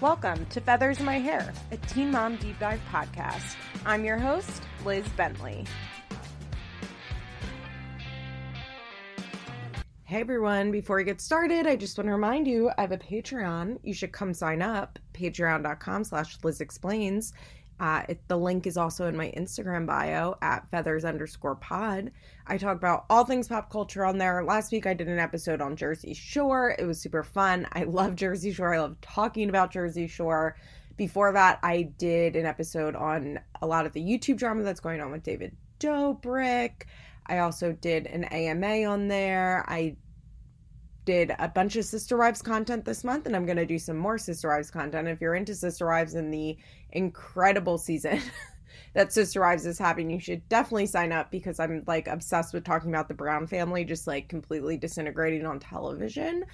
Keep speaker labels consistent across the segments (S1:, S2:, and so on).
S1: Welcome to Feathers in My Hair, a Teen Mom Deep Dive podcast. I'm your host, Liz Bentley. Hey everyone, before we get started, I just want to remind you I have a Patreon. You should come sign up, patreon.com slash Liz Explains. Uh, it, the link is also in my Instagram bio at feathers underscore pod. I talk about all things pop culture on there. Last week I did an episode on Jersey Shore. It was super fun. I love Jersey Shore. I love talking about Jersey Shore. Before that, I did an episode on a lot of the YouTube drama that's going on with David Dobrik. I also did an AMA on there. I did a bunch of Sister Wives content this month, and I'm going to do some more Sister Wives content. If you're into Sister Wives and the incredible season that Sister Wives is having, you should definitely sign up because I'm like obsessed with talking about the Brown family just like completely disintegrating on television.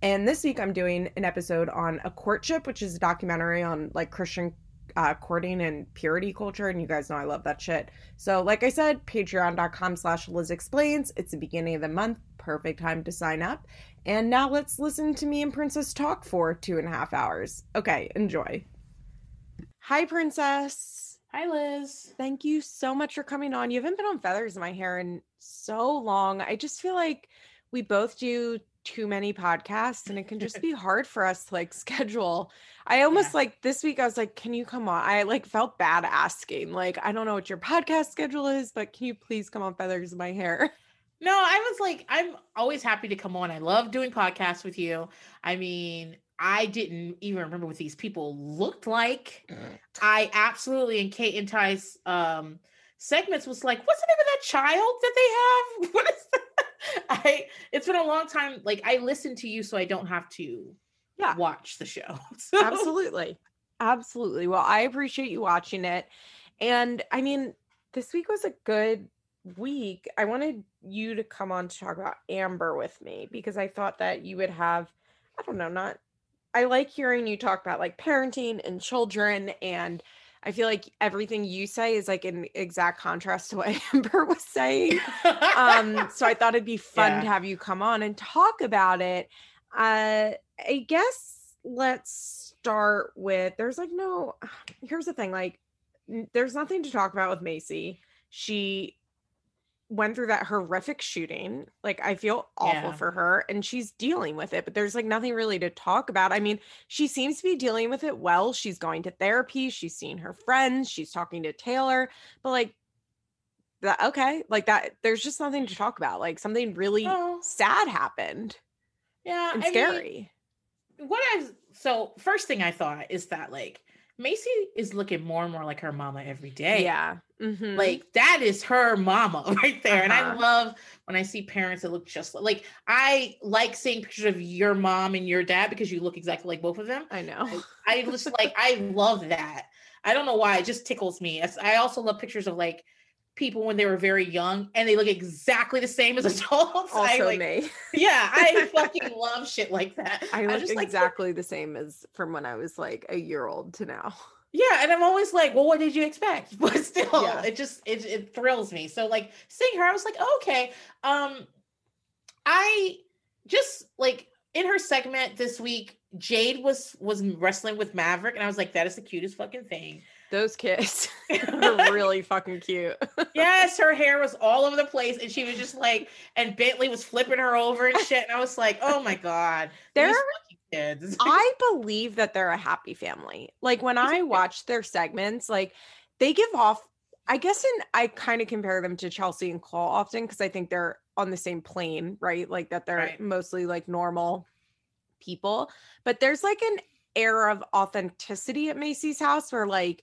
S1: And this week I'm doing an episode on A Courtship, which is a documentary on like Christian uh, courting and purity culture and you guys know i love that shit so like i said patreon.com slash liz explains it's the beginning of the month perfect time to sign up and now let's listen to me and Princess talk for two and a half hours. Okay, enjoy. Hi, Princess.
S2: Hi, Liz.
S1: Thank you so much for coming on. You haven't been on Feathers in My Hair in so long. I just feel like we both do too many podcasts and it can just be hard for us to like schedule. I almost yeah. like this week I was like, can you come on? I like felt bad asking, like, I don't know what your podcast schedule is, but can you please come on Feathers in My Hair?
S2: No, I was like, I'm always happy to come on. I love doing podcasts with you. I mean, I didn't even remember what these people looked like. Mm. I absolutely in Kate and Ty's um, segments was like, what's the name of that child that they have? What is that? I it's been a long time. Like I listen to you so I don't have to yeah. watch the show. So.
S1: Absolutely. Absolutely. Well, I appreciate you watching it. And I mean, this week was a good week, I wanted you to come on to talk about Amber with me because I thought that you would have, I don't know, not, I like hearing you talk about like parenting and children. And I feel like everything you say is like in exact contrast to what Amber was saying. um, so I thought it'd be fun yeah. to have you come on and talk about it. Uh, I guess let's start with there's like no, here's the thing like, there's nothing to talk about with Macy. She went through that horrific shooting. Like I feel awful yeah. for her and she's dealing with it, but there's like nothing really to talk about. I mean, she seems to be dealing with it well. She's going to therapy, she's seeing her friends, she's talking to Taylor, but like that okay, like that there's just nothing to talk about. Like something really oh. sad happened.
S2: Yeah,
S1: and I scary. Mean,
S2: what I so first thing I thought is that like Macy is looking more and more like her mama every day.
S1: Yeah. Mm-hmm.
S2: Like that is her mama right there. Uh-huh. And I uh-huh. love when I see parents that look just like, like, I like seeing pictures of your mom and your dad because you look exactly like both of them.
S1: I know.
S2: I, I just like I love that. I don't know why it just tickles me. I also love pictures of like people when they were very young and they look exactly the same as adults. Also I, like, me. yeah, I fucking love shit like that.
S1: I look just exactly like, the same as from when I was like a year old to now.
S2: Yeah, and I'm always like, well, what did you expect? But still, yeah. it just it it thrills me. So like seeing her, I was like, oh, okay. Um, I just like in her segment this week, Jade was was wrestling with Maverick, and I was like, that is the cutest fucking thing
S1: those kids were really fucking cute.
S2: yes, her hair was all over the place, and she was just like, and Bentley was flipping her over and shit. And I was like, oh my god,
S1: they're kids. I believe that they're a happy family. Like when I watch their segments, like they give off. I guess, and I kind of compare them to Chelsea and Cole often because I think they're on the same plane, right? Like that they're right. mostly like normal people, but there's like an air of authenticity at Macy's house where like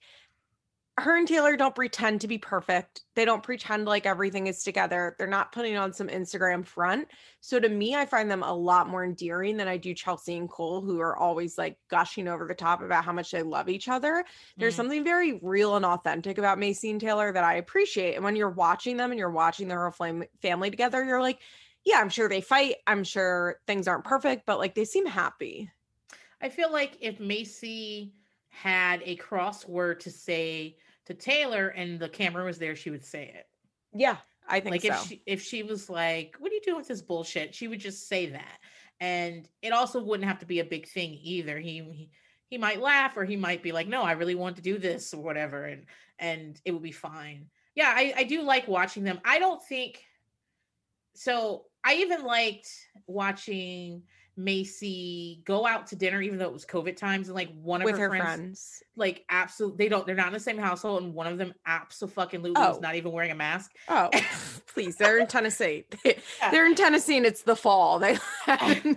S1: her and Taylor don't pretend to be perfect. They don't pretend like everything is together. They're not putting on some Instagram front. So to me, I find them a lot more endearing than I do Chelsea and Cole, who are always like gushing over the top about how much they love each other. There's mm. something very real and authentic about Macy and Taylor that I appreciate. And when you're watching them and you're watching their whole flame family together, you're like, yeah, I'm sure they fight. I'm sure things aren't perfect, but like they seem happy.
S2: I feel like if Macy had a crossword to say to Taylor and the camera was there, she would say it.
S1: Yeah, I think like
S2: so. if she if she was like, "What are you doing with this bullshit?" she would just say that, and it also wouldn't have to be a big thing either. He he, he might laugh or he might be like, "No, I really want to do this" or whatever, and and it would be fine. Yeah, I I do like watching them. I don't think so. I even liked watching Macy go out to dinner, even though it was COVID times, and like one of With her, her friends, friends, like absolutely, they don't, they're not in the same household, and one of them absolutely oh. is not even wearing a mask. Oh,
S1: please, they're in Tennessee. They, are in Tennessee, and it's the fall. They, they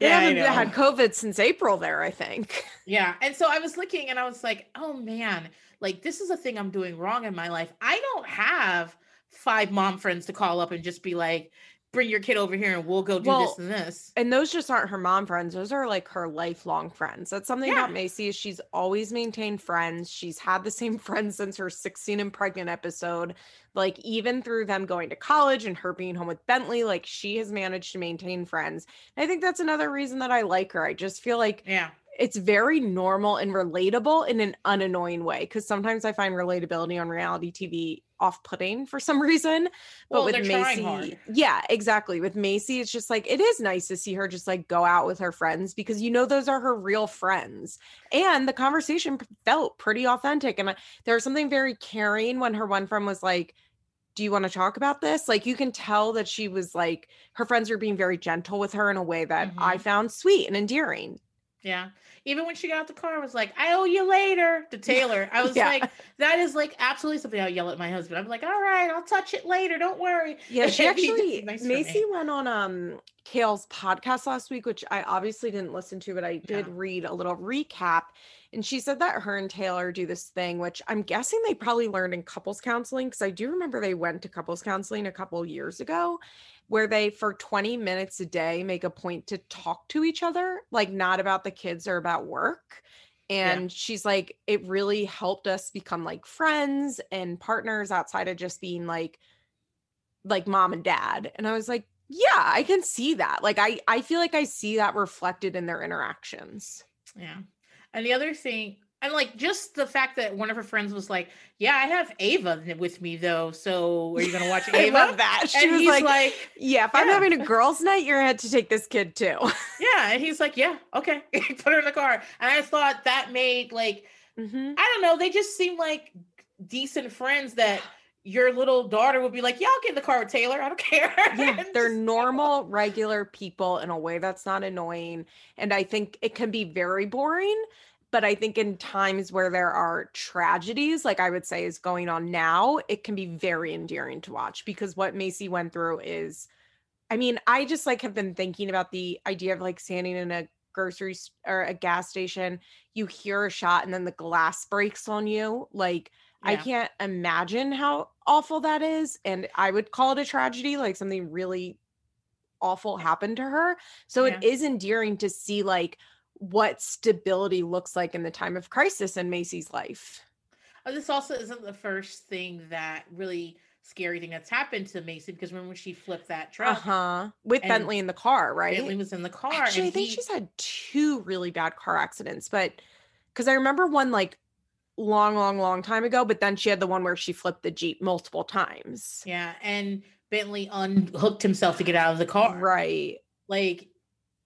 S1: yeah, haven't had COVID since April there, I think.
S2: Yeah, and so I was looking, and I was like, oh man, like this is a thing I'm doing wrong in my life. I don't have five mom friends to call up and just be like, bring your kid over here and we'll go do well, this and this.
S1: And those just aren't her mom friends. Those are like her lifelong friends. That's something yeah. about Macy is she's always maintained friends. She's had the same friends since her 16 and pregnant episode. Like even through them going to college and her being home with Bentley, like she has managed to maintain friends. And I think that's another reason that I like her. I just feel like yeah. It's very normal and relatable in an unannoying way because sometimes I find relatability on reality TV off-putting for some reason.
S2: But well, with Macy,
S1: yeah, exactly. With Macy, it's just like it is nice to see her just like go out with her friends because you know those are her real friends. And the conversation felt pretty authentic. And there was something very caring when her one friend was like, do you want to talk about this? Like you can tell that she was like her friends were being very gentle with her in a way that mm-hmm. I found sweet and endearing.
S2: Yeah even when she got out the car, I was like, I owe you later to Taylor. I was yeah. like, that is like absolutely something I'll yell at my husband. I'm like, all right, I'll touch it later. Don't worry.
S1: Yeah, she actually nice Macy went on um Kail's podcast last week, which I obviously didn't listen to, but I did yeah. read a little recap. And she said that her and Taylor do this thing, which I'm guessing they probably learned in couples counseling because I do remember they went to couples counseling a couple years ago where they for 20 minutes a day make a point to talk to each other, like not about the kids or about work. And yeah. she's like, it really helped us become like friends and partners outside of just being like, like mom and dad. And I was like, yeah, I can see that. Like, I, I feel like I see that reflected in their interactions.
S2: Yeah. And the other thing, and like just the fact that one of her friends was like, "Yeah, I have Ava with me though, so are you gonna watch Ava?" I love that.
S1: She and was like, like, "Yeah, if yeah. I'm having a girls' night, you're gonna have to take this kid too."
S2: yeah, and he's like, "Yeah, okay, put her in the car." And I thought that made like, mm-hmm. I don't know, they just seem like decent friends that your little daughter would be like, "Yeah, I'll get in the car with Taylor. I don't care."
S1: Yeah, they're normal, regular people in a way that's not annoying, and I think it can be very boring but I think in times where there are tragedies, like I would say is going on now, it can be very endearing to watch because what Macy went through is, I mean, I just like have been thinking about the idea of like standing in a grocery st- or a gas station, you hear a shot and then the glass breaks on you. Like, yeah. I can't imagine how awful that is. And I would call it a tragedy, like something really awful happened to her. So yeah. it is endearing to see, like, what stability looks like in the time of crisis in Macy's life.
S2: Oh, this also isn't the first thing that really scary thing that's happened to Macy because remember she flipped that truck.
S1: Uh-huh. With Bentley in the car, right?
S2: Bentley was in the car.
S1: Actually, I think he... she's had two really bad car accidents, but because I remember one like long, long, long time ago, but then she had the one where she flipped the Jeep multiple times.
S2: Yeah. And Bentley unhooked himself to get out of the car.
S1: Right.
S2: Like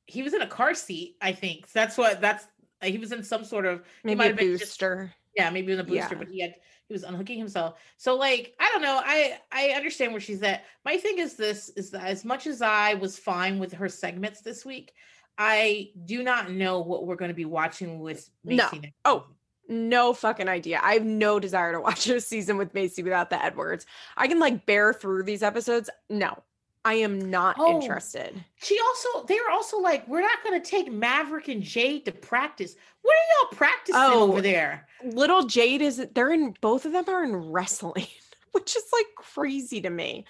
S2: he was in a car seat, I think. So that's what that's uh, he was in some sort of maybe a booster. Just, yeah, maybe in a booster, yeah. but he had he was unhooking himself. So like, I don't know. I I understand where she's at. My thing is this is that as much as I was fine with her segments this week, I do not know what we're going to be watching with
S1: Macy.
S2: No.
S1: Oh, no fucking idea. I have no desire to watch a season with Macy without the Edwards. I can like bear through these episodes. No, I am not oh, interested.
S2: She also, they were also like, we're not going to take Maverick and Jade to practice. What are y'all practicing oh, over there?
S1: Little Jade is, they're in, both of them are in wrestling. which is like crazy to me.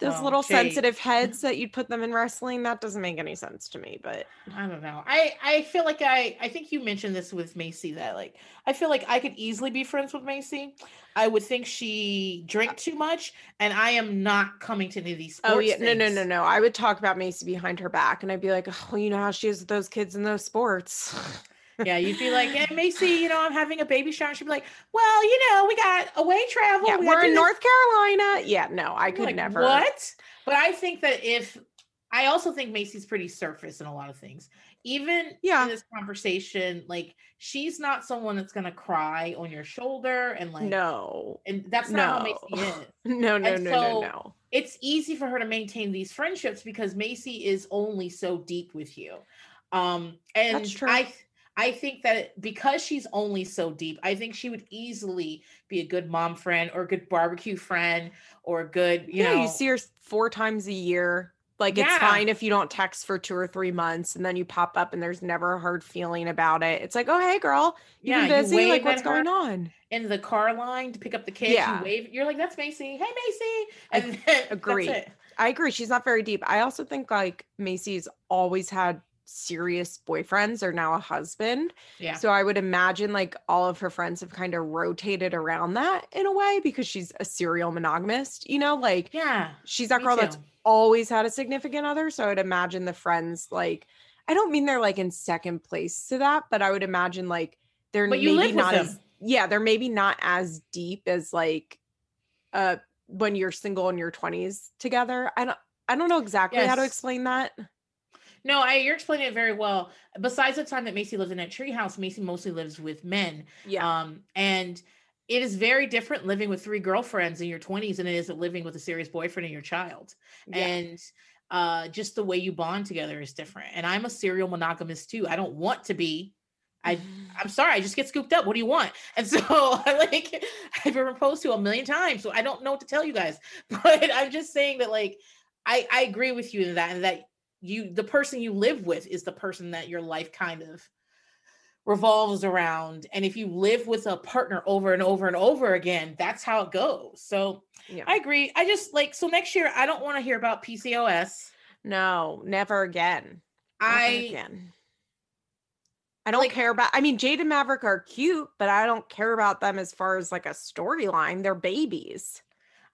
S1: Those little sensitive heads that you'd put them in wrestling, that doesn't make any sense to me, but
S2: I don't know. I I feel like I I think you mentioned this with Macy that like I feel like I could easily be friends with Macy. I would think she uh drank too much and I am not coming to any of these oh, sports. Oh yeah,
S1: things. no no no no. I would talk about Macy behind her back and I'd be like, "Oh, you know how she is with those kids in those sports."
S2: yeah, you'd be like, hey, Macy, you know, I'm having a baby shower. She'd be like, well, you know, we got away travel.
S1: Yeah,
S2: we we're
S1: in North Carolina. Yeah, no, I could like, never.
S2: What? But I think that if I also think Macy's pretty surface in a lot of things. Even yeah. in this conversation, like she's not someone that's gonna cry on your shoulder and like no, and that's not no. how Macy is. no,
S1: no, and no, so no, no.
S2: It's easy for her to maintain these friendships because Macy is only so deep with you. Um, and I I think that because she's only so deep, I think she would easily be a good mom friend or a good barbecue friend or a good, you yeah, know.
S1: You see her four times a year. Like yeah. it's fine if you don't text for two or three months and then you pop up and there's never a hard feeling about it. It's like, oh hey girl, you've yeah, busy. You like what's going on?
S2: In the car line to pick up the kids, yeah. you wave. You're like, that's Macy. Hey Macy.
S1: And I agree. I agree. She's not very deep. I also think like Macy's always had serious boyfriends are now a husband. Yeah. So I would imagine like all of her friends have kind of rotated around that in a way because she's a serial monogamist, you know, like yeah, she's that girl too. that's always had a significant other. So I'd imagine the friends like I don't mean they're like in second place to that, but I would imagine like they're but maybe not as yeah, they're maybe not as deep as like uh when you're single in your 20s together. I don't I don't know exactly yes. how to explain that.
S2: No, I, you're explaining it very well. Besides the time that Macy lived in a treehouse, Macy mostly lives with men. Yeah. Um, and it is very different living with three girlfriends in your 20s than it is living with a serious boyfriend and your child. Yeah. And uh, just the way you bond together is different. And I'm a serial monogamist too. I don't want to be. I I'm sorry, I just get scooped up. What do you want? And so I like I've been proposed to a million times. So I don't know what to tell you guys. But I'm just saying that like I, I agree with you in that and that you the person you live with is the person that your life kind of revolves around and if you live with a partner over and over and over again that's how it goes so yeah. i agree i just like so next year i don't want to hear about pcos
S1: no never again never i again. i don't like, care about i mean jade and maverick are cute but i don't care about them as far as like a storyline they're babies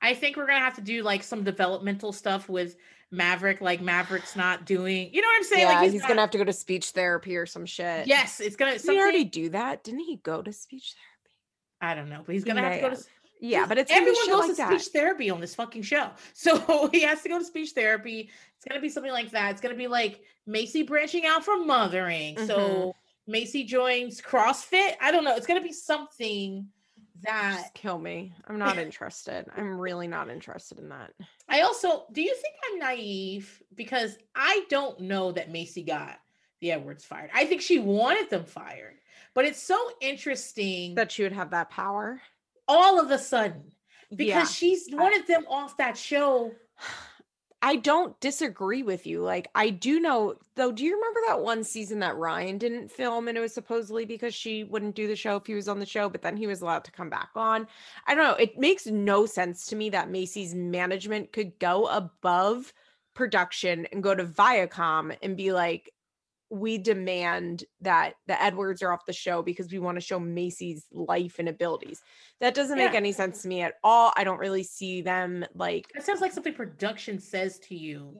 S2: i think we're gonna have to do like some developmental stuff with Maverick, like Maverick's not doing, you know what I'm saying? Yeah, like
S1: he's, he's
S2: not,
S1: gonna have to go to speech therapy or some shit.
S2: Yes, it's gonna.
S1: Something, he already do that? Didn't he go to speech therapy?
S2: I don't know, but he's gonna have to go to.
S1: Yeah, but it's everyone goes like
S2: to
S1: that.
S2: speech therapy on this fucking show, so he has to go to speech therapy. It's gonna be something like that. It's gonna be like Macy branching out from mothering. Mm-hmm. So Macy joins CrossFit. I don't know. It's gonna be something that
S1: Just kill me. I'm not interested. I'm really not interested in that.
S2: I also do you think I'm naive because I don't know that Macy got the Edwards fired. I think she wanted them fired. But it's so interesting
S1: that she would have that power
S2: all of a sudden because yeah. she's wanted them off that show
S1: I don't disagree with you. Like I do know though, do you remember that one season that Ryan didn't film and it was supposedly because she wouldn't do the show if he was on the show, but then he was allowed to come back on. I don't know. It makes no sense to me that Macy's management could go above production and go to Viacom and be like, we demand that the Edwards are off the show because we want to show Macy's life and abilities. That doesn't yeah. make any sense to me at all. I don't really see them like.
S2: It sounds like something production says to you.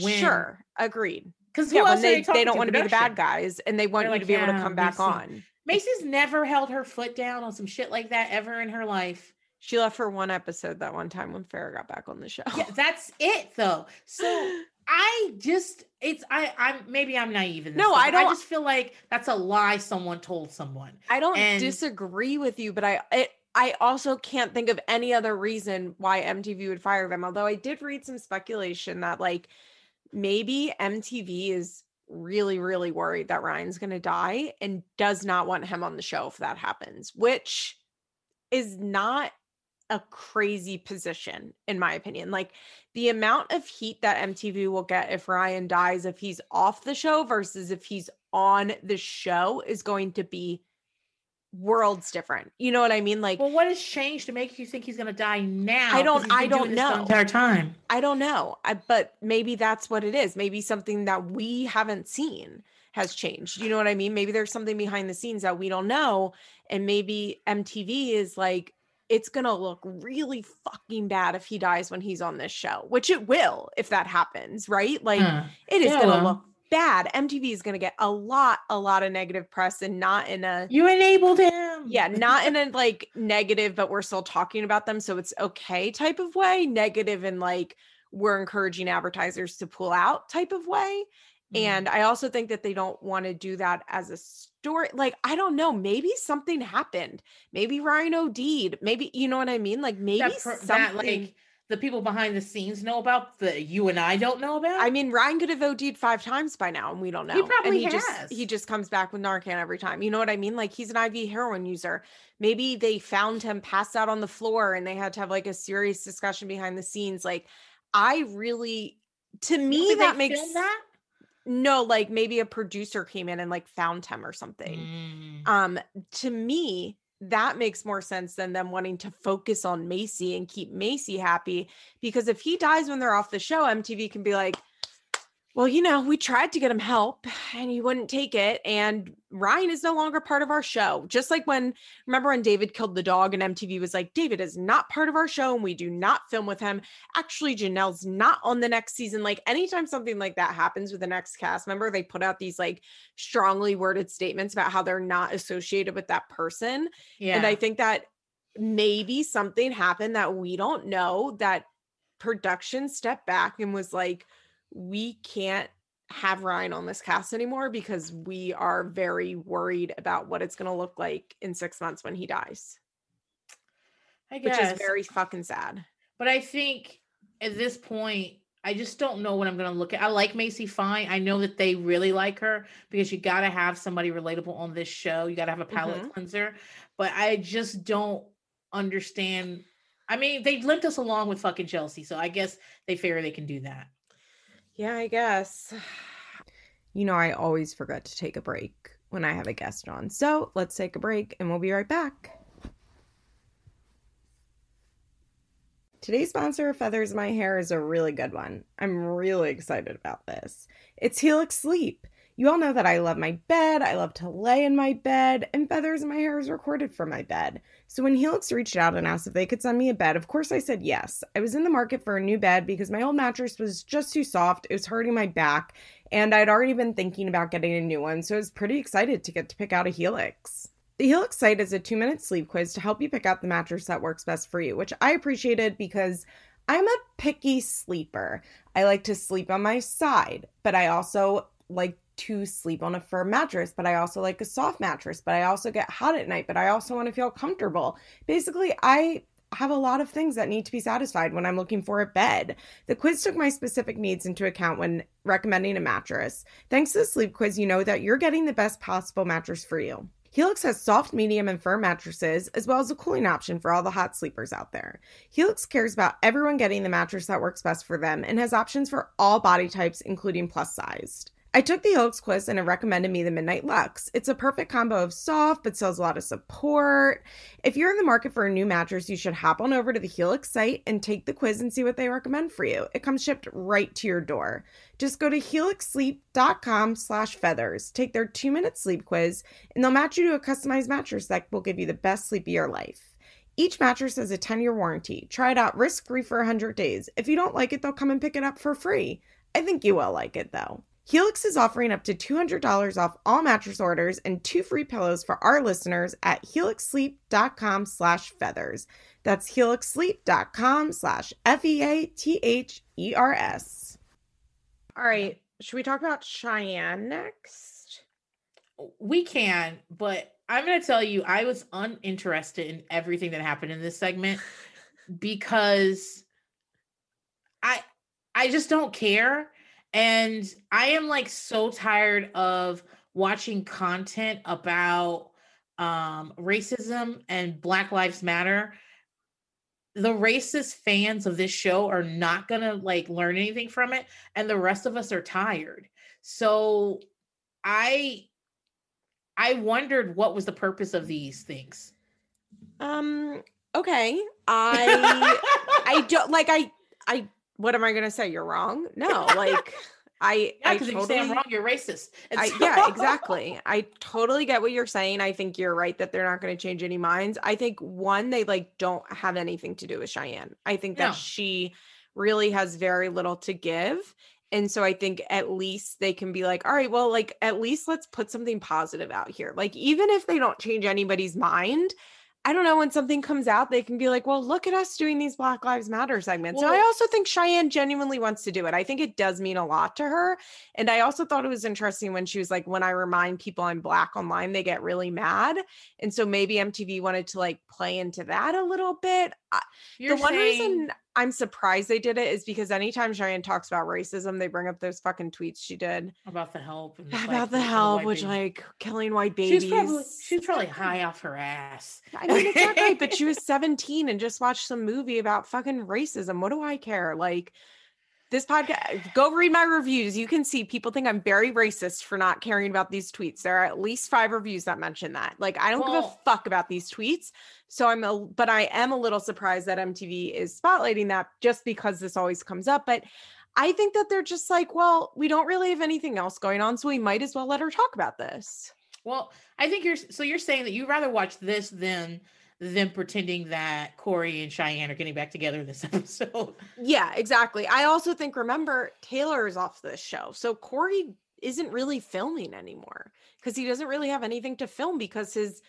S1: When... Sure, agreed. Because yeah, when they, they, they don't to want production? to be the bad guys and they want They're you like, to be yeah, able to come back Macy. on.
S2: Macy's never held her foot down on some shit like that ever in her life.
S1: She left for one episode that one time when Farrah got back on the show.
S2: Yeah, that's it though. So I just it's I I'm maybe I'm naive in this. No, thing. I don't. I just feel like that's a lie someone told someone.
S1: I don't and, disagree with you, but I it, I also can't think of any other reason why MTV would fire them. Although I did read some speculation that like maybe MTV is really really worried that Ryan's going to die and does not want him on the show if that happens, which is not a crazy position, in my opinion. Like the amount of heat that MTV will get if Ryan dies, if he's off the show versus if he's on the show, is going to be worlds different. You know what I mean? Like,
S2: well, what has changed to make you think he's going to die now?
S1: I don't. I don't know. This entire time. I don't know. I, but maybe that's what it is. Maybe something that we haven't seen has changed. You know what I mean? Maybe there's something behind the scenes that we don't know, and maybe MTV is like it's going to look really fucking bad if he dies when he's on this show, which it will if that happens, right? Like hmm. it is yeah. going to look bad. MTV is going to get a lot a lot of negative press and not in a
S2: You enabled him.
S1: Yeah, not in a like negative but we're still talking about them so it's okay type of way, negative and like we're encouraging advertisers to pull out type of way. Mm-hmm. And I also think that they don't want to do that as a story. Like, I don't know, maybe something happened. Maybe Ryan OD'd. Maybe, you know what I mean? Like, maybe that, something. That, like,
S2: the people behind the scenes know about that you and I don't know about?
S1: I mean, Ryan could have OD'd five times by now and we don't know. He probably and he has. Just, he just comes back with Narcan every time. You know what I mean? Like he's an IV heroin user. Maybe they found him passed out on the floor and they had to have like a serious discussion behind the scenes. Like I really, to me, that makes that? no like maybe a producer came in and like found him or something mm. um to me that makes more sense than them wanting to focus on macy and keep macy happy because if he dies when they're off the show mtv can be like well, you know, we tried to get him help and he wouldn't take it. And Ryan is no longer part of our show. Just like when, remember when David killed the dog and MTV was like, David is not part of our show and we do not film with him. Actually, Janelle's not on the next season. Like anytime something like that happens with the next cast member, they put out these like strongly worded statements about how they're not associated with that person. Yeah. And I think that maybe something happened that we don't know that production stepped back and was like, we can't have Ryan on this cast anymore because we are very worried about what it's going to look like in six months when he dies. I guess. Which is very fucking sad.
S2: But I think at this point, I just don't know what I'm going to look at. I like Macy fine. I know that they really like her because you got to have somebody relatable on this show. You got to have a palate mm-hmm. cleanser. But I just don't understand. I mean, they have limped us along with fucking Chelsea. So I guess they figure they can do that.
S1: Yeah, I guess. You know, I always forget to take a break when I have a guest on. So let's take a break and we'll be right back. Today's sponsor, Feathers My Hair, is a really good one. I'm really excited about this. It's Helix Sleep. You all know that I love my bed, I love to lay in my bed, and Feathers My Hair is recorded for my bed. So when Helix reached out and asked if they could send me a bed, of course I said yes. I was in the market for a new bed because my old mattress was just too soft, it was hurting my back, and I'd already been thinking about getting a new one, so I was pretty excited to get to pick out a Helix. The Helix site is a two minute sleep quiz to help you pick out the mattress that works best for you, which I appreciated because I'm a picky sleeper. I like to sleep on my side, but I also like to sleep on a firm mattress, but I also like a soft mattress, but I also get hot at night, but I also want to feel comfortable. Basically, I have a lot of things that need to be satisfied when I'm looking for a bed. The quiz took my specific needs into account when recommending a mattress. Thanks to the sleep quiz, you know that you're getting the best possible mattress for you. Helix has soft, medium, and firm mattresses, as well as a cooling option for all the hot sleepers out there. Helix cares about everyone getting the mattress that works best for them and has options for all body types, including plus sized. I took the Oaks quiz and it recommended me the Midnight Luxe. It's a perfect combo of soft but still a lot of support. If you're in the market for a new mattress, you should hop on over to the Helix site and take the quiz and see what they recommend for you. It comes shipped right to your door. Just go to helixsleep.com slash feathers, take their two-minute sleep quiz, and they'll match you to a customized mattress that will give you the best sleep of your life. Each mattress has a 10-year warranty. Try it out risk-free for 100 days. If you don't like it, they'll come and pick it up for free. I think you will like it, though. Helix is offering up to $200 off all mattress orders and two free pillows for our listeners at helixsleep.com slash feathers. That's helixsleep.com slash F-E-A-T-H-E-R-S. All right. Should we talk about Cheyenne next?
S2: We can, but I'm going to tell you, I was uninterested in everything that happened in this segment because I I just don't care and I am like so tired of watching content about um, racism and Black Lives Matter. The racist fans of this show are not going to like learn anything from it. And the rest of us are tired. So I. I wondered what was the purpose of these things.
S1: Um okay. I I don't like I I what am I going to say? You're wrong. No, like
S2: I, yeah, because totally, if you say I'm wrong, you're racist. So.
S1: yeah, exactly. I totally get what you're saying. I think you're right that they're not going to change any minds. I think one, they like don't have anything to do with Cheyenne. I think that no. she really has very little to give. And so I think at least they can be like, all right, well, like at least let's put something positive out here. Like, even if they don't change anybody's mind, I don't know when something comes out, they can be like, well, look at us doing these Black Lives Matter segments. Well, and I also think Cheyenne genuinely wants to do it. I think it does mean a lot to her. And I also thought it was interesting when she was like, when I remind people I'm Black online, they get really mad. And so maybe MTV wanted to like play into that a little bit. You're the one saying- reason I'm surprised they did it is because anytime Cheyenne talks about racism, they bring up those fucking tweets she did
S2: about the help.
S1: about like, the help, which baby. like killing white babies. She's
S2: probably she's probably high off her ass. I mean,
S1: it's not great, but she was 17 and just watched some movie about fucking racism. What do I care? Like this podcast, go read my reviews. You can see people think I'm very racist for not caring about these tweets. There are at least five reviews that mention that. Like, I don't well, give a fuck about these tweets. So I'm, a, but I am a little surprised that MTV is spotlighting that just because this always comes up. But I think that they're just like, well, we don't really have anything else going on. So we might as well let her talk about this.
S2: Well, I think you're, so you're saying that you'd rather watch this than them pretending that Corey and Cheyenne are getting back together this episode.
S1: Yeah, exactly. I also think remember Taylor is off the show, so Corey isn't really filming anymore because he doesn't really have anything to film because his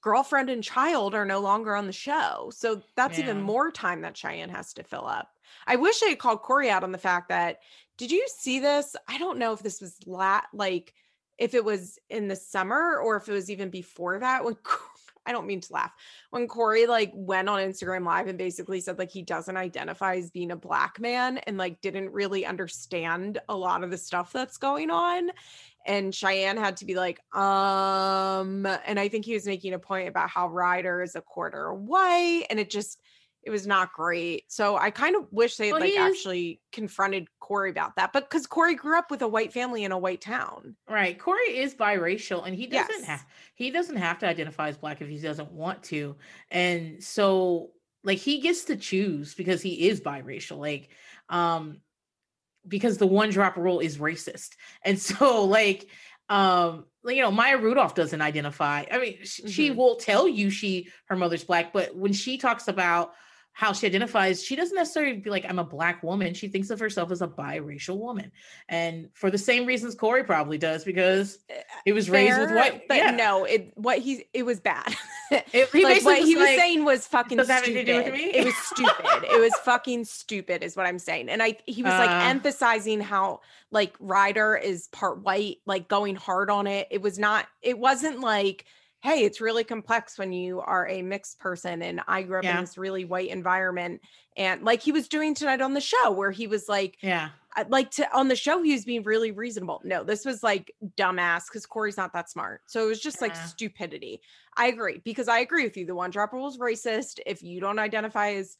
S1: girlfriend and child are no longer on the show. So that's yeah. even more time that Cheyenne has to fill up. I wish I had called Corey out on the fact that did you see this? I don't know if this was la- like if it was in the summer or if it was even before that when I don't mean to laugh. When Corey like went on Instagram Live and basically said like he doesn't identify as being a black man and like didn't really understand a lot of the stuff that's going on. And Cheyenne had to be like, um, and I think he was making a point about how Ryder is a quarter white. And it just it was not great. So I kind of wish they well, like actually confronted Corey about that, but because Corey grew up with a white family in a white town,
S2: right? Corey is biracial, and he doesn't yes. he doesn't have to identify as black if he doesn't want to, and so like he gets to choose because he is biracial, like um because the one drop rule is racist, and so like um you know maya rudolph doesn't identify i mean she, mm-hmm. she will tell you she her mother's black but when she talks about how she identifies, she doesn't necessarily be like, I'm a black woman. She thinks of herself as a biracial woman. And for the same reasons Corey probably does, because he uh, was Fair, raised with white.
S1: But yeah. no, it what he it was bad. It, he like, what was he was like, saying was fucking stupid. it was stupid. it was fucking stupid, is what I'm saying. And I he was like uh, emphasizing how like Ryder is part white, like going hard on it. It was not, it wasn't like hey, it's really complex when you are a mixed person. And I grew up yeah. in this really white environment. And like he was doing tonight on the show, where he was like, yeah, uh, like to on the show, he was being really reasonable. No, this was like dumbass because Corey's not that smart. So it was just yeah. like stupidity. I agree because I agree with you. The one drop rule is racist. If you don't identify as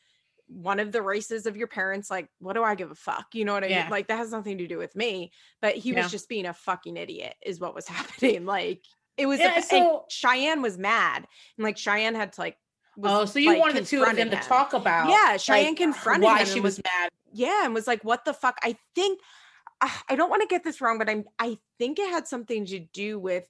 S1: one of the races of your parents, like, what do I give a fuck? You know what I yeah. mean? Like, that has nothing to do with me. But he yeah. was just being a fucking idiot, is what was happening. Like, it was yeah, a, so, Cheyenne was mad, and like Cheyenne had to like. Was, oh,
S2: so you like, wanted the two of them him. to talk about?
S1: Yeah, Cheyenne like, confronted why she was, was mad. Yeah, and was like, "What the fuck?" I think ah, I don't want to get this wrong, but I'm I think it had something to do with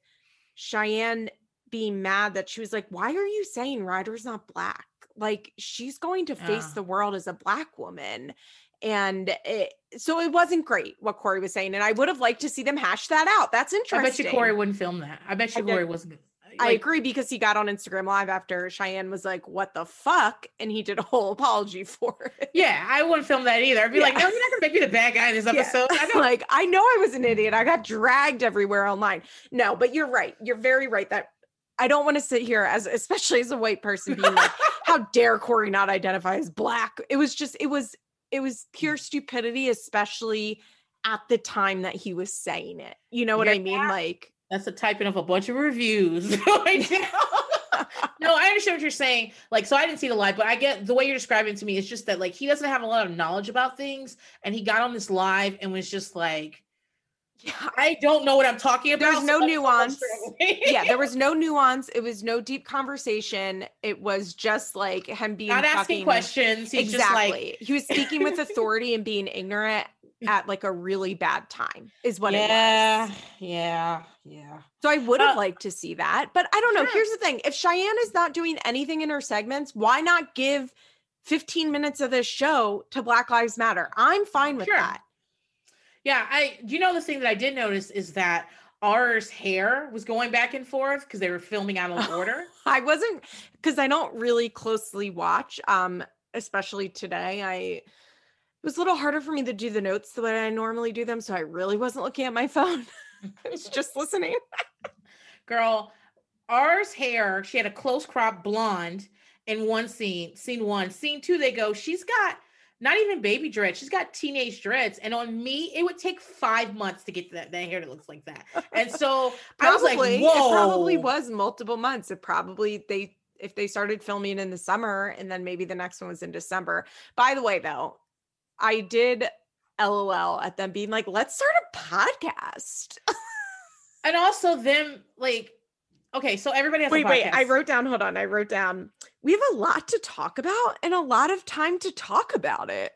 S1: Cheyenne being mad that she was like, "Why are you saying Ryder's not black?" Like she's going to face yeah. the world as a black woman, and it, so it wasn't great what Corey was saying. And I would have liked to see them hash that out. That's interesting. I
S2: bet you Corey wouldn't film that. I bet you uh, I Corey wasn't.
S1: Like, I agree because he got on Instagram Live after Cheyenne was like, "What the fuck?" and he did a whole apology for it.
S2: Yeah, I wouldn't film that either. I'd be yeah. like, "No, you're not gonna make me the bad guy in this episode." Yeah. I
S1: like, I know I was an idiot. I got dragged everywhere online. No, but you're right. You're very right that I don't want to sit here as, especially as a white person, being like, "How dare Corey not identify as black?" It was just, it was it was pure mm. stupidity, especially at the time that he was saying it. You know what yeah, I mean? Like
S2: that's the typing of a bunch of reviews. no, I understand what you're saying. Like, so I didn't see the live, but I get the way you're describing to me. It's just that like he doesn't have a lot of knowledge about things, and he got on this live and was just like, I don't know what I'm talking about.
S1: There was no so nuance. yeah, there was no nuance. It was no deep conversation. It was just like him being not
S2: fucking, asking questions.
S1: He's exactly. Like... he was speaking with authority and being ignorant at like a really bad time is what
S2: yeah, it was. Yeah. Yeah.
S1: So I would have uh, liked to see that, but I don't know. Here's the thing. If Cheyenne is not doing anything in her segments, why not give 15 minutes of this show to Black Lives Matter? I'm fine with sure. that.
S2: Yeah, I you know the thing that I did notice is that R's hair was going back and forth because they were filming out of order.
S1: I wasn't because I don't really closely watch, um, especially today. I it was a little harder for me to do the notes the way I normally do them, so I really wasn't looking at my phone. I was just listening.
S2: Girl, R's hair, she had a close crop blonde in one scene, scene one. Scene two, they go, she's got not even baby dreads. She's got teenage dreads. And on me, it would take five months to get to that, that hair that looks like that. And so probably, I was like, whoa. It
S1: probably was multiple months. It probably, they, if they started filming in the summer and then maybe the next one was in December. By the way, though, I did LOL at them being like, let's start a podcast.
S2: and also them like okay, so everybody has
S1: wait, wait. I wrote down. Hold on, I wrote down. We have a lot to talk about and a lot of time to talk about it.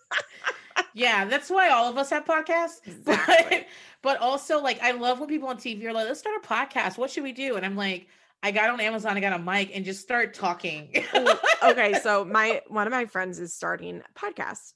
S2: yeah, that's why all of us have podcasts. Exactly. But, but also, like, I love when people on TV are like, "Let's start a podcast. What should we do?" And I'm like. I got on Amazon, I got a mic and just start talking.
S1: okay, so my one of my friends is starting a podcast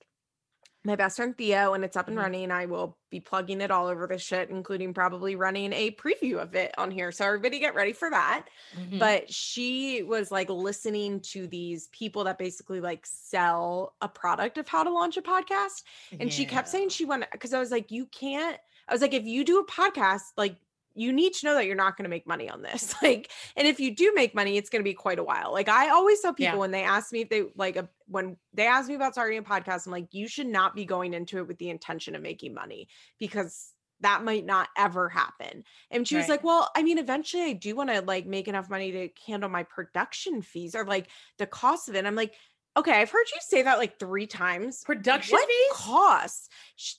S1: my best friend Theo, and it's up and mm-hmm. running. I will be plugging it all over the shit, including probably running a preview of it on here. So everybody get ready for that. Mm-hmm. But she was like listening to these people that basically like sell a product of how to launch a podcast. And yeah. she kept saying she went because I was like, you can't. I was like, if you do a podcast, like you need to know that you're not going to make money on this. Like, and if you do make money, it's going to be quite a while. Like I always tell people yeah. when they ask me if they like a, when they ask me about starting a podcast, I'm like, you should not be going into it with the intention of making money because that might not ever happen. And she right. was like, well, I mean, eventually I do want to like make enough money to handle my production fees or like the cost of it. I'm like, Okay, I've heard you say that like three times.
S2: Production what fees?
S1: costs.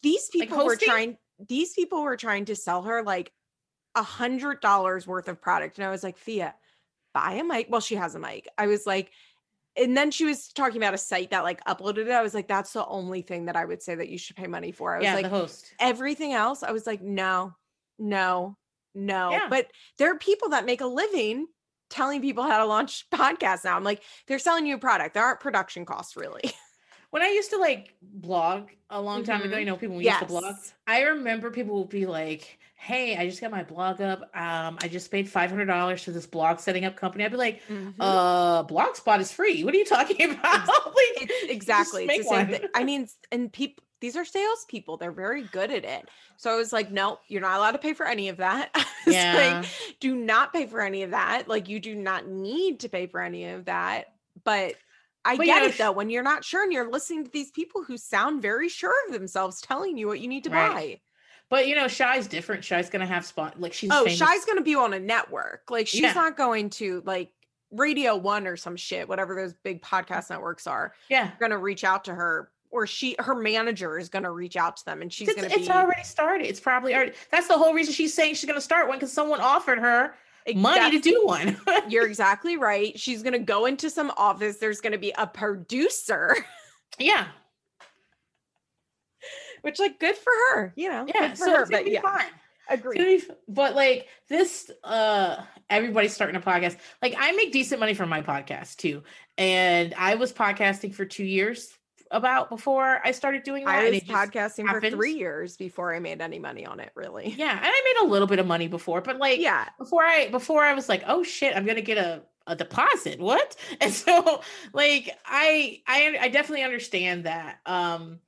S1: These people like were trying. These people were trying to sell her like a hundred dollars worth of product. And I was like, Thea, buy a mic. Well, she has a mic. I was like, and then she was talking about a site that like uploaded it. I was like, that's the only thing that I would say that you should pay money for. I was yeah, like, the host. Everything else, I was like, no, no, no. Yeah. But there are people that make a living telling people how to launch podcasts now. I'm like, they're selling you a product. There aren't production costs really.
S2: when I used to like blog a long time mm-hmm. ago, you know, people yes. used to blog. I remember people would be like, "Hey, I just got my blog up. Um, I just paid five hundred dollars to this blog setting up company." I'd be like, mm-hmm. "Uh, Blogspot is free. What are you talking about?"
S1: like, exactly. It's the same one. thing. I mean, and people. These are salespeople. They're very good at it. So I was like, no, you're not allowed to pay for any of that. yeah. Like, do not pay for any of that. Like, you do not need to pay for any of that. But I but get yeah, it though. When you're not sure and you're listening to these people who sound very sure of themselves telling you what you need to right. buy.
S2: But you know, Shy's different. Shy's gonna have spot like she's
S1: oh, famous. Shy's gonna be on a network. Like she's yeah. not going to like Radio One or some shit, whatever those big podcast networks are. Yeah, are gonna reach out to her, or she, her manager is gonna reach out to them, and she's it's,
S2: gonna.
S1: It's be,
S2: already started. It's probably already. That's the whole reason she's saying she's gonna start one because someone offered her money to do one.
S1: you're exactly right. She's going to go into some office. There's going to be a producer.
S2: Yeah.
S1: Which, like, good for her, you know? Yeah.
S2: so her, be yeah. Fine. Agree. But like this, uh, everybody's starting a podcast. Like I make decent money from my podcast too, and I was podcasting for two years about before I started doing that.
S1: I was podcasting for three years before I made any money on it, really.
S2: Yeah. And I made a little bit of money before, but like yeah, before I before I was like, oh shit, I'm gonna get a a deposit. What? And so like I I I definitely understand that. Um,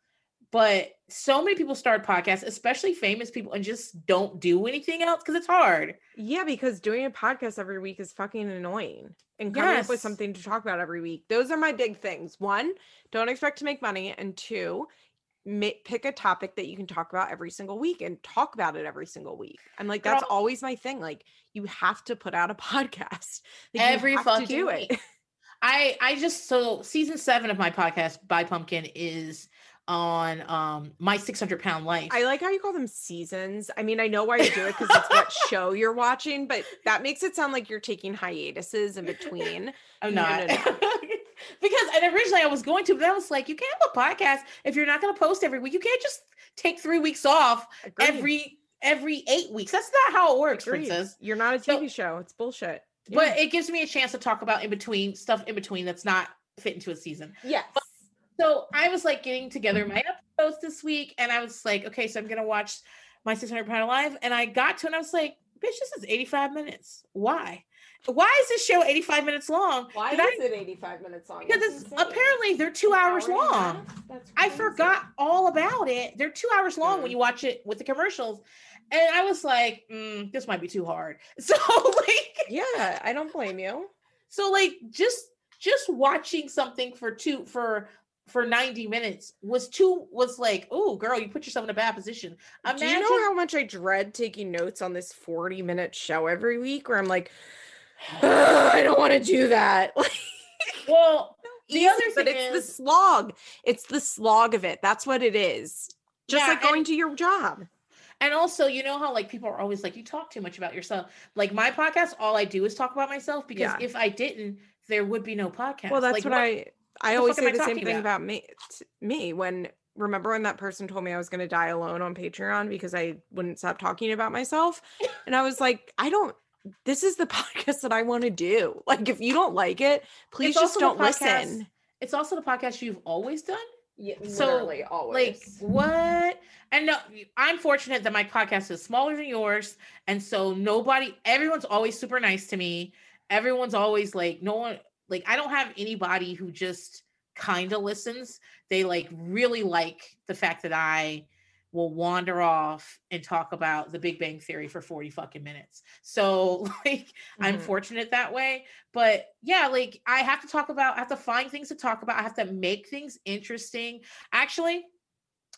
S2: but so many people start podcasts, especially famous people, and just don't do anything else because it's hard.
S1: Yeah, because doing a podcast every week is fucking annoying and coming yes. up with something to talk about every week. Those are my big things. One, don't expect to make money. And two, pick a topic that you can talk about every single week and talk about it every single week. I'm like, that's Girl, always my thing. Like, you have to put out a podcast like,
S2: every fucking do week. it. I I just so season seven of my podcast by Pumpkin is on um my 600 pound life
S1: i like how you call them seasons i mean i know why you do it because it's what show you're watching but that makes it sound like you're taking hiatuses in between
S2: i'm no, not no, no, because and originally i was going to but i was like you can't have a podcast if you're not going to post every week you can't just take three weeks off Agreed. every every eight weeks that's not how it works princess
S1: you're not a tv so, show it's bullshit
S2: yeah. but it gives me a chance to talk about in between stuff in between that's not fit into a season
S1: yes
S2: but so I was like getting together my episodes this week, and I was like, okay, so I'm gonna watch my 600 pound live, and I got to, and I was like, bitch, this is 85 minutes. Why? Why is this show 85 minutes long?
S1: Why Did
S2: is
S1: I... it 85 minutes long?
S2: Because it's, apparently they're two hours hour long. I forgot all about it. They're two hours long when you watch it with the commercials. And I was like, mm, this might be too hard. So like
S1: Yeah, I don't blame you.
S2: So like just just watching something for two for for 90 minutes was too was like, oh girl, you put yourself in a bad position.
S1: Imagine- Do you know how much I dread taking notes on this 40 minute show every week where I'm like, I don't want to do that.
S2: well, the
S1: easy, other thing but it's is, the slog. It's the slog of it. That's what it is. Just yeah, like going and, to your job.
S2: And also, you know how like people are always like, you talk too much about yourself. Like my podcast, all I do is talk about myself because yeah. if I didn't, there would be no podcast.
S1: Well, that's like,
S2: what, what I
S1: I always say the same thing about, about me. Me when remember when that person told me I was going to die alone on Patreon because I wouldn't stop talking about myself, and I was like, I don't. This is the podcast that I want to do. Like, if you don't like it, please it's just don't podcast, listen.
S2: It's also the podcast you've always done. Yeah, so always. Like what? And no, I'm fortunate that my podcast is smaller than yours, and so nobody, everyone's always super nice to me. Everyone's always like, no one, like I don't have anybody who just kind of listens. They like really like the fact that I will wander off and talk about the Big Bang Theory for 40 fucking minutes. So like mm-hmm. I'm fortunate that way. But yeah, like I have to talk about, I have to find things to talk about. I have to make things interesting. Actually,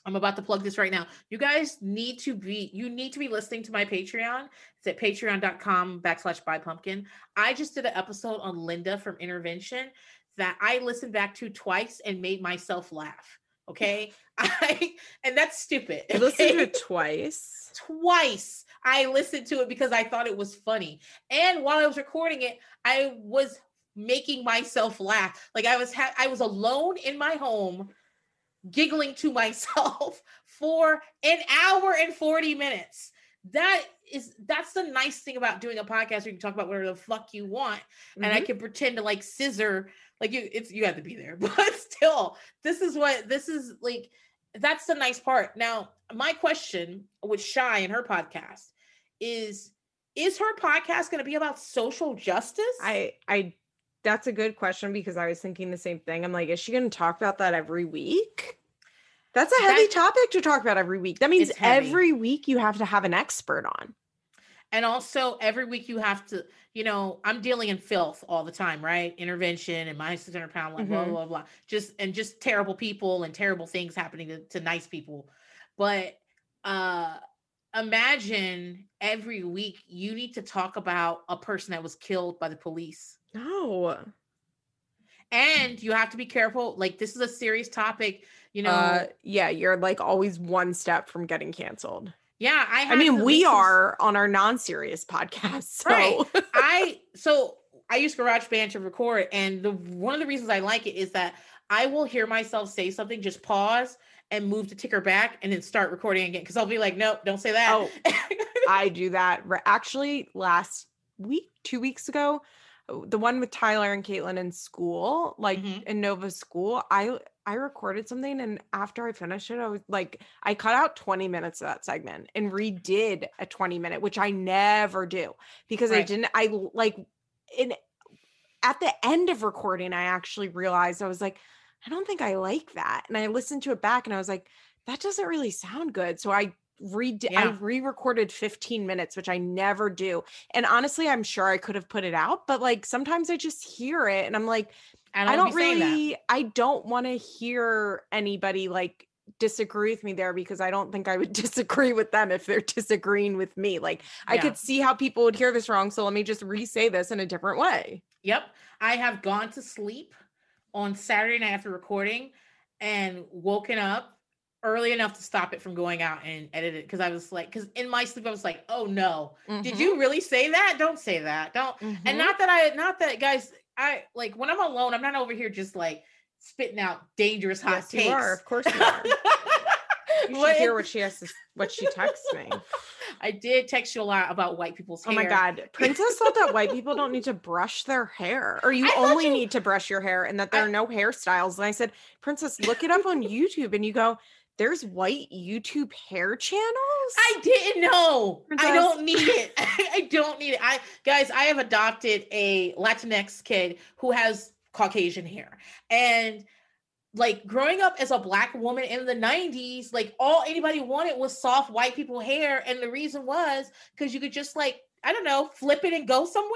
S2: I'm about to plug this right now. You guys need to be you need to be listening to my Patreon. It's at patreon.com backslash buy pumpkin. I just did an episode on Linda from Intervention that I listened back to twice and made myself laugh. Okay. I and that's stupid.
S1: Okay? Listen to it twice.
S2: Twice. I listened to it because I thought it was funny. And while I was recording it, I was making myself laugh. Like I was ha- I was alone in my home giggling to myself for an hour and 40 minutes. That is that's the nice thing about doing a podcast where you can talk about whatever the fuck you want. Mm-hmm. And I mm-hmm. can pretend to like scissor, like you it's you have to be there, but still, this is what this is like that's the nice part. Now, my question with Shy and her podcast is is her podcast going to be about social justice?
S1: I I that's a good question because I was thinking the same thing. I'm like, is she going to talk about that every week? That's a heavy that, topic to talk about every week. That means every week you have to have an expert on.
S2: And also every week you have to, you know, I'm dealing in filth all the time, right? Intervention and my 600 pound, like mm-hmm. blah, blah, blah, just, and just terrible people and terrible things happening to, to nice people. But, uh, imagine every week you need to talk about a person that was killed by the police.
S1: No.
S2: And you have to be careful. Like this is a serious topic, you uh, know. Uh,
S1: yeah, you're like always one step from getting canceled.
S2: Yeah,
S1: I. I mean, we listen. are on our non-serious podcast, so. right?
S2: I so I use GarageBand to record, and the one of the reasons I like it is that I will hear myself say something, just pause, and move the ticker back and then start recording again because I'll be like, nope, don't say that. Oh,
S1: I do that. Actually, last week, two weeks ago, the one with Tyler and Catelynn in school, like mm-hmm. in Nova school, I I recorded something and after I finished it, I was like, I cut out 20 minutes of that segment and redid a 20 minute, which I never do because right. I didn't I like in at the end of recording, I actually realized I was like, I don't think I like that. And I listened to it back and I was like, that doesn't really sound good. So I read yeah. I re-recorded 15 minutes, which I never do. And honestly, I'm sure I could have put it out, but like sometimes I just hear it and I'm like, and I don't, really I don't want to hear anybody like disagree with me there because I don't think I would disagree with them if they're disagreeing with me. Like yeah. I could see how people would hear this wrong. So let me just re-say this in a different way.
S2: Yep. I have gone to sleep on Saturday night after recording and woken up early enough to stop it from going out and edit it because I was like, because in my sleep I was like, oh no, mm-hmm. did you mm-hmm. really say that? Don't say that. Don't. Mm-hmm. And not that I, not that guys, I like when I'm alone, I'm not over here just like spitting out dangerous hot yes, takes. You are, of course you are.
S1: You should what? hear what she has to, what she texts me.
S2: I did text you a lot about white people's oh
S1: my god. Princess thought that white people don't need to brush their hair or you I only you, need to brush your hair and that there I, are no hairstyles. And I said, Princess, look it up on YouTube and you go, there's white YouTube hair channels.
S2: I didn't know. Princess. I don't need it. I don't need it. I guys, I have adopted a Latinx kid who has Caucasian hair. And like growing up as a black woman in the 90s like all anybody wanted was soft white people hair and the reason was because you could just like i don't know flip it and go somewhere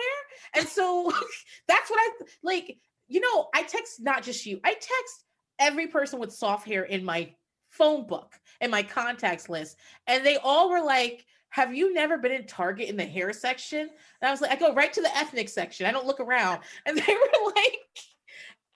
S2: and so that's what i like you know i text not just you i text every person with soft hair in my phone book and my contacts list and they all were like have you never been in target in the hair section and i was like i go right to the ethnic section i don't look around and they were like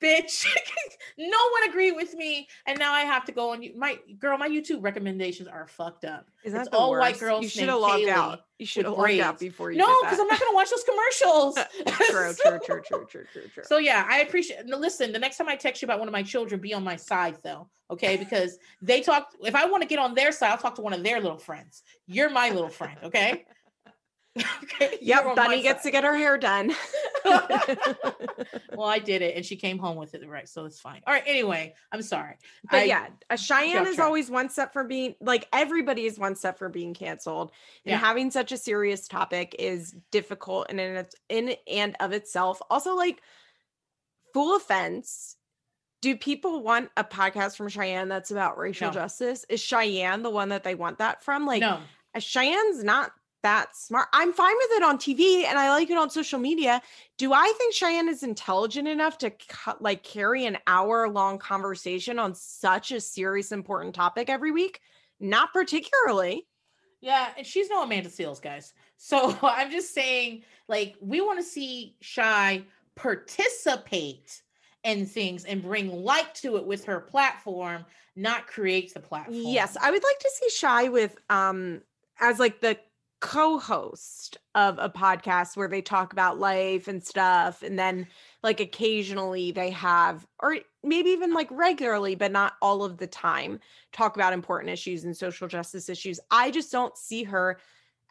S2: bitch. no one agreed with me, and now I have to go on. My girl, my YouTube recommendations are fucked up. Is that it's all worst? white girls? You should have logged Kaylee out. You should have logged out before you. No, because I'm not gonna watch those commercials. true, so, true, true, true, true, true, true. So yeah, I appreciate. Listen, the next time I text you about one of my children, be on my side though, okay? Because they talk. If I want to get on their side, I'll talk to one of their little friends. You're my little friend, okay?
S1: okay. Yep. Bunny gets to get her hair done. well,
S2: I did it and she came home with it, right? So it's fine. All right. Anyway, I'm sorry.
S1: But I, yeah, a Cheyenne is always one step for being like everybody is one step for being canceled. And yeah. having such a serious topic is difficult and in, in and of itself. Also, like full offense. Do people want a podcast from Cheyenne that's about racial no. justice? Is Cheyenne the one that they want that from? Like no. Cheyenne's not that's smart. I'm fine with it on TV and I like it on social media. Do I think Cheyenne is intelligent enough to cut, like carry an hour long conversation on such a serious, important topic every week? Not particularly.
S2: Yeah, and she's no Amanda Seales, guys. So I'm just saying, like, we want to see Shy participate in things and bring light to it with her platform, not create the platform.
S1: Yes, I would like to see Shy with um as like the co-host of a podcast where they talk about life and stuff and then like occasionally they have or maybe even like regularly but not all of the time talk about important issues and social justice issues i just don't see her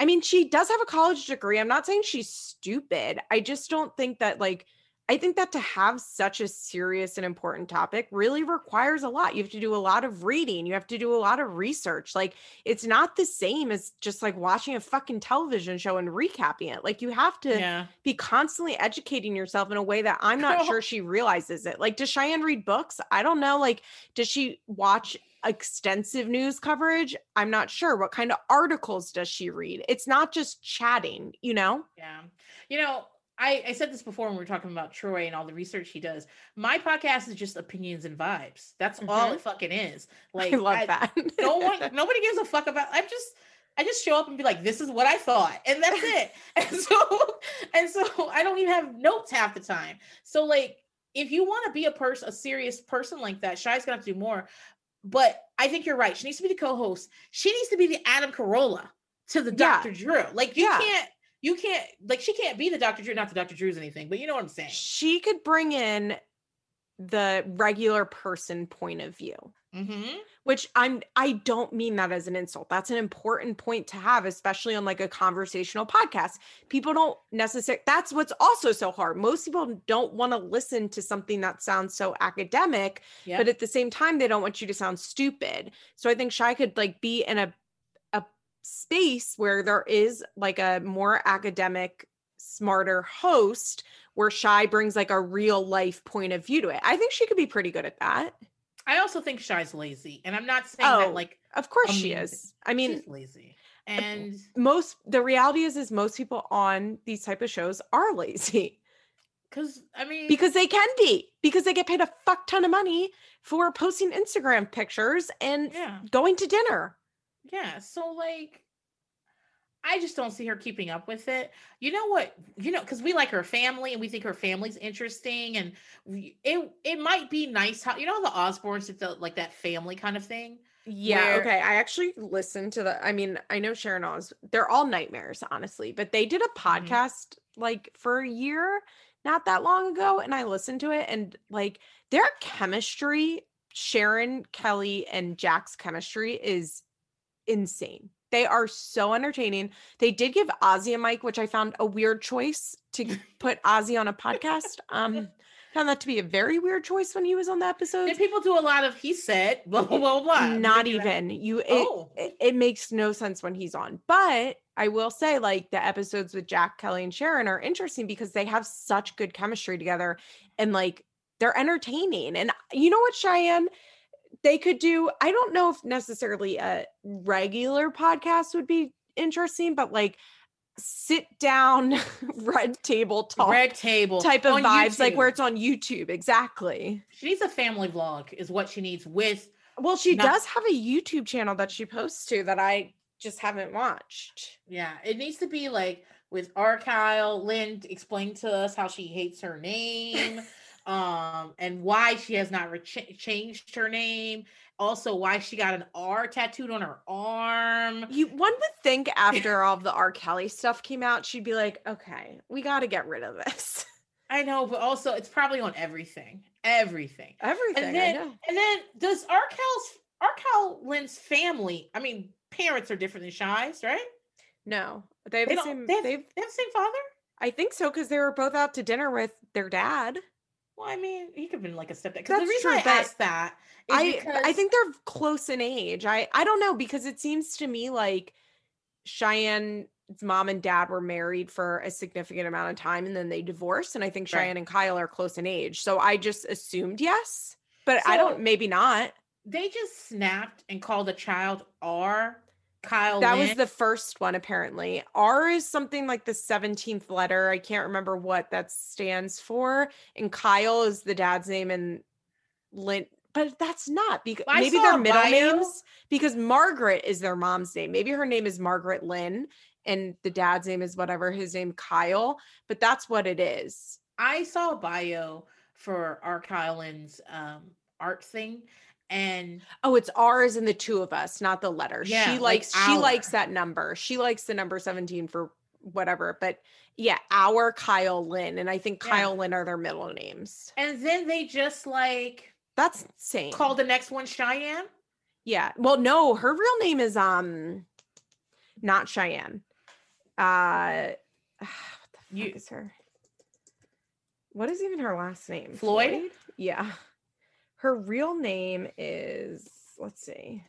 S1: i mean she does have a college degree i'm not saying she's stupid i just don't think that like I think that to have such a serious and important topic really requires a lot. You have to do a lot of reading, you have to do a lot of research. Like, it's not the same as just like watching a fucking television show and recapping it. Like, you have to yeah. be constantly educating yourself in a way that I'm not sure she realizes it. Like, does Cheyenne read books? I don't know. Like, does she watch extensive news coverage? I'm not sure. What kind of articles does she read? It's not just chatting, you know?
S2: Yeah. You know, I, I, said this before when we were talking about Troy and all the research he does. My podcast is just opinions and vibes. That's mm-hmm. all it mm-hmm. fucking is. Like I love I, that. no one nobody gives a fuck about I'm just I just show up and be like, this is what I thought. And that's it. and so and so I don't even have notes half the time. So like if you want to be a person a serious person like that, Shy's gonna have to do more. But I think you're right. She needs to be the co-host. She needs to be the Adam Carolla to the yeah. Dr. Drew. Like you yeah. can't you can't like she can't be the Dr. Drew, not the Dr. Drew's anything, but you know what I'm saying.
S1: She could bring in the regular person point of view. Mm-hmm. Which I'm I don't mean that as an insult. That's an important point to have, especially on like a conversational podcast. People don't necessarily that's what's also so hard. Most people don't want to listen to something that sounds so academic, yep. but at the same time, they don't want you to sound stupid. So I think Shy could like be in a space where there is like a more academic smarter host where shy brings like a real life point of view to it i think she could be pretty good at that
S2: i also think shy's lazy and i'm not saying oh, that like
S1: of course amazing. she is i mean She's
S2: lazy uh, and
S1: most the reality is is most people on these type of shows are lazy
S2: because i mean
S1: because they can be because they get paid a fuck ton of money for posting instagram pictures and yeah. going to dinner
S2: yeah. So like I just don't see her keeping up with it. You know what? You know, because we like her family and we think her family's interesting, and it it might be nice how you know the Osbournes did the, like that family kind of thing.
S1: Yeah. Where, okay. I actually listened to the. I mean, I know Sharon Oz. They're all nightmares, honestly, but they did a mm-hmm. podcast mm-hmm. like for a year not that long ago, and I listened to it, and like their chemistry, Sharon Kelly and Jack's chemistry is insane. They are so entertaining. They did give Ozzy a mic, which I found a weird choice to put Ozzy on a podcast. Um, found that to be a very weird choice when he was on the episode.
S2: people do a lot of he said blah blah blah. blah.
S1: Not even you. It, oh. it, it makes no sense when he's on. But I will say, like the episodes with Jack Kelly and Sharon are interesting because they have such good chemistry together, and like they're entertaining. And you know what, Cheyenne they could do i don't know if necessarily a regular podcast would be interesting but like sit down
S2: red table talk
S1: red table type of vibes YouTube. like where it's on youtube exactly
S2: she needs a family vlog is what she needs with
S1: well she not- does have a youtube channel that she posts to that i just haven't watched
S2: yeah it needs to be like with R. Kyle, Lynn explained to us how she hates her name um, and why she has not re- changed her name. Also, why she got an R tattooed on her arm.
S1: You one would think after all the R. Kelly stuff came out, she'd be like, "Okay, we got to get rid of this."
S2: I know, but also it's probably on everything, everything,
S1: everything.
S2: And then, and then does R. Kel's R. Kel Lynn's family? I mean, parents are different than Shy's, right?
S1: No, they have they the same.
S2: They have, they have the same father.
S1: I think so because they were both out to dinner with their dad.
S2: Well, I mean, he could have been like a step because the reason true, I
S1: asked that is I because... I think they're close in age. I I don't know because it seems to me like Cheyenne's mom and dad were married for a significant amount of time and then they divorced, and I think Cheyenne and Kyle are close in age. So I just assumed yes, but so I don't. Maybe not.
S2: They just snapped and called the child R Kyle.
S1: That was the first one, apparently. R is something like the 17th letter. I can't remember what that stands for. And Kyle is the dad's name, and Lynn, but that's not because I maybe their middle bio. names, because Margaret is their mom's name. Maybe her name is Margaret Lynn, and the dad's name is whatever his name, Kyle, but that's what it is.
S2: I saw a bio for our Kylan's um, art thing and
S1: oh it's ours and the two of us not the letter yeah, she likes like she likes that number she likes the number 17 for whatever but yeah our kyle lynn and i think yeah. kyle lynn are their middle names
S2: and then they just like
S1: that's insane
S2: call the next one cheyenne
S1: yeah well no her real name is um not cheyenne uh what the fuck is her what is even her last name
S2: floyd? floyd?
S1: yeah her real name is, let's see,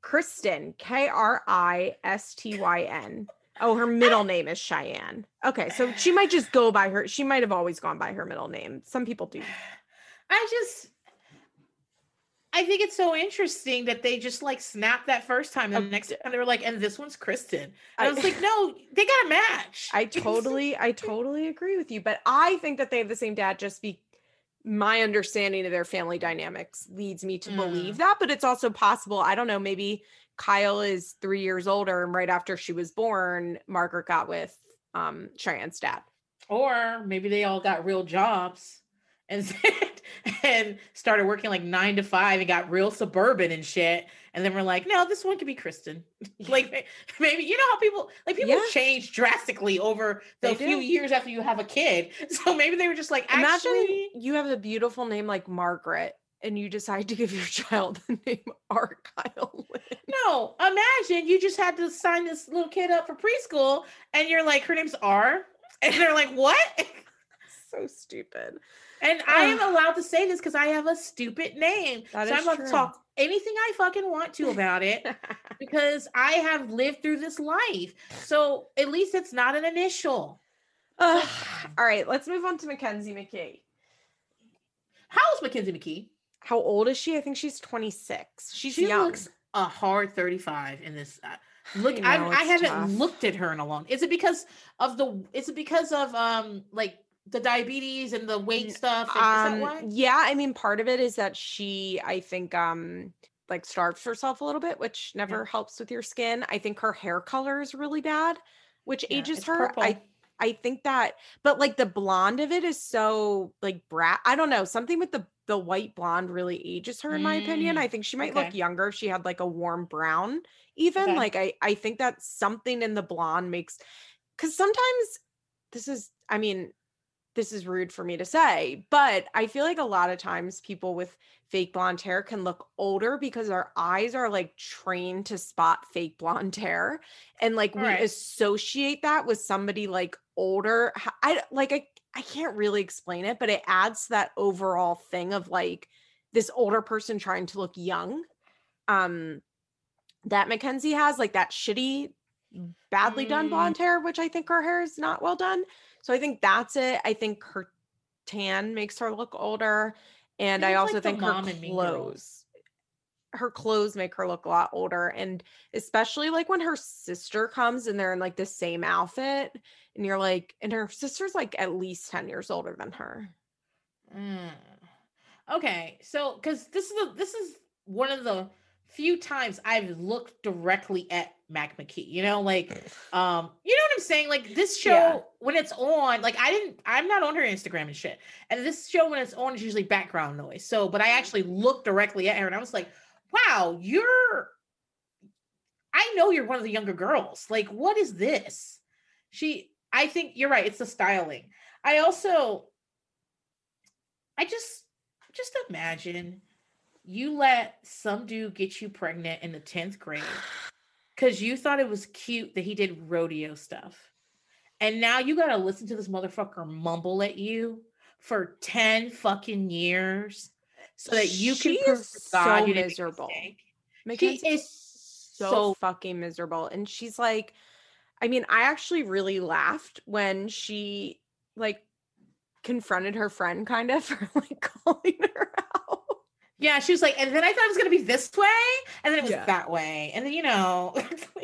S1: Kristen, K R I S T Y N. Oh, her middle name is Cheyenne. Okay, so she might just go by her. She might have always gone by her middle name. Some people do.
S2: I just, I think it's so interesting that they just like snapped that first time. And the next time they were like, and this one's Kristen. And I, I was like, no, they got a match.
S1: I totally, I totally agree with you. But I think that they have the same dad just be, my understanding of their family dynamics leads me to mm. believe that, but it's also possible. I don't know, maybe Kyle is three years older, and right after she was born, Margaret got with um Cheyenne's dad.
S2: Or maybe they all got real jobs and and started working like nine to five and got real suburban and shit. And then we're like, no, this one could be Kristen. like maybe you know how people like people yeah. change drastically over the they few do. years after you have a kid. So maybe they were just like, actually, Imagine
S1: you have a beautiful name like Margaret and you decide to give your child the name Art Kyle.
S2: No, imagine you just had to sign this little kid up for preschool and you're like, her name's R. And they're like, what?
S1: so stupid.
S2: And I am ah. allowed to say this because I have a stupid name. That so I'm allowed to talk anything I fucking want to about it because I have lived through this life. So at least it's not an initial.
S1: all right, let's move on to Mackenzie McKee.
S2: How old is Mackenzie McKee?
S1: How old is she? I think she's 26. She's she young. looks
S2: a hard 35 in this. Uh, look, I, know, I, I haven't tough. looked at her in a long. Is it because of the? Is it because of um like the diabetes and the weight stuff? Um,
S1: yeah, I mean, part of it is that she, I think, um, like starves herself a little bit, which never yeah. helps with your skin. I think her hair color is really bad, which yeah, ages her. Purple. I I think that, but like the blonde of it is so like brat. I don't know something with the the white blonde really ages her in my opinion. Mm, I think she might okay. look younger if she had like a warm brown. Even okay. like I I think that something in the blonde makes because sometimes this is I mean this is rude for me to say, but I feel like a lot of times people with fake blonde hair can look older because our eyes are like trained to spot fake blonde hair and like we associate that with somebody like older. I like I I can't really explain it, but it adds to that overall thing of like this older person trying to look young. Um that Mackenzie has like that shitty badly mm. done blonde hair, which I think her hair is not well done so I think that's it. I think her tan makes her look older. And I also like think her clothes, her clothes make her look a lot older. And especially like when her sister comes and they're in like the same outfit, and you're like, and her sister's like at least 10 years older than her. Mm.
S2: Okay. So, because this is the, this is one of the, few times I've looked directly at Mac McKee, you know, like, um, you know what I'm saying? Like this show yeah. when it's on, like I didn't, I'm not on her Instagram and shit. And this show when it's on is usually background noise. So, but I actually looked directly at her and I was like, wow, you're, I know you're one of the younger girls. Like, what is this? She, I think you're right. It's the styling. I also, I just, just imagine you let some dude get you pregnant in the 10th grade because you thought it was cute that he did rodeo stuff. And now you got to listen to this motherfucker mumble at you for 10 fucking years so that you she can prove to God so you
S1: miserable. she is so, so fucking miserable. And she's like, I mean, I actually really laughed when she like confronted her friend kind of for like calling
S2: her out yeah, she was like, and then I thought it was gonna be this way, and then it was yeah. that way, and then you know,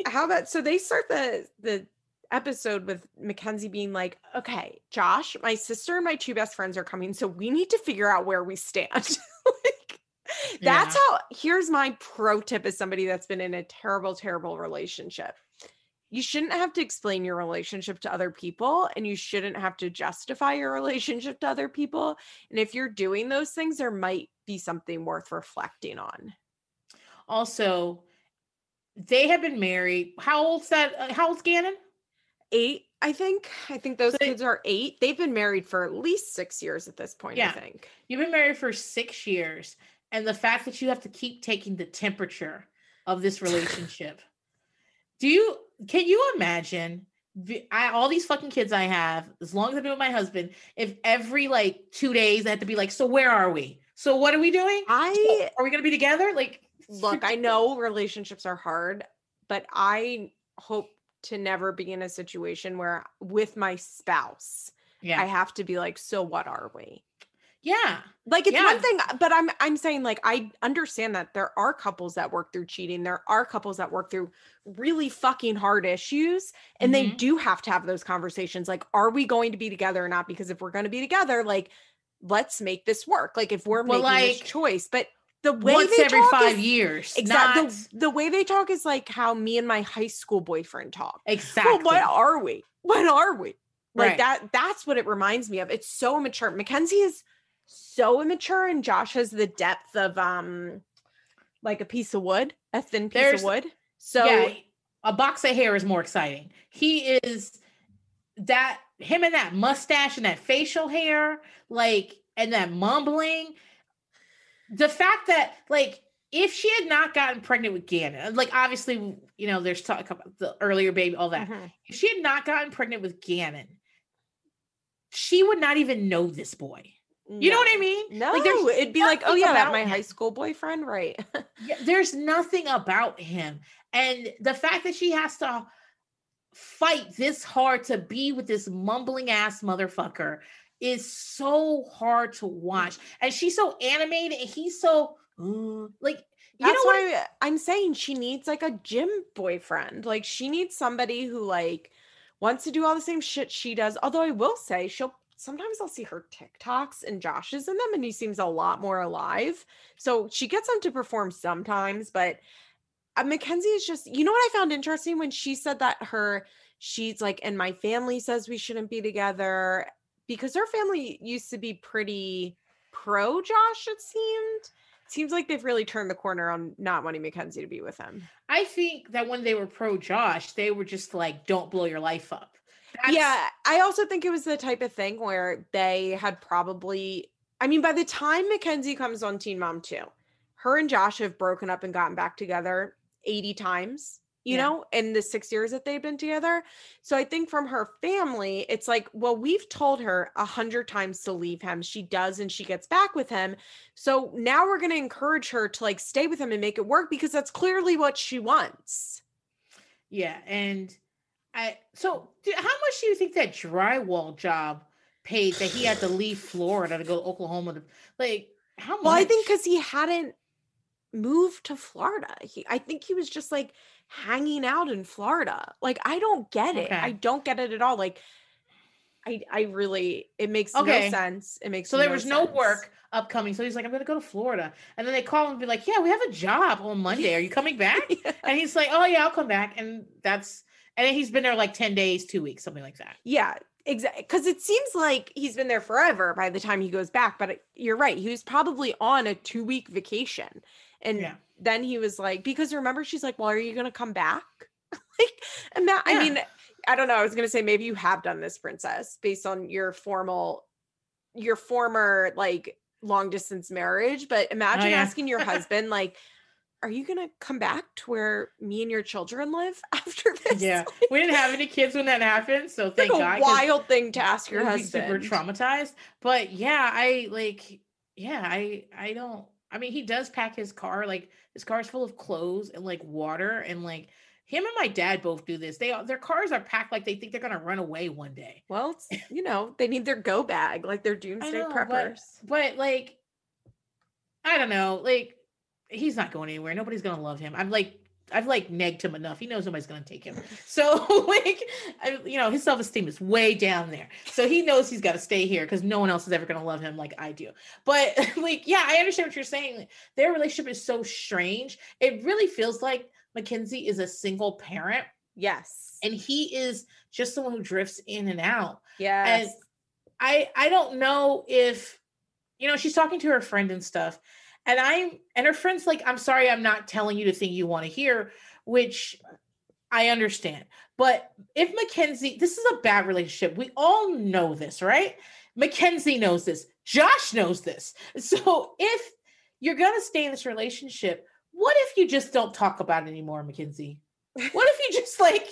S1: how about so they start the the episode with Mackenzie being like, okay, Josh, my sister and my two best friends are coming, so we need to figure out where we stand. like, that's yeah. how here's my pro tip as somebody that's been in a terrible, terrible relationship you shouldn't have to explain your relationship to other people and you shouldn't have to justify your relationship to other people. And if you're doing those things, there might be something worth reflecting on.
S2: Also, they have been married. How old's that? Uh, how old's Gannon?
S1: Eight, I think. I think those so kids they, are eight. They've been married for at least six years at this point, yeah. I think.
S2: You've been married for six years. And the fact that you have to keep taking the temperature of this relationship. Do you can you imagine I, all these fucking kids I have, as long as I've been with my husband, if every like two days I had to be like, so where are we? So what are we doing? I are we gonna be together? Like,
S1: look, I know relationships are hard, but I hope to never be in a situation where with my spouse, yeah. I have to be like, so what are we?
S2: Yeah.
S1: Like it's yeah. one thing, but I'm I'm saying like I understand that there are couples that work through cheating. There are couples that work through really fucking hard issues and mm-hmm. they do have to have those conversations like are we going to be together or not because if we're going to be together like let's make this work. Like if we're well, making like, this choice, but the way once every 5 is, years. Exactly. Not... The, the, way they talk is like how me and my high school boyfriend talk.
S2: Exactly.
S1: Well, what are we? What are we? Like right. that that's what it reminds me of. It's so mature. Mackenzie is so immature and Josh has the depth of um like a piece of wood, a thin piece There's, of wood. So yeah,
S2: a box of hair is more exciting. He is that him and that mustache and that facial hair, like and that mumbling. The fact that like if she had not gotten pregnant with Gannon, like obviously, you know, there's talk about the earlier baby, all that. Mm-hmm. If she had not gotten pregnant with Gannon, she would not even know this boy. No. You know what I mean?
S1: No, like it'd be like, oh yeah, that my him. high school boyfriend, right?
S2: yeah, there's nothing about him, and the fact that she has to fight this hard to be with this mumbling ass motherfucker is so hard to watch, and she's so animated, and he's so uh, like. You
S1: That's know what I'm saying? She needs like a gym boyfriend. Like she needs somebody who like wants to do all the same shit she does. Although I will say she'll sometimes I'll see her TikToks and Josh is in them and he seems a lot more alive. So she gets him to perform sometimes, but uh, Mackenzie is just, you know what I found interesting when she said that her, she's like, and my family says we shouldn't be together because her family used to be pretty pro Josh, it seemed. seems like they've really turned the corner on not wanting Mackenzie to be with him.
S2: I think that when they were pro Josh, they were just like, don't blow your life up.
S1: That's- yeah, I also think it was the type of thing where they had probably, I mean, by the time Mackenzie comes on Teen Mom 2, her and Josh have broken up and gotten back together 80 times, you yeah. know, in the six years that they've been together. So I think from her family, it's like, well, we've told her a hundred times to leave him. She does, and she gets back with him. So now we're going to encourage her to like stay with him and make it work because that's clearly what she wants.
S2: Yeah. And, I, so how much do you think that drywall job paid that he had to leave Florida to go to Oklahoma? To, like how much? Well,
S1: I think because he hadn't moved to Florida. He, I think he was just like hanging out in Florida. Like I don't get it. Okay. I don't get it at all. Like I, I really, it makes okay. no sense. It makes
S2: so there no was
S1: sense.
S2: no work upcoming. So he's like, I'm gonna go to Florida, and then they call him and be like, Yeah, we have a job on Monday. Are you coming back? yeah. And he's like, Oh yeah, I'll come back. And that's and he's been there like 10 days, two weeks, something like that.
S1: Yeah, exactly. Because it seems like he's been there forever by the time he goes back. But uh, you're right. He was probably on a two week vacation. And yeah. then he was like, because remember, she's like, well, are you going to come back? like, and that, yeah. I mean, I don't know. I was going to say maybe you have done this, princess, based on your formal, your former like long distance marriage. But imagine oh, yeah. asking your husband, like, are you gonna come back to where me and your children live after
S2: this? Yeah, like, we didn't have any kids when that happened, so thank like God.
S1: Wild thing to ask your husband. Super
S2: traumatized, but yeah, I like, yeah, I I don't. I mean, he does pack his car. Like his car is full of clothes and like water and like him and my dad both do this. They their cars are packed like they think they're gonna run away one day.
S1: Well, you know, they need their go bag, like their doomsday know, preppers.
S2: But, but like, I don't know, like he's not going anywhere. Nobody's gonna love him. I'm like I've like negged him enough. He knows nobody's gonna take him. So like, I, you know, his self esteem is way down there. So he knows he's got to stay here because no one else is ever gonna love him like I do. But like, yeah, I understand what you're saying. Their relationship is so strange. It really feels like Mackenzie is a single parent. Yes, and he is just someone who drifts in and out. Yes, and I I don't know if you know she's talking to her friend and stuff and I and her friends like, I'm sorry, I'm not telling you the thing you want to hear, which I understand. But if Mackenzie, this is a bad relationship. We all know this, right? Mackenzie knows this. Josh knows this. So if you're gonna stay in this relationship, what if you just don't talk about it anymore, Mackenzie? What if you just like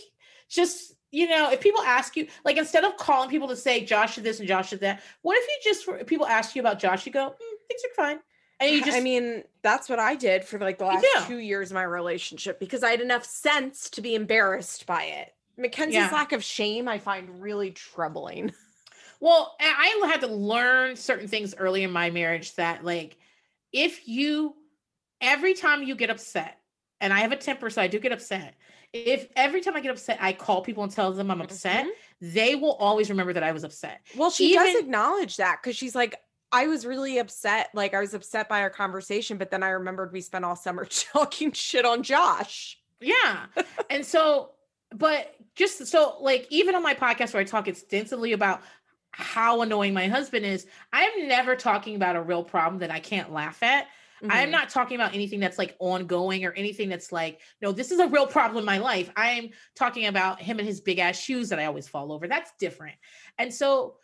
S2: just you know, if people ask you, like instead of calling people to say Josh did this and Josh did that, what if you just people ask you about Josh, you go, mm, things are fine.
S1: And you just, I mean, that's what I did for like the last yeah. two years of my relationship because I had enough sense to be embarrassed by it. Mackenzie's yeah. lack of shame I find really troubling.
S2: Well, I had to learn certain things early in my marriage that, like, if you, every time you get upset, and I have a temper, so I do get upset. If every time I get upset, I call people and tell them I'm upset, mm-hmm. they will always remember that I was upset.
S1: Well, she Even, does acknowledge that because she's like, I was really upset. Like I was upset by our conversation, but then I remembered we spent all summer talking shit on Josh.
S2: Yeah. and so, but just so like even on my podcast where I talk extensively about how annoying my husband is, I am never talking about a real problem that I can't laugh at. Mm-hmm. I'm not talking about anything that's like ongoing or anything that's like, no, this is a real problem in my life. I'm talking about him and his big ass shoes that I always fall over. That's different. And so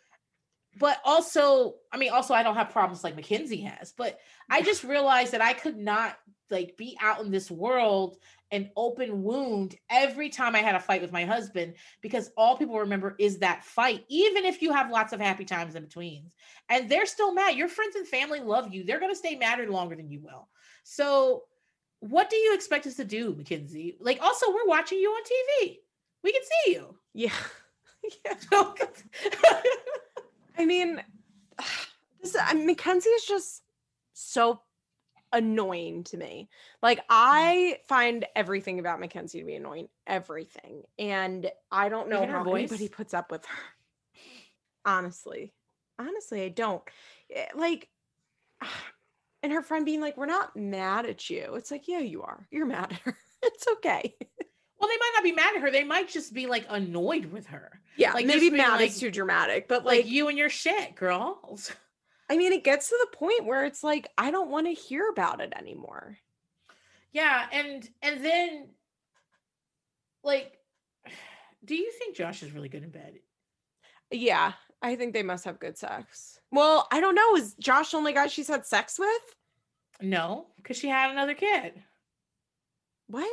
S2: but also, I mean, also I don't have problems like Mackenzie has, but I just realized that I could not like be out in this world an open wound every time I had a fight with my husband because all people remember is that fight, even if you have lots of happy times in between. And they're still mad. Your friends and family love you. They're going to stay madder longer than you will. So, what do you expect us to do, Mackenzie? Like, also, we're watching you on TV. We can see you. Yeah. yeah.
S1: I mean, this I, Mackenzie is just so annoying to me. Like I mm. find everything about Mackenzie to be annoying, everything, and I don't know how anybody puts up with her. Honestly, honestly, I don't. Eh, like, and her friend being like, "We're not mad at you." It's like, yeah, you are. You're mad at her. It's okay.
S2: Well, they might not be mad at her. They might just be like annoyed with her.
S1: Yeah,
S2: like
S1: maybe mad like, is too dramatic, but like, like
S2: you and your shit, girls.
S1: I mean, it gets to the point where it's like I don't want to hear about it anymore.
S2: Yeah, and and then like do you think Josh is really good in bed?
S1: Yeah, I think they must have good sex. Well, I don't know. Is Josh the only guy she's had sex with?
S2: No, because she had another kid.
S1: What?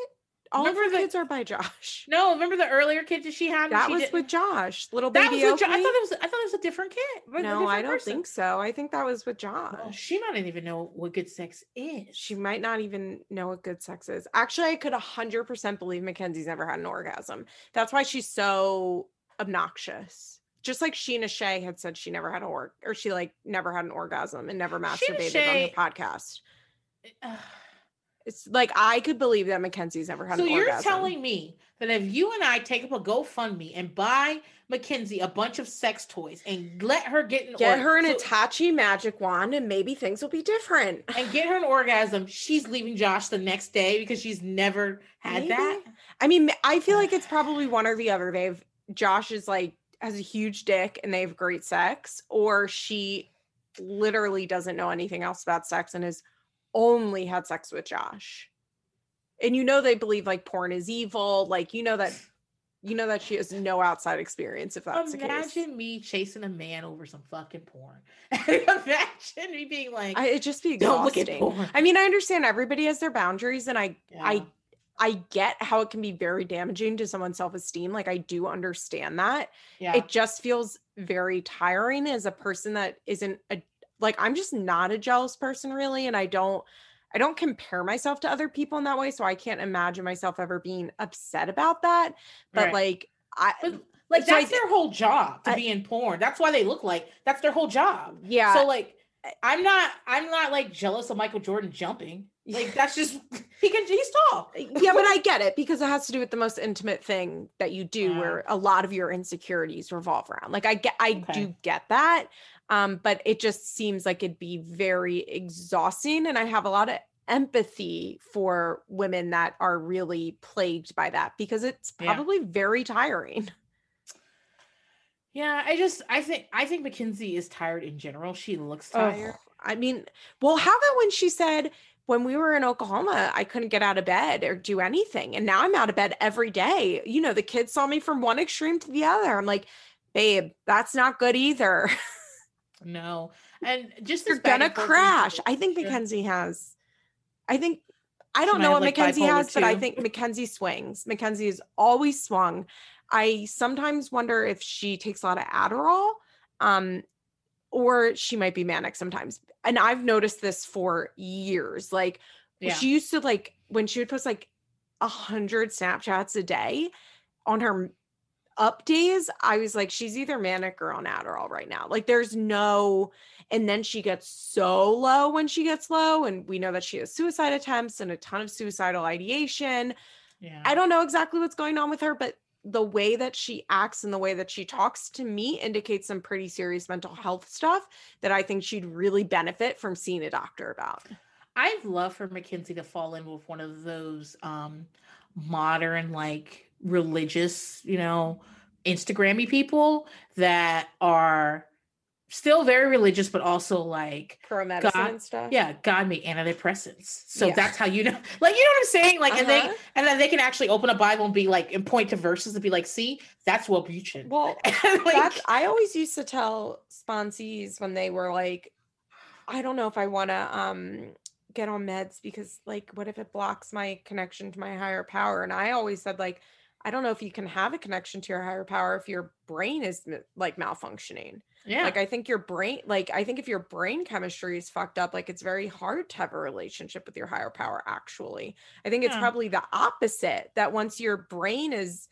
S1: all remember of her the, kids are by Josh.
S2: No, remember the earlier kid that she had?
S1: That
S2: she
S1: was did with Josh, little baby. That
S2: was jo- I thought it was. I thought it was a different kid. No,
S1: different I don't person. think so. I think that was with Josh. Well,
S2: she might not even know what good sex is.
S1: She might not even know what good sex is. Actually, I could hundred percent believe Mackenzie's never had an orgasm. That's why she's so obnoxious. Just like Sheena Shea had said, she never had a org, or she like never had an orgasm and never masturbated on the podcast. Uh It's like I could believe that Mackenzie's never had.
S2: So you're orgasm. telling me that if you and I take up a GoFundMe and buy Mackenzie a bunch of sex toys and let her get
S1: an get her an so, Hitachi magic wand and maybe things will be different.
S2: And get her an orgasm. She's leaving Josh the next day because she's never had maybe. that.
S1: I mean, I feel like it's probably one or the other. They've Josh is like has a huge dick and they have great sex, or she literally doesn't know anything else about sex and is only had sex with Josh. And you know they believe like porn is evil, like you know that you know that she has no outside experience if that's imagine
S2: me chasing a man over some fucking porn imagine me being
S1: like I, it'd just be exhausting i mean i understand everybody has their boundaries and i yeah. i i get how it can be very damaging to someone's self-esteem like i do understand that yeah. it just feels very tiring as a person that isn't a like I'm just not a jealous person really and I don't I don't compare myself to other people in that way so I can't imagine myself ever being upset about that but right. like I but,
S2: like so that's I, their whole job to I, be in porn that's why they look like that's their whole job yeah so like I'm not I'm not like jealous of Michael Jordan jumping. Like that's just he can he's tall.
S1: yeah, but I get it because it has to do with the most intimate thing that you do yeah. where a lot of your insecurities revolve around. Like I get I okay. do get that. Um, but it just seems like it'd be very exhausting. And I have a lot of empathy for women that are really plagued by that because it's probably yeah. very tiring.
S2: Yeah, I just I think I think Mackenzie is tired in general. She looks tired. I
S1: mean, well, how about when she said when we were in Oklahoma, I couldn't get out of bed or do anything. And now I'm out of bed every day. You know, the kids saw me from one extreme to the other. I'm like, babe, that's not good either.
S2: no. And just
S1: you're gonna crash. I think Mackenzie has. I think I don't know what Mackenzie has, but I think Mackenzie swings. Mackenzie has always swung. I sometimes wonder if she takes a lot of Adderall um, or she might be manic sometimes. And I've noticed this for years. Like yeah. she used to like when she would post like a hundred Snapchats a day on her up days, I was like, she's either manic or on Adderall right now. Like there's no, and then she gets so low when she gets low. And we know that she has suicide attempts and a ton of suicidal ideation. Yeah. I don't know exactly what's going on with her, but the way that she acts and the way that she talks to me indicates some pretty serious mental health stuff that I think she'd really benefit from seeing a doctor about.
S2: I'd love for Mackenzie to fall in with one of those um, modern, like religious, you know, Instagrammy people that are still very religious, but also like pro medicine and stuff. Yeah, God made antidepressants, so yeah. that's how you know. Like, you know what I'm saying? Like, uh-huh. and they uh-huh. and then they can actually open a Bible and be like, and point to verses and be like, "See, that's what Well, like,
S1: that's, I always used to tell sponsees when they were like, "I don't know if I want to." um get on meds because like what if it blocks my connection to my higher power and i always said like I don't know if you can have a connection to your higher power if your brain is like malfunctioning. Yeah. Like I think your brain, like I think if your brain chemistry is fucked up, like it's very hard to have a relationship with your higher power, actually. I think it's probably the opposite that once your brain is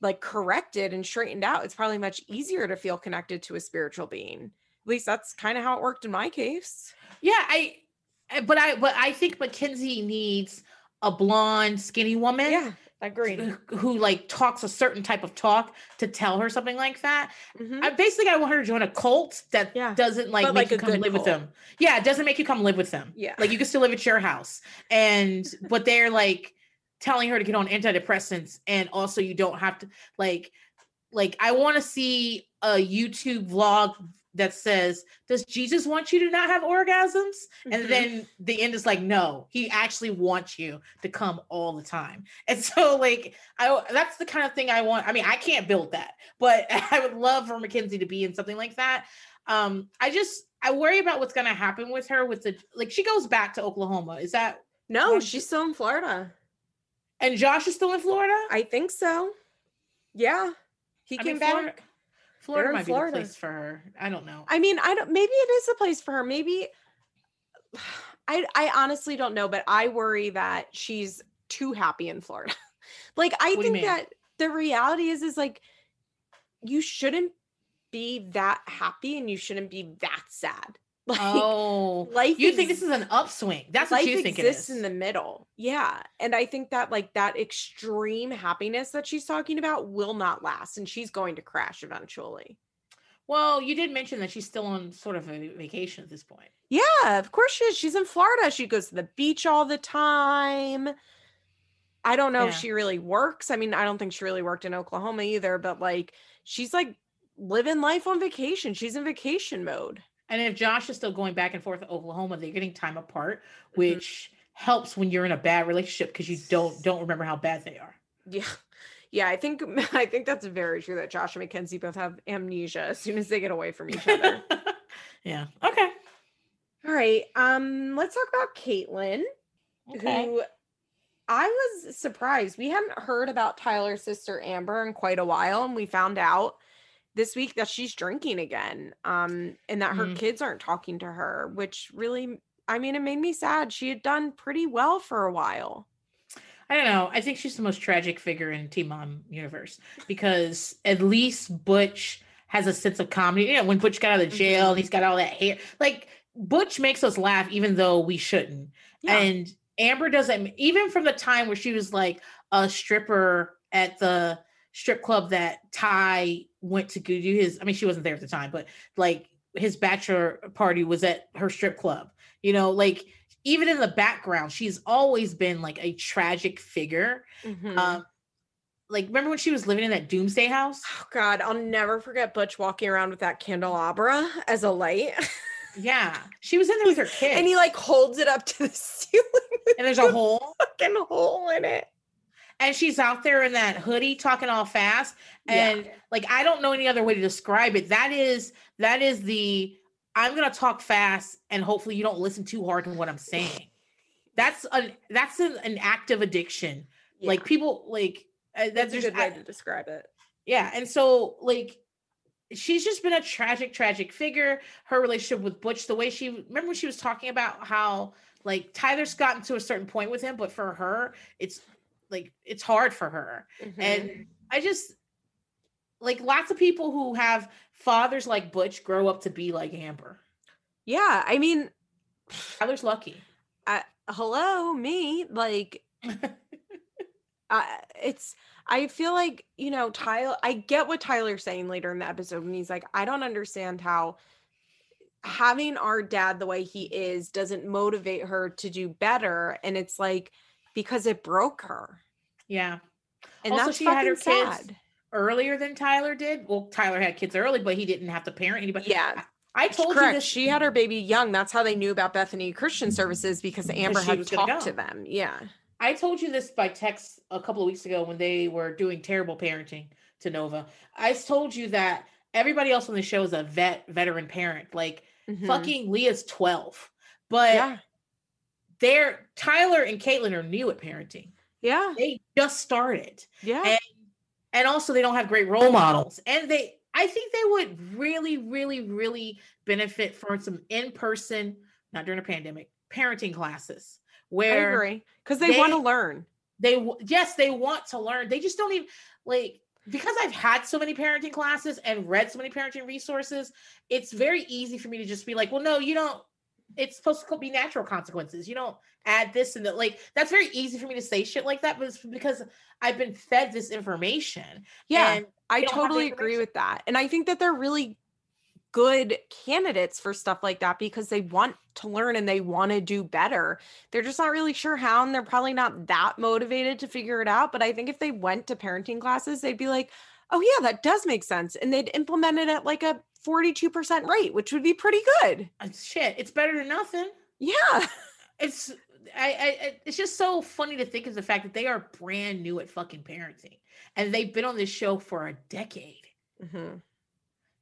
S1: like corrected and straightened out, it's probably much easier to feel connected to a spiritual being. At least that's kind of how it worked in my case.
S2: Yeah, I eh, but I but I think Mackenzie needs a blonde, skinny woman. Yeah
S1: Agreed.
S2: Who like talks a certain type of talk to tell her something like that. Mm-hmm. I basically I want her to join a cult that yeah. doesn't like but make like you come live cult. with them. Yeah, it doesn't make you come live with them. Yeah. Like you can still live at your house. And but they're like telling her to get on antidepressants and also you don't have to like like I want to see a YouTube vlog that says, Does Jesus want you to not have orgasms? Mm-hmm. And then the end is like, No, he actually wants you to come all the time. And so, like, I that's the kind of thing I want. I mean, I can't build that, but I would love for Mackenzie to be in something like that. Um, I just I worry about what's gonna happen with her with the like she goes back to Oklahoma. Is that
S1: no, she's still in Florida.
S2: And Josh is still in Florida?
S1: I think so. Yeah. He I came mean, back. Florida,
S2: Florida might Florida. be the place for her. I don't know. I
S1: mean, I don't maybe it is a place for her. Maybe I I honestly don't know, but I worry that she's too happy in Florida. like I what think that the reality is is like you shouldn't be that happy and you shouldn't be that sad. Like,
S2: oh, life. You ex- think this is an upswing?
S1: That's what you think exists it is. in the middle. Yeah, and I think that like that extreme happiness that she's talking about will not last, and she's going to crash eventually.
S2: Well, you did mention that she's still on sort of a vacation at this point.
S1: Yeah, of course she is. She's in Florida. She goes to the beach all the time. I don't know yeah. if she really works. I mean, I don't think she really worked in Oklahoma either, but like she's like living life on vacation. She's in vacation mode.
S2: And if Josh is still going back and forth to Oklahoma, they're getting time apart, mm-hmm. which mm-hmm. helps when you're in a bad relationship because you don't don't remember how bad they are.
S1: Yeah. Yeah, I think I think that's very true that Josh and Mackenzie both have amnesia as soon as they get away from each other.
S2: yeah. Okay.
S1: All right. Um, let's talk about Catelynn, okay. who I was surprised. We hadn't heard about Tyler's sister Amber in quite a while, and we found out this week that she's drinking again um and that her mm. kids aren't talking to her which really i mean it made me sad she had done pretty well for a while
S2: i don't know i think she's the most tragic figure in team mom universe because at least butch has a sense of comedy you know when butch got out of jail mm-hmm. and he's got all that hair like butch makes us laugh even though we shouldn't yeah. and amber doesn't even from the time where she was like a stripper at the strip club that ty went to do his. I mean, she wasn't there at the time, but like his bachelor party was at her strip club. You know, like even in the background, she's always been like a tragic figure. Mm-hmm. Um, like remember when she was living in that doomsday house?
S1: Oh God, I'll never forget Butch walking around with that candelabra as a light.
S2: yeah, she was in there with her kid,
S1: and he like holds it up to the ceiling,
S2: and there's a hole,
S1: fucking hole in it
S2: and she's out there in that hoodie talking all fast and yeah. like i don't know any other way to describe it that is that is the i'm going to talk fast and hopefully you don't listen too hard to what i'm saying that's a that's an, an active addiction yeah. like people like
S1: uh, that's, that's a good way to describe it
S2: yeah and so like she's just been a tragic tragic figure her relationship with butch the way she remember she was talking about how like tyler's gotten to a certain point with him but for her it's like it's hard for her. Mm-hmm. And I just like lots of people who have fathers like Butch grow up to be like Amber.
S1: Yeah, I mean,
S2: Tyler's lucky.
S1: I, hello, me. Like, it's. I feel like you know Tyler. I get what Tyler's saying later in the episode when he's like, I don't understand how having our dad the way he is doesn't motivate her to do better. And it's like, because it broke her.
S2: Yeah. And also, that's she had her sad. kids earlier than Tyler did. Well, Tyler had kids early, but he didn't have to parent anybody.
S1: Yeah. I, told Correct. you this. She had her baby young. That's how they knew about Bethany Christian Services because Amber had talked to them. Yeah.
S2: I told you this by text a couple of weeks ago when they were doing terrible parenting to Nova. I told you that everybody else on the show is a vet veteran parent. Like mm-hmm. fucking Leah's 12. But yeah they're Tyler and Catelynn are new at parenting. Yeah. They just started. Yeah. And, and also they don't have great role models. And they I think they would really, really, really benefit from some in-person, not during a pandemic, parenting classes
S1: where because they, they want to learn.
S2: They yes, they want to learn. They just don't even like because I've had so many parenting classes and read so many parenting resources, it's very easy for me to just be like, well, no, you don't it's supposed to be natural consequences. You don't add this and that. Like that's very easy for me to say shit like that, but it's because I've been fed this information.
S1: Yeah, I totally agree with that, and I think that they're really good candidates for stuff like that because they want to learn and they want to do better. They're just not really sure how, and they're probably not that motivated to figure it out. But I think if they went to parenting classes, they'd be like, oh yeah, that does make sense. And they'd implemented it like a 42% rate, which would be pretty good.
S2: Uh, shit, it's better than nothing. Yeah. It's I, I it's just so funny to think of the fact that they are brand new at fucking parenting and they've been on this show for a decade. Mm-hmm.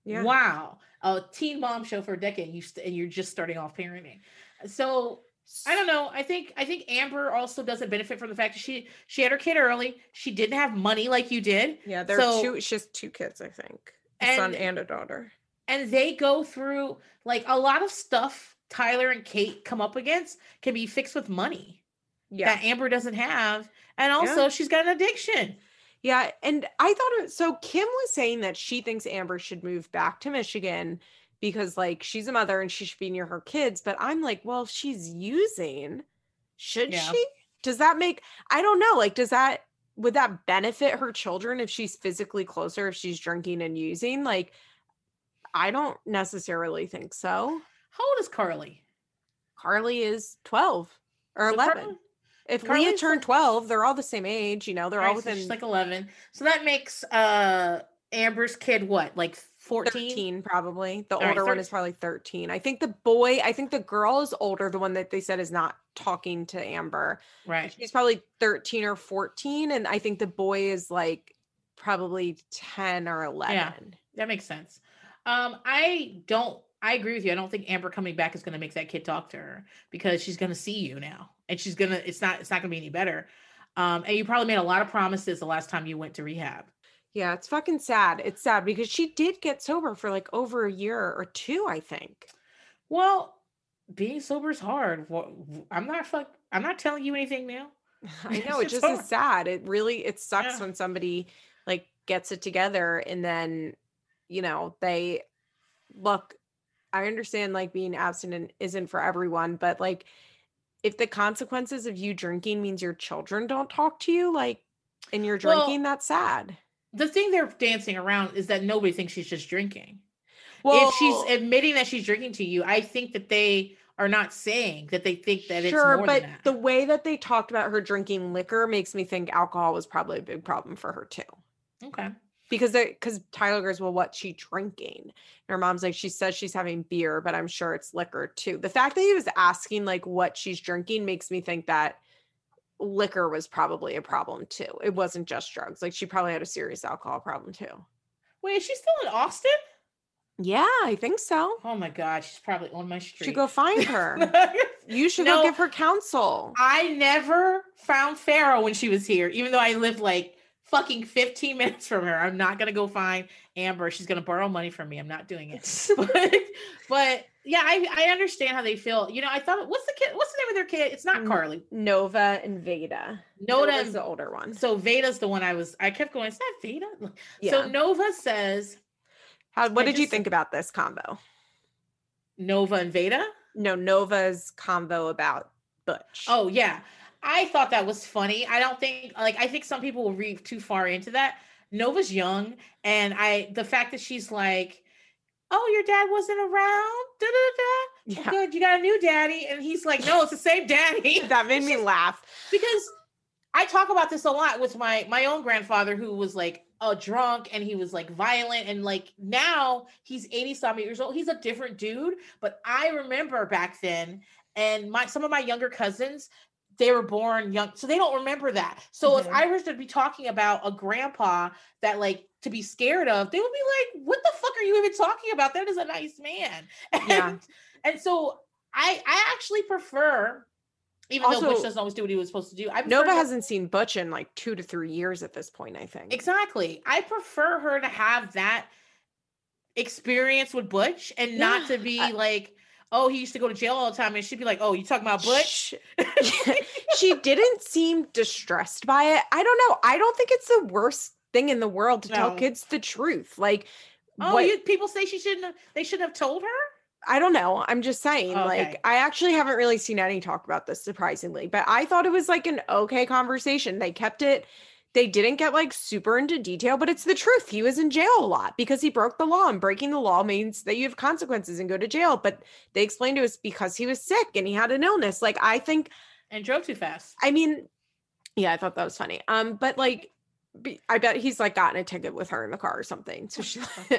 S2: Yeah. Wow. A teen mom show for a decade and you st- and you're just starting off parenting. So I don't know. I think I think Amber also doesn't benefit from the fact that she she had her kid early. She didn't have money like you did.
S1: Yeah, there so, are two. It's just two kids, I think, a and, son and a daughter.
S2: And they go through like a lot of stuff. Tyler and Kate come up against can be fixed with money. Yeah, that Amber doesn't have, and also yeah. she's got an addiction.
S1: Yeah, and I thought it, so. Kim was saying that she thinks Amber should move back to Michigan because like she's a mother and she should be near her kids but i'm like well she's using should yeah. she does that make i don't know like does that would that benefit her children if she's physically closer if she's drinking and using like i don't necessarily think so
S2: how old is carly
S1: carly is 12 or so 11 Carly, if Carly's Leah turned 12 they're all the same age you know they're all, within so like
S2: 11 so that makes uh amber's kid what like 14 13,
S1: probably the All older right, one is probably 13 i think the boy i think the girl is older the one that they said is not talking to amber right she's probably 13 or 14 and i think the boy is like probably 10 or 11 yeah,
S2: that makes sense um i don't i agree with you i don't think amber coming back is going to make that kid talk to her because she's going to see you now and she's going to it's not it's not going to be any better um and you probably made a lot of promises the last time you went to rehab
S1: yeah, it's fucking sad. It's sad because she did get sober for like over a year or two, I think.
S2: Well, being sober is hard. I'm not fuck. I'm not telling you anything now.
S1: I know it just is sad. It really it sucks yeah. when somebody like gets it together and then you know they look. I understand like being abstinent isn't for everyone, but like if the consequences of you drinking means your children don't talk to you, like and you're drinking, well, that's sad
S2: the thing they're dancing around is that nobody thinks she's just drinking. Well, if she's admitting that she's drinking to you, I think that they are not saying that they think that sure, it's but
S1: the way that they talked about her drinking liquor makes me think alcohol was probably a big problem for her too. Okay. Because they because Tyler goes, Well, what's she drinking? And her mom's like, She says she's having beer, but I'm sure it's liquor too. The fact that he was asking like what she's drinking makes me think that liquor was probably a problem too. It wasn't just drugs. Like she probably had a serious alcohol problem too.
S2: Wait, is she still in Austin?
S1: Yeah, I think so.
S2: Oh my God, she's probably on my street.
S1: Should go find her. you should no, go give her counsel.
S2: I never found Farrah when she was here, even though I lived like fucking 15 minutes from her. I'm not gonna go find Amber. She's gonna borrow money from me. I'm not doing it. but, but yeah, I, I understand how they feel. You know, I thought, what's the kid? What's the name of their kid? It's not mm, Carly.
S1: Nova and Vaeda.
S2: Nova is the older one. So Vaeda's the one I was. I kept going. Is that Vaeda? Yeah. So Nova says,
S1: "How? What I did just, you think about this combo?
S2: Nova and Vaeda?
S1: No, Nova's combo about Butch.
S2: Oh yeah, I thought that was funny. I don't think like I think some people will read too far into that. Nova's young, and I the fact that she's like oh, your dad wasn't around. Da, da, da. Yeah. Good, you got a new daddy. And he's like, no, it's the same daddy. that made me laugh. Because I talk about this a lot with my my own grandfather who was like a drunk and he was like violent and like now he's 80 some years old. He's a different dude, but I remember back then and my some of my younger cousins they were born young so they don't remember that so mm-hmm. if i were to be talking about a grandpa that like to be scared of, they would be like, what the fuck are you even talking about? That is a nice man. And, yeah. and so I I actually prefer even also, though Butch doesn't always do what he was supposed to do. I
S1: Nova hasn't seen Butch in like two to three years at this point, I think.
S2: Exactly. I prefer her to have that experience with Butch and yeah. not to be I, like, oh, he used to go to jail all the time. And she'd be like, oh, you talking about Butch?
S1: she didn't seem distressed by it. I don't know. I don't think it's the worst thing in the world to no. tell kids the truth. Like,
S2: oh, what, you, people say she shouldn't. Have, they shouldn't have told her.
S1: I don't know. I'm just saying, okay. like, I actually haven't really seen any talk about this, surprisingly, but I thought it was like an okay conversation. They kept it, they didn't get like super into detail, but it's the truth. He was in jail a lot because he broke the law, and breaking the law means that you have consequences and go to jail. But they explained to us because he was sick and he had an illness. Like, I think.
S2: And drove too fast.
S1: I mean, yeah, I thought that was funny. Um, but like, be, I bet he's like gotten a ticket with her in the car or something. So she,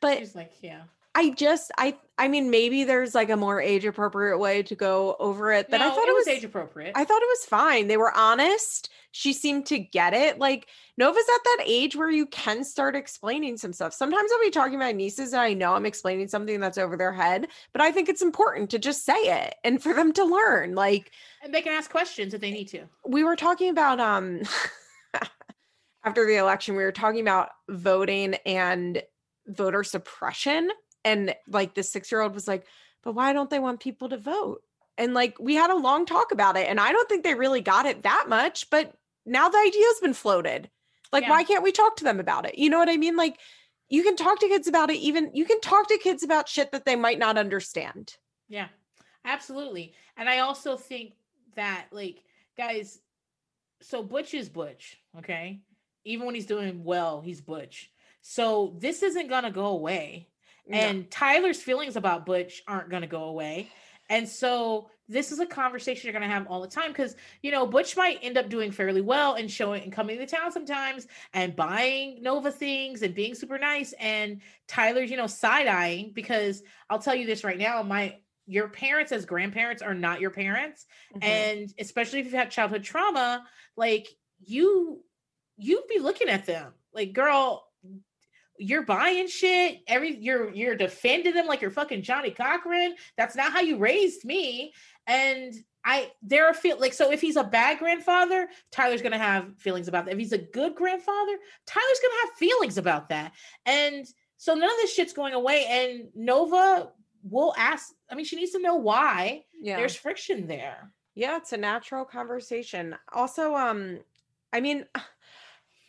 S1: but she's like, yeah. I just, I, I mean, maybe there's like a more age appropriate way to go over it, but no, I thought it, it was age appropriate. I thought it was fine. They were honest. She seemed to get it. Like Nova's at that age where you can start explaining some stuff. Sometimes I'll be talking to my nieces and I know I'm explaining something that's over their head, but I think it's important to just say it and for them to learn. Like,
S2: and they can ask questions if they need to.
S1: We were talking about, um, after the election, we were talking about voting and voter suppression. And like the six year old was like, but why don't they want people to vote? And like we had a long talk about it. And I don't think they really got it that much, but now the idea's been floated. Like, yeah. why can't we talk to them about it? You know what I mean? Like, you can talk to kids about it, even you can talk to kids about shit that they might not understand.
S2: Yeah, absolutely. And I also think that, like, guys, so Butch is Butch, okay? even when he's doing well, he's Butch. So this isn't gonna go away. No. And Tyler's feelings about Butch aren't gonna go away. And so this is a conversation you're going to have all the time because you know Butch might end up doing fairly well and showing and coming to town sometimes and buying Nova things and being super nice and Tyler's you know side eyeing because I'll tell you this right now my your parents as grandparents are not your parents mm-hmm. and especially if you've had childhood trauma like you you'd be looking at them like, girl, you're buying shit. Every you're you're defending them like you're fucking Johnnie Cochran. That's not how you raised me. And I there are feel like so if he's a bad grandfather, Tyler's gonna have feelings about that. If he's a good grandfather, Tyler's gonna have feelings about that. And so none of this shit's going away. And Nova will ask, I mean, she needs to know why yeah. there's friction there.
S1: Yeah, it's a natural conversation. Also, um, I mean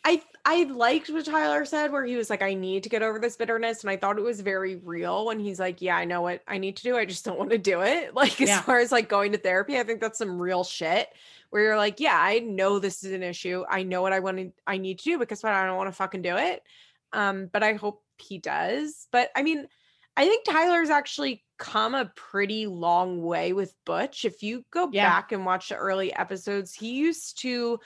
S1: I I liked what Tyler said where he was like, I need to get over this bitterness. And I thought it was very real when he's like, Yeah, I know what I need to do. I just don't want to do it. Like as yeah. far as like going to therapy, I think that's some real shit where you're like, Yeah, I know this is an issue. I know what I want to I need to do because what I don't want to fucking do it. Um, but I hope he does. But I mean, I think Tyler's actually come a pretty long way with Butch. If you go yeah. back and watch the early episodes, he used to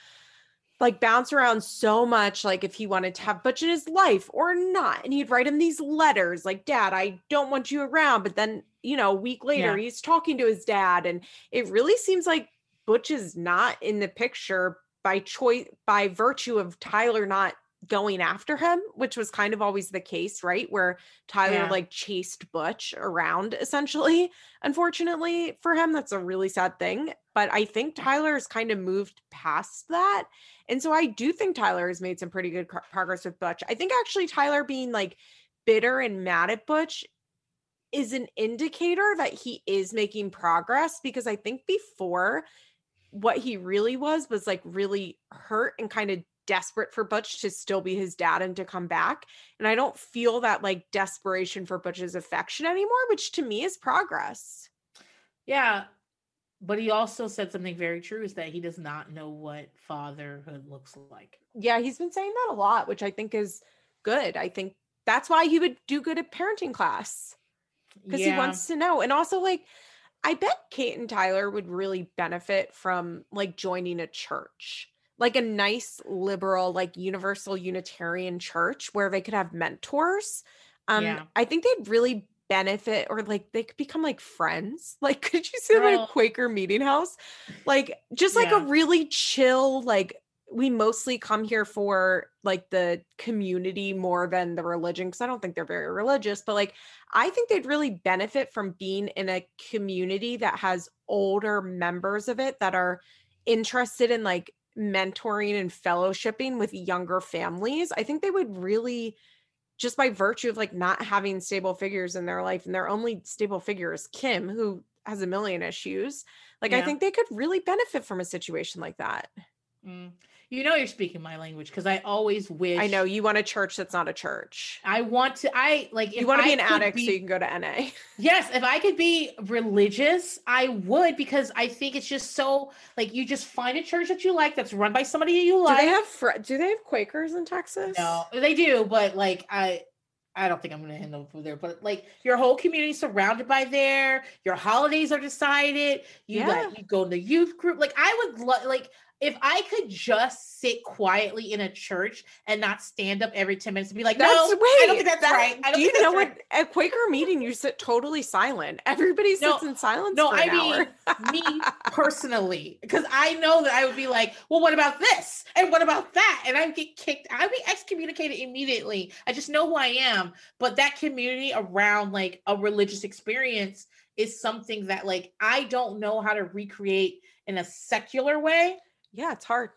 S1: like bounce around so much like if he wanted to have Butch in his life or not. And he'd write him these letters like, Dad, I don't want you around. But then, you know, a week later, yeah. he's talking to his dad. And it really seems like Butch is not in the picture by choice, by virtue of Tyler not going after him, which was kind of always the case, right? Where Tyler yeah. like chased Butch around essentially. Unfortunately for him, that's a really sad thing but I think mm. Tyler's kind of moved past that. And so I do think Tyler has made some pretty good car- progress with Butch. I think actually Tyler being like bitter and mad at Butch is an indicator that he is making progress because I think before what he really was was like really hurt and kind of desperate for Butch to still be his dad and to come back. And I don't feel that like desperation for Butch's affection anymore, which to me is progress.
S2: Yeah but he also said something very true is that he does not know what fatherhood looks like.
S1: Yeah, he's been saying that a lot, which I think is good. I think that's why he would do good at parenting class because yeah. he wants to know. And also, like, I bet Kate and Tyler would really benefit from like joining a church, like a nice liberal, like universal Unitarian church where they could have mentors. Um, yeah. I think they'd really benefit or like they could become like friends. Like, could you see them a Quaker meeting house? Like, just like yeah. a really chill, like, we mostly come here for like the community more than the religion because I don't think they're very religious, but like I think they'd really benefit from being in a community that has older members of it that are interested in like mentoring and fellowshipping with younger families. I think they would really just by virtue of like not having stable figures in their life and their only stable figure is Kim who has a million issues like yeah. I think they could really benefit from a situation like that. Mm.
S2: You know you're speaking my language because I always wish I
S1: know you want a church that's not a church.
S2: I want to I like
S1: You
S2: want to
S1: be an addict be, so you can go to NA.
S2: yes, if I could be religious, I would because I think it's just so like you just find a church that you like that's run by somebody
S1: you
S2: like. Do they have
S1: fr- do they have Quakers in Texas?
S2: No, they do, but like I I don't think I'm going to end up there, but like your whole community surrounded by there, your holidays are decided. You yeah. you go to the youth group. Like I would love. like if I could just sit quietly in a church and not stand up every 10 minutes and be like, that's, no, wait, I don't think that's that, right. I don't you
S1: know what? Right. At Quaker meeting, you sit totally silent. Everybody sits no, in silence. No, I
S2: mean, me personally, because I know that I would be like, well, what about this? And what about that? And I'd get kicked. I'd be excommunicated immediately. I just know who I am. But that community around like a religious experience is something that like I don't know how to recreate in a secular way
S1: yeah, it's hard.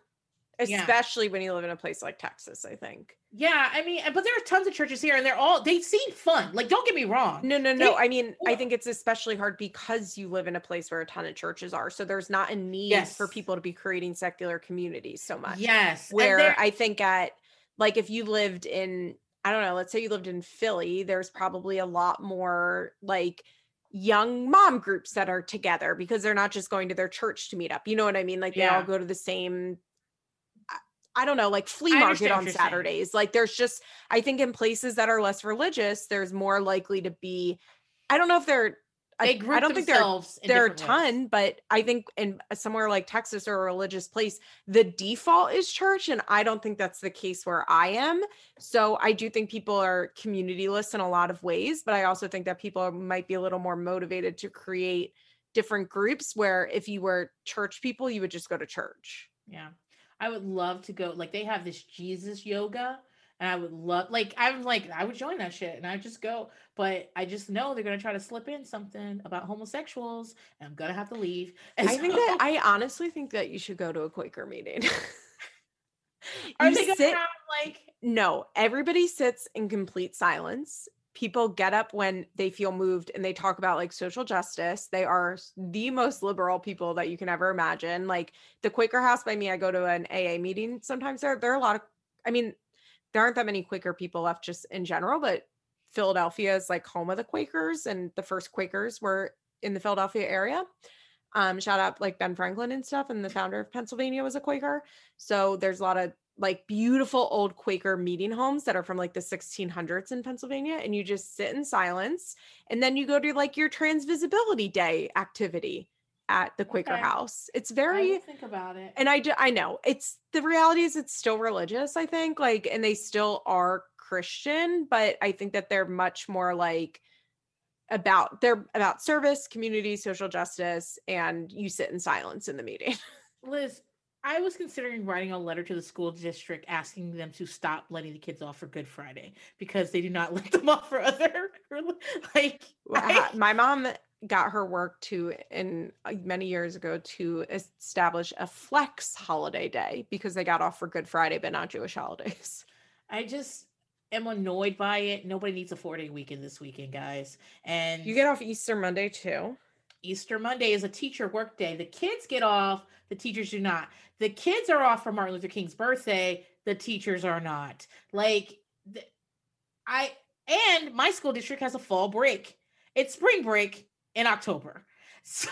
S1: Especially yeah. when you live in a place like Texas, I think.
S2: Yeah, I mean, but there are tons of churches here and they're all they seem fun. Like, don't get me wrong.
S1: No, no, no. They, I mean, I think it's especially hard because you live in a place where a ton of churches are. So there's not a need yes. for people to be creating secular communities so much.
S2: Yes.
S1: Where I think at like if you lived in I don't know, let's say you lived in Philly, there's probably a lot more like young mom groups that are together because they're not just going to their church to meet up. You know what I mean? Like yeah. they all go to the same I don't know, like flea market on Saturdays. Like there's just I think in places that are less religious, there's more likely to be I don't know if they're I, I, don't think there are, there are a ton, ways. but I think in somewhere like Texas or a religious place, the default is church. And I don't think that's the case where I am. So I do think people are communityless in a lot of ways, but I also think that people might be a little more motivated to create different groups where if you were church people, you would just go to church.
S2: Yeah. I would love to go, like, they have this Jesus yoga and I would love, like, I'm like, I would join that shit and I just go. But I just know they're going to try to slip in something about homosexuals and I'm going to have to leave. And
S1: I so- think that, I honestly think that you should go to a Quaker meeting.
S2: Are you they going to have like,
S1: no, everybody sits in complete silence. People get up when they feel moved and they talk about like social justice. They are the most liberal people that you can ever imagine. Like the Quaker House by me, I go to an AA meeting sometimes. There, there are a lot of, I mean, there aren't that many Quaker people left just in general, but Philadelphia is like home of the Quakers, and the first Quakers were in the Philadelphia area. Um, shout out like Ben Franklin and stuff, and the founder of Pennsylvania was a Quaker. So there's a lot of like beautiful old Quaker meeting homes that are from like the 1600s in Pennsylvania, and you just sit in silence, and then you go to like your Trans Visibility Day activity, at the Quaker okay. house. It's very
S2: think about it.
S1: And I do, I know it's the reality is it's still religious, I think, like and they still are Christian, but I think that they're much more like about they're about service, community, social justice, and you sit in silence in the meeting.
S2: Liz, I was considering writing a letter to the school district asking them to stop letting the kids off for Good Friday because they do not let them off for other like,
S1: my mom got her work to in uh, many years ago to establish a flex holiday day because they got off for Good Friday but not Jewish holidays.
S2: I just am annoyed by it. Nobody needs a four day weekend this weekend, guys. And
S1: you get off Easter Monday too.
S2: Easter Monday is a teacher work day. The kids get off, the teachers do not. The kids are off for Martin Luther King's birthday, the teachers are not. Like, I and my school district has a fall break. It's spring break in October. So,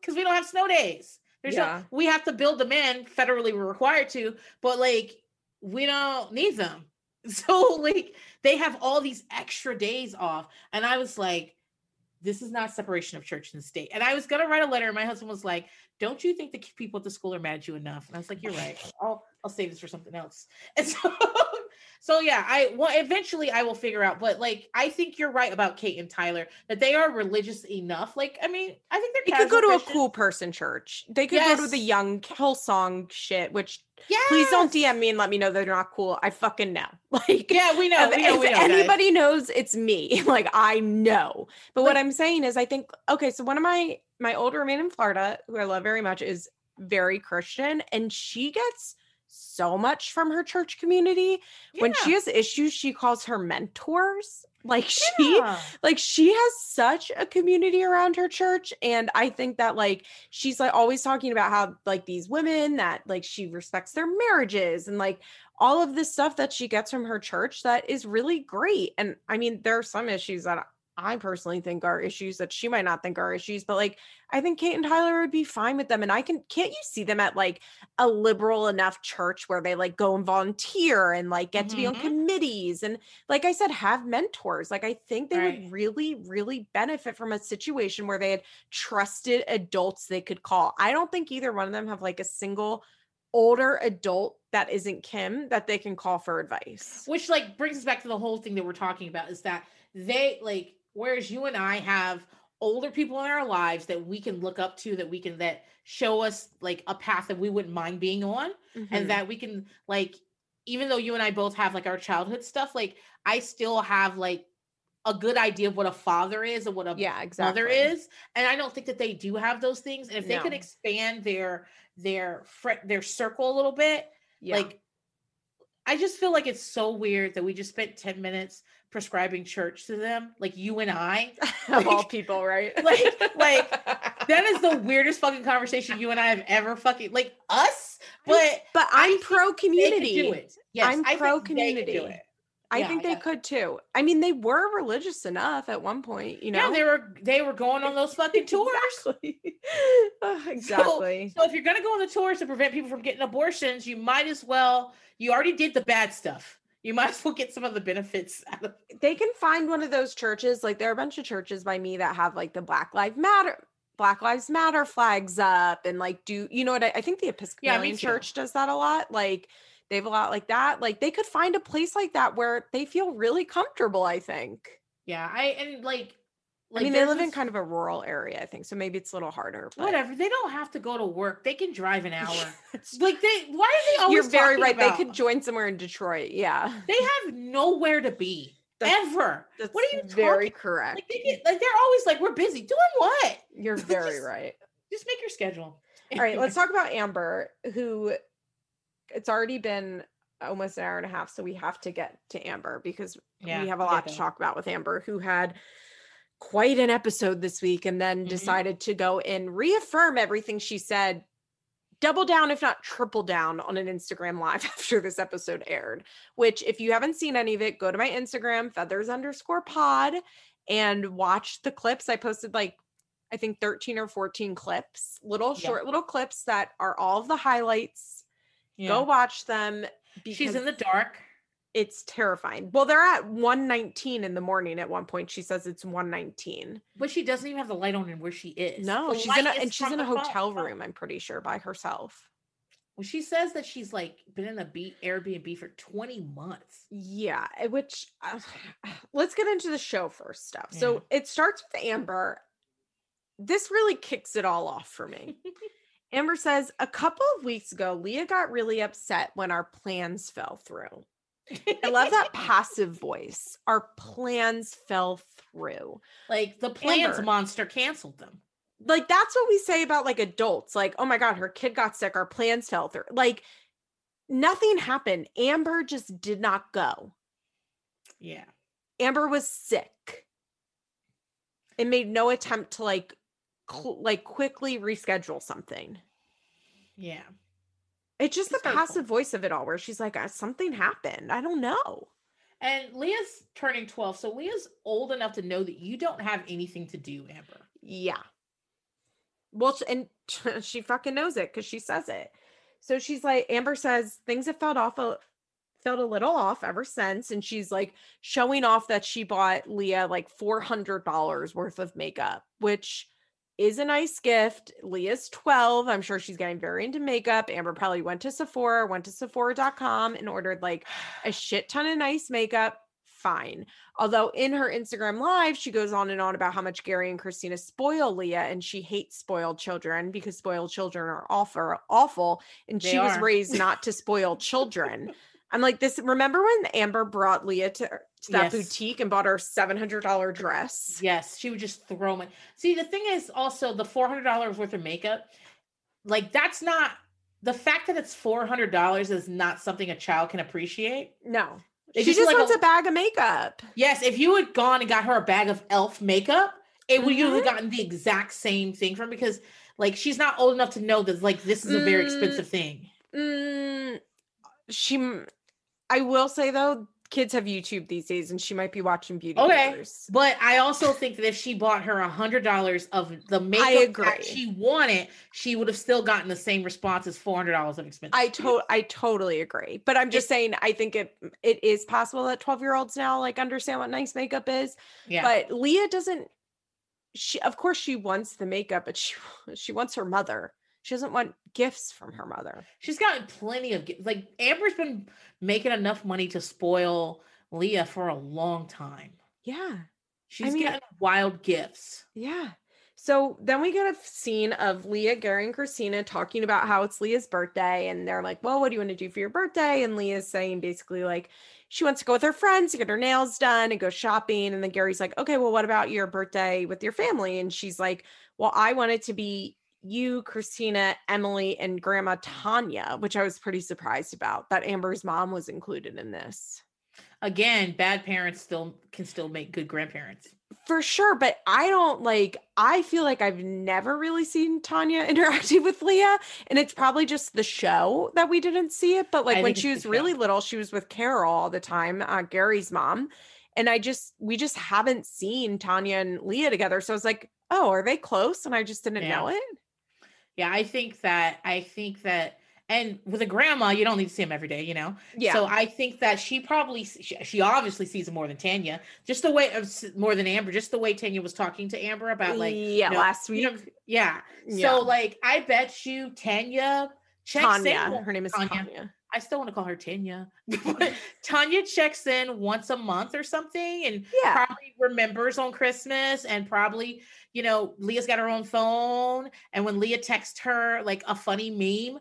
S2: because we don't have snow days. There's yeah. no, we have to build them in federally, we're required to, but like we don't need them. So, like, they have all these extra days off. And I was like, this is not separation of church and state. And I was going to write a letter. And my husband was like, don't you think the people at the school are mad at you enough? And I was like, you're right. I'll, I'll save this for something else. And so, so yeah, I well, eventually I will figure out. But like, I think you're right about Kate and Tyler that they are religious enough. Like, I mean, I think they're.
S1: They could go to a cool person church. They could yes. go to the young Hillsong shit. Which, yeah, please don't DM me and let me know they're not cool. I fucking know.
S2: Like, yeah, we know. If, we
S1: know, if
S2: we know,
S1: anybody guys. knows, it's me. Like, I know. But like, what I'm saying is, I think okay. So one of my my older man in Florida, who I love very much, is very Christian, and she gets so much from her church community. Yeah. When she has issues, she calls her mentors. Like she yeah. like she has such a community around her church and I think that like she's like always talking about how like these women that like she respects their marriages and like all of this stuff that she gets from her church that is really great. And I mean there are some issues that I personally think are issues that she might not think are issues, but like I think Kate and Tyler would be fine with them. And I can can't you see them at like a liberal enough church where they like go and volunteer and like get mm-hmm. to be on mm-hmm. committees and like I said, have mentors. Like I think they right. would really, really benefit from a situation where they had trusted adults they could call. I don't think either one of them have like a single older adult that isn't Kim that they can call for advice.
S2: Which like brings us back to the whole thing that we're talking about is that they like Whereas you and I have older people in our lives that we can look up to, that we can that show us like a path that we wouldn't mind being on, mm-hmm. and that we can like, even though you and I both have like our childhood stuff, like I still have like a good idea of what a father is and what a yeah, exactly. mother is. And I don't think that they do have those things. And if no. they could expand their their their circle a little bit, yeah. like I just feel like it's so weird that we just spent 10 minutes prescribing church to them, like you and I, like, of
S1: all people, right?
S2: like, like that is the weirdest fucking conversation you and I have ever fucking like us. But
S1: but I'm pro community. Yes, I'm pro community. I yeah, think they yeah. could too. I mean, they were religious enough at one point, you know.
S2: Yeah, they were they were going on those fucking tours. exactly. exactly. So, so if you're gonna go on the tours to prevent people from getting abortions, you might as well you already did the bad stuff you might as well get some of the benefits
S1: out of it. They can find one of those churches. Like there are a bunch of churches by me that have like the Black Lives Matter Black Lives Matter flags up and like do you know what I, I think the Episcopalian yeah, Church does that a lot. Like they have a lot like that. Like they could find a place like that where they feel really comfortable, I think.
S2: Yeah. I and like like
S1: I mean, they live in kind of a rural area, I think. So maybe it's a little harder.
S2: But. Whatever. They don't have to go to work. They can drive an hour. like they why are they always You're very right.
S1: About, they could join somewhere in Detroit. Yeah.
S2: They have nowhere to be. That's, ever. That's what are you very talking? correct. Like, they get, like they're always like, we're busy. Doing what?
S1: You're very just, right.
S2: Just make your schedule.
S1: All right, let's talk about Amber, who it's already been almost an hour and a half, so we have to get to Amber because yeah, we have a lot to talk about with Amber, who had quite an episode this week and then mm-hmm. decided to go and reaffirm everything she said double down if not triple down on an instagram live after this episode aired which if you haven't seen any of it go to my instagram feathers underscore pod and watch the clips i posted like i think 13 or 14 clips little yeah. short little clips that are all of the highlights yeah. go watch them
S2: because- she's in the dark
S1: it's terrifying. Well, they're at 119 in the morning at one point. She says it's 119.
S2: But she doesn't even have the light on in where she is.
S1: No,
S2: the
S1: she's in a and she's in a hotel phone. room, I'm pretty sure, by herself.
S2: Well, she says that she's like been in a B- Airbnb for 20 months.
S1: Yeah, eh, which uh, let's get into the show first stuff. Yeah. So it starts with Amber. This really kicks it all off for me. Amber says, a couple of weeks ago, Leah got really upset when our plans fell through. I love that passive voice. Our plans fell through.
S2: Like the plans Amber. monster canceled them.
S1: Like that's what we say about like adults. Like, oh my God, her kid got sick. Our plans fell through. Like nothing happened. Amber just did not go.
S2: Yeah.
S1: Amber was sick. It made no attempt to like cl- like quickly reschedule something.
S2: Yeah.
S1: It's just the passive voice of it all, where she's like, uh, something happened. I don't know.
S2: And Leah's turning 12. So Leah's old enough to know that you don't have anything to do, Amber.
S1: Yeah. Well, and she fucking knows it because she says it. So she's like, Amber says, things have felt off, a, felt a little off ever since. And she's like showing off that she bought Leah like $400 worth of makeup, which is a nice gift. Leah's 12. I'm sure she's getting very into makeup. Amber probably went to Sephora, went to Sephora.com and ordered like a shit ton of nice makeup. Fine. Although in her Instagram live, she goes on and on about how much Gary and Kristina spoil Leah and she hates spoiled children because spoiled children are awful, awful. And they she are. was raised not to spoil children. I'm like this. Remember when Amber brought Leah to, to that yes. boutique and bought her seven hundred dollar dress?
S2: Yes, she would just throw it. See, the thing is also the four hundred dollars worth of makeup. Like that's not the fact that it's four hundred dollars is not something a child can appreciate.
S1: No, she just, just like wants a, a, bag of makeup.
S2: Yes, if you had gone and got her a bag of Elf makeup, it mm-hmm. would you have mm-hmm. gotten the exact same thing from because like she's not old enough to know that like this is a very mm-hmm. expensive thing. Mm-hmm
S1: she I will say though, kids have YouTube these days, and she might be watching beauty. Okay,
S2: but I also think that if she bought her a hundred dollars of the makeup that she wanted, she would have still gotten the same response as four hundred dollars of expense. I
S1: to- I totally agree, but I'm just it, saying I think it it is possible that twelve year olds now like understand what nice makeup is. Yeah, but Leah doesn't. She of course she wants the makeup, but she she wants her mother. She doesn't want gifts from her mother.
S2: She's gotten plenty of gifts. Like Amber's been making enough money to spoil Leah for a long time.
S1: Yeah.
S2: She's I mean, getting wild gifts.
S1: Yeah. So then we get a scene of Leah, Gary, and Kristina talking about how it's Leah's birthday. And they're like, Well, what do you want to do for your birthday? And Leah's saying basically, like, she wants to go with her friends to get her nails done and go shopping. And then Gary's like, Okay, well, what about your birthday with your family? And she's like, Well, I want it to be you, Kristina, Emilee, and Grandma Tanya, which I was pretty surprised about that Amber's mom was included in this.
S2: Again, bad parents still can still make good grandparents.
S1: For sure, but I don't like I feel like I've never really seen Tanya interacting with Leah and it's probably just the show that we didn't see it, but like I when she was really little, she was with Carol all the time, uh, Gary's mom, and I just we just haven't seen Tanya and Leah together. So I was like, "Oh, are they close?" and I just didn't yeah. know it
S2: yeah i think that i think that and with a grandma you don't need to see him every day you know yeah so i think that she probably she, she obviously sees him more than tanya just the way of more than amber just the way tanya was talking to amber about like
S1: yeah you know, last week
S2: you
S1: know,
S2: yeah. yeah. so like i bet you tanya checks tanya.
S1: her name is tanya. tanya
S2: I still want to call her Tanya. Tanya checks in once a month or something and yeah. probably remembers on Christmas and probably, you know, Leah's got her own phone. And when Leah texts her like a funny meme,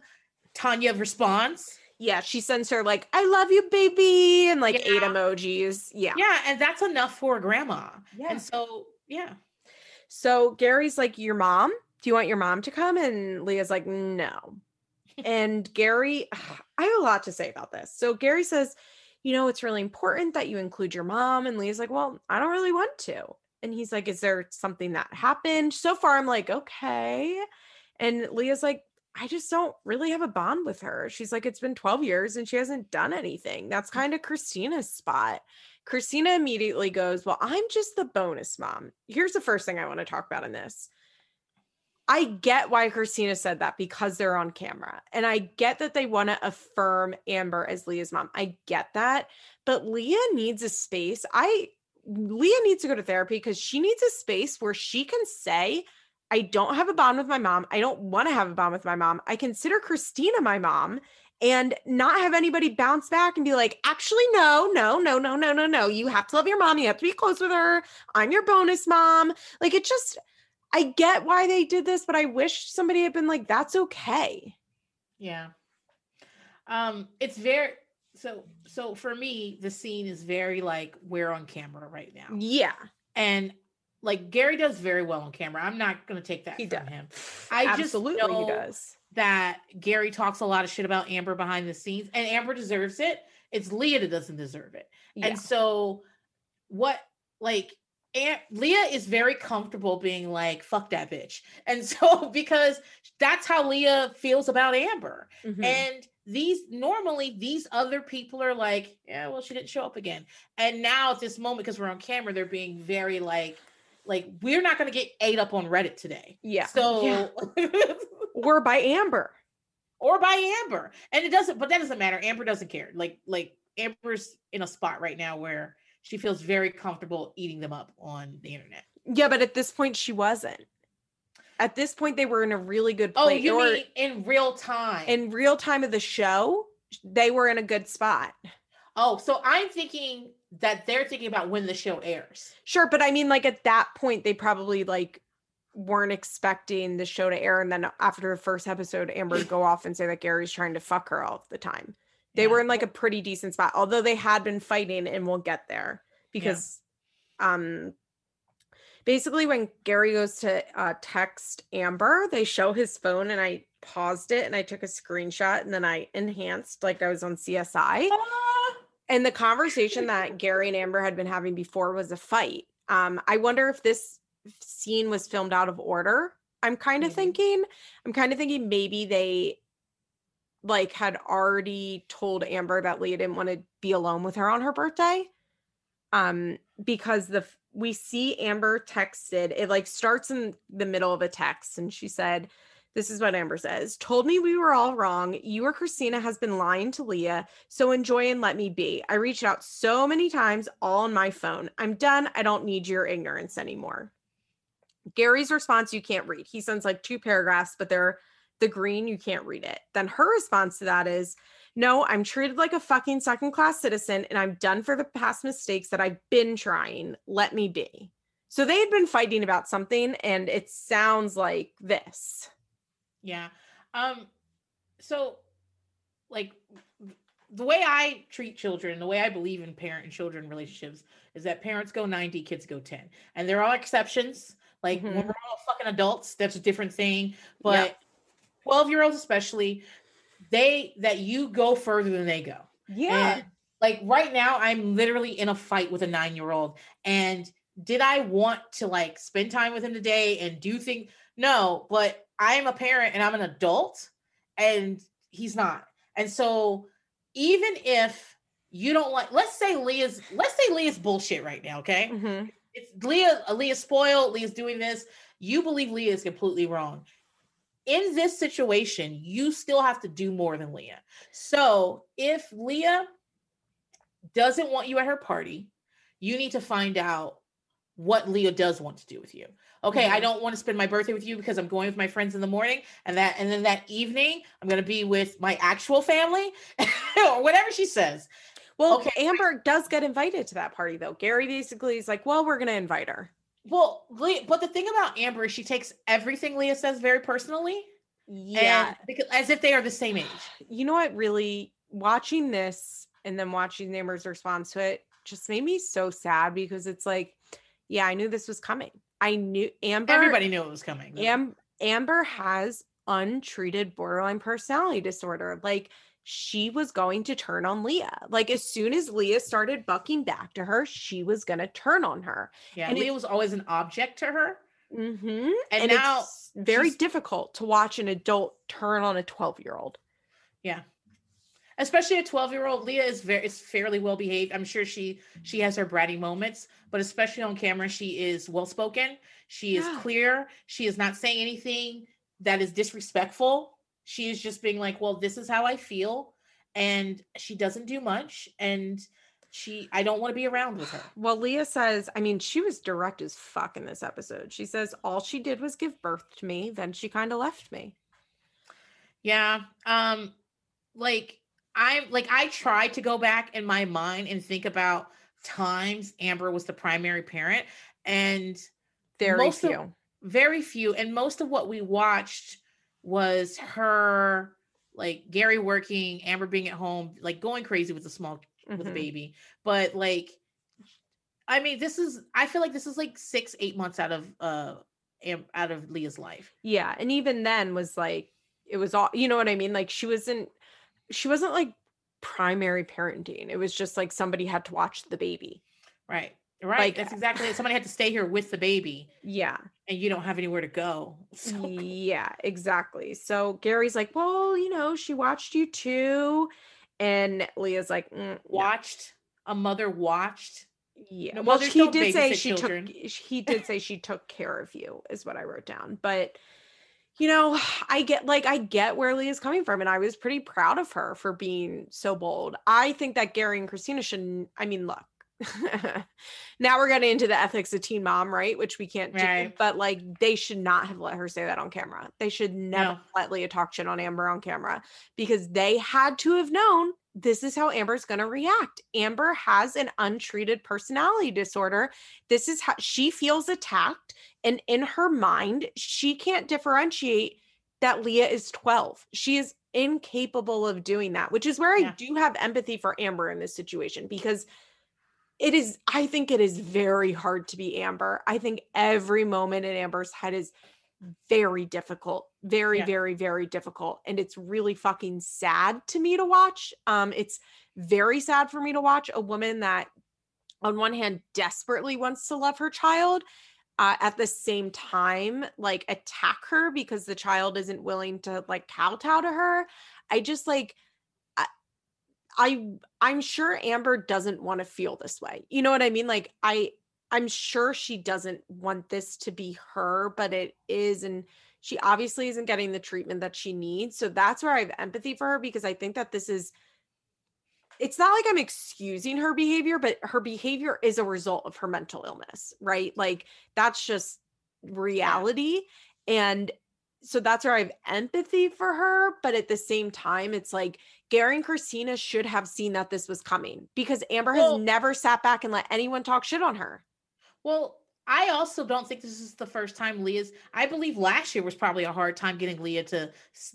S2: Tanya responds.
S1: Yeah, she sends her like, I love you, baby, and like yeah. eight emojis. Yeah.
S2: Yeah. And that's enough for grandma. Yeah. And so, yeah.
S1: So Gary's like, Your mom? Do you want your mom to come? And Leah's like, No and Gary, I have a lot to say about this. So Gary says, you know, it's really important that you include your mom. And Leah's like, well, I don't really want to. And he's like, is there something that happened? So far, I'm like, okay. And Leah's like, I just don't really have a bond with her. She's like, it's been 12 years and she hasn't done anything. That's mm. kind of Kristina's spot. Kristina immediately goes, Well, I'm just the bonus mom. Here's the first thing I want to talk about in this I get why Kristina said that because they're on camera. And I get that they want to affirm Amber as Leah's mom. I get that. But Leah needs a space. I Leah needs to go to therapy because she needs a space where she can say, I don't have a bond with my mom. I don't want to have a bond with my mom. I consider Kristina my mom and not have anybody bounce back and be like, actually, no, no, no, no, no, no, no. You have to love your mom. You have to be close with her. I'm your bonus mom. Like it just, I get why they did this, but I wish somebody had been like, that's okay.
S2: Yeah. Um, it's very so so for me, the scene is very like we're on camera right now.
S1: Yeah.
S2: And like Gary does very well on camera. I'm not gonna take that he from does. him. I absolutely just know he does that Gary talks a lot of shit about Amber behind the scenes, and Amber deserves it. It's Leah that doesn't deserve it. Yeah. And so what like and Leah is very comfortable being like, fuck that bitch. And so, because that's how Leah feels about Amber. Mm-hmm. And these normally, these other people are like, yeah, well, she didn't show up again. And now at this moment, because we're on camera, they're being very like, like, we're not going to get ate up on Reddit today.
S1: Yeah.
S2: So, yeah.
S1: we're by Amber.
S2: Or by Amber. And it doesn't, but that doesn't matter. Amber doesn't care. Like, like, Amber's in a spot right now where she feels very comfortable eating them up on the internet.
S1: Yeah, but at this point she wasn't. At this point they were in a really good
S2: oh, place. Oh, you mean in real time.
S1: In real time of the show, they were in a good spot.
S2: Oh, so I'm thinking that they're thinking about when the show airs.
S1: Sure, but I mean like at that point they probably like weren't expecting the show to air and then after the first episode Amber go off and say that Gary's trying to fuck her all the time. They yeah. were in like a pretty decent spot, although they had been fighting, and we'll get there because, yeah. um, basically when Gary goes to uh, text Amber, they show his phone, and I paused it and I took a screenshot, and then I enhanced like I was on CSI. Ah! And the conversation that Gary and Amber had been having before was a fight. Um, I wonder if this scene was filmed out of order. I'm kind of thinking. I'm kind of thinking maybe they like had already told Amber that Leah didn't want to be alone with her on her birthday. Um, because the we see Amber texted, it like starts in the middle of a text, and she said, This is what Amber says, told me we were all wrong. You or Kristina has been lying to Leah, so enjoy and let me be. I reached out so many times, all on my phone. I'm done. I don't need your ignorance anymore. Gary's response you can't read. He sends like two paragraphs, but they're the green, you can't read it. Then her response to that is, no, I'm treated like a fucking second class citizen and I'm done for the past mistakes that I've been trying. Let me be. So they had been fighting about something and it sounds like this.
S2: Yeah. Um so like the way I treat children, the way I believe in parent and children relationships is that parents go 90, kids go 10. And there are exceptions. Like mm-hmm. when we're all fucking adults, that's a different thing. But 12 year olds especially they that you go further than they go
S1: yeah and
S2: like right now i'm literally in a fight with a nine year old and did i want to like spend time with him today and do things no but i am a parent and i'm an adult and he's not and so even if you don't like let's say leah's let's say leah's bullshit right now okay mm-hmm. it's leah leah's spoiled leah's doing this you believe leah is completely wrong in this situation, you still have to do more than Leah. So if Leah doesn't want you at her party, you need to find out what Leah does want to do with you. Okay, mm-hmm. I don't want to spend my birthday with you because I'm going with my friends in the morning and that and then that evening I'm going to be with my actual family or whatever she says.
S1: Well, okay. Amber does get invited to that party though. Gary basically is like, "Well, we're going to invite her."
S2: Well, but the thing about Amber is she takes everything Leah says very personally. Yeah, because as if they are the same age.
S1: You know what? Really, watching this and then watching Amber's response to it just made me so sad because it's like, yeah, I knew this was coming. I knew Amber.
S2: Everybody knew it was coming.
S1: Am- Amber has untreated borderline personality disorder. Like she was going to turn on Leah. Like as soon as Leah started bucking back to her, she was going to turn on her.
S2: Yeah, and Leah was always an object to her.
S1: Mm-hmm. And, and now very difficult to watch an adult turn on a 12 year old.
S2: Yeah. Especially a 12 year old. Leah is very is fairly well behaved. I'm sure she she has her bratty moments, but especially on camera, she is well spoken. She yeah. is clear. She is not saying anything that is disrespectful she is just being like, well, this is how I feel. And she doesn't do much. And she, I don't want to be around with her.
S1: Well, Leah says, I mean, she was direct as fuck in this episode. She says, all she did was give birth to me. Then she kind of left me.
S2: Yeah. Um, like I'm like, I tried to go back in my mind and think about times Amber was the primary parent. And very few. Of, very few. And most of what we watched was her like Gary working, Amber being at home, like going crazy with a small mm-hmm. with a baby. But like I mean, this is I feel like this is like 6 8 months out of uh out of Leah's life.
S1: Yeah, and even then was like it was all you know what I mean? Like she wasn't she wasn't like primary parenting. It was just like somebody had to watch the baby.
S2: Right. Right. Like, that's uh, exactly it. Somebody had to stay here with the baby.
S1: Yeah.
S2: And you don't have anywhere to go.
S1: So. Yeah, exactly. So Gary's like, well, you know, she watched you too. And Leah's like,
S2: mm, watched no. a mother watched.
S1: Yeah. No, well, she did say she children. took, he did say she took care of you, is what I wrote down. But, you know, I get like, I get where Leah's coming from. And I was pretty proud of her for being so bold. I think that Gary and Kristina should, not I mean, look, now we're getting into the ethics of teen mom, right? Which we can't right. do, but like they should not have let her say that on camera. They should never no. let Leah talk shit on Amber on camera because they had to have known this is how Amber's going to react. Amber has an untreated personality disorder. This is how she feels attacked. And in her mind, she can't differentiate that Leah is 12. She is incapable of doing that, which is where yeah. I do have empathy for Amber in this situation because it is i think it is very hard to be amber i think every moment in amber's head is very difficult very yeah. very very difficult and it's really fucking sad to me to watch um it's very sad for me to watch a woman that on one hand desperately wants to love her child uh, at the same time like attack her because the child isn't willing to like kowtow to her i just like I I'm sure Amber doesn't want to feel this way. You know what I mean? Like I I'm sure she doesn't want this to be her, but it is and she obviously isn't getting the treatment that she needs. So that's where I have empathy for her because I think that this is it's not like I'm excusing her behavior, but her behavior is a result of her mental illness, right? Like that's just reality. And so that's where I have empathy for her. But at the same time, it's like Gary and Kristina should have seen that this was coming because Amber has never sat back and let anyone talk shit on her.
S2: Well, I also don't think this is the first time Leah's. I believe last year was probably a hard time getting Leah to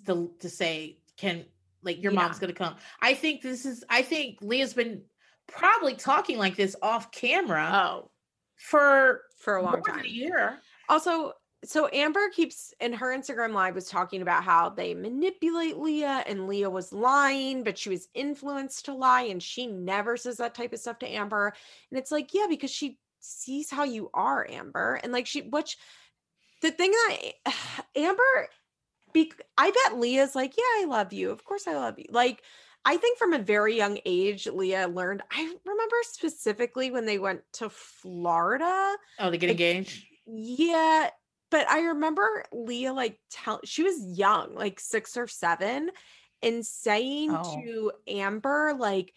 S2: to, to say, "Can like your yeah. mom's gonna come?" I think this is. I think Leah's been probably talking like this off camera. Oh,
S1: for for a long time, a
S2: year.
S1: Also, so Amber keeps in her Instagram live was talking about how they manipulate Leah and Leah was lying, but she was influenced to lie and she never says that type of stuff to Amber. And it's like, yeah, because she sees how you are, Amber. And like she which the thing that Amber be, I bet Leah's like, yeah, I love you. Of course I love you. Like I think from a very young age, Leah learned. I remember specifically when they went to Florida.
S2: Oh, they get engaged?
S1: Yeah, but I remember Leah like tell she was young, like six or seven, and saying oh. to Amber, like,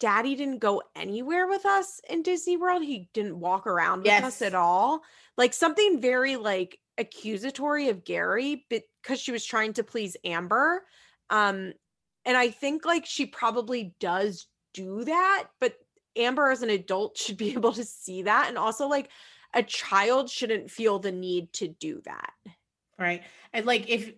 S1: Daddy didn't go anywhere with us in Disney World. He didn't walk around with yes. us at all. Like something very like accusatory of Gary, but because she was trying to please Amber. Um, and I think like she probably does do that, but Amber as an adult should be able to see that. And also like a child shouldn't feel the need to do that.
S2: Right. And like if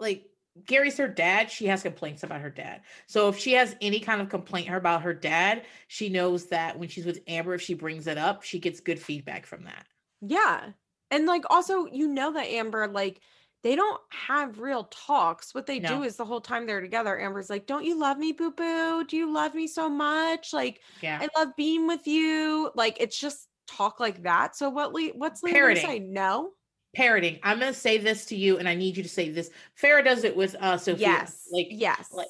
S2: like Gary's her dad, she has complaints about her dad. So if she has any kind of complaint about her dad, she knows that when she's with Amber, if she brings it up, she gets good feedback from that.
S1: Yeah. And like also, you know that Amber, like, they don't have real talks. What they no. do is the whole time they're together, Amber's like, Don't you love me, boo boo? Do you love me so much? Like, yeah. I love being with you. Like, it's just talk like that. So what Lee what's Lee gonna say? No.
S2: Parroting. I'm gonna say this to you and I need you to say this. Farrah does it with uh Sophia.
S1: Yes. Like yes. Like,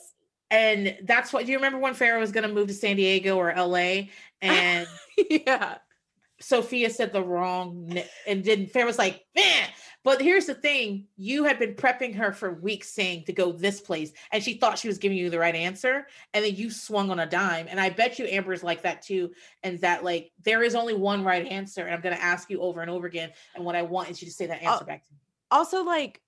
S2: and that's what do you remember when Farrah was gonna move to San Diego or LA? And yeah. Sophia said the wrong and then Farrah was like, man. But here's the thing you had been prepping her for weeks saying to go this place, and she thought she was giving you the right answer. And then you swung on a dime. And I bet you Amber's like that too. And that, like, there is only one right answer. And I'm going to ask you over and over again. And what I want is you to say that answer uh, back to me.
S1: Also, like,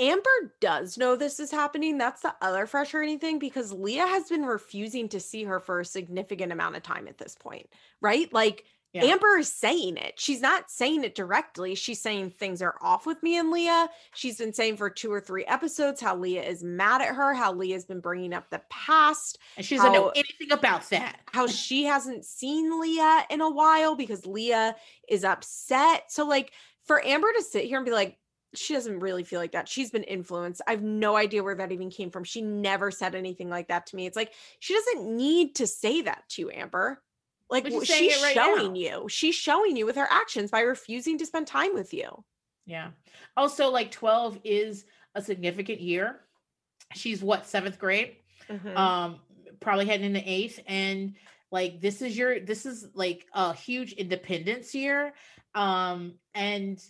S1: Amber does know this is happening. That's the other frustrating thing because Leah has been refusing to see her for a significant amount of time at this point, right? Like, yeah. Amber is saying it. She's not saying it directly. She's saying things are off with me and Leah. She's been saying for two or three episodes how Leah is mad at her, how Leah's been bringing up the past.
S2: And she doesn't how, know anything about that.
S1: how she hasn't seen Leah in a while because Leah is upset. So, like, for Amber to sit here and be like, she doesn't really feel like that. She's been influenced. I've no idea where that even came from. She never said anything like that to me. It's like she doesn't need to say that to you, Amber like she's right showing now. you she's showing you with her actions by refusing to spend time with you
S2: yeah also like 12 is a significant year she's what seventh grade mm-hmm. um probably heading into eighth and like this is your this is like a huge independence year um and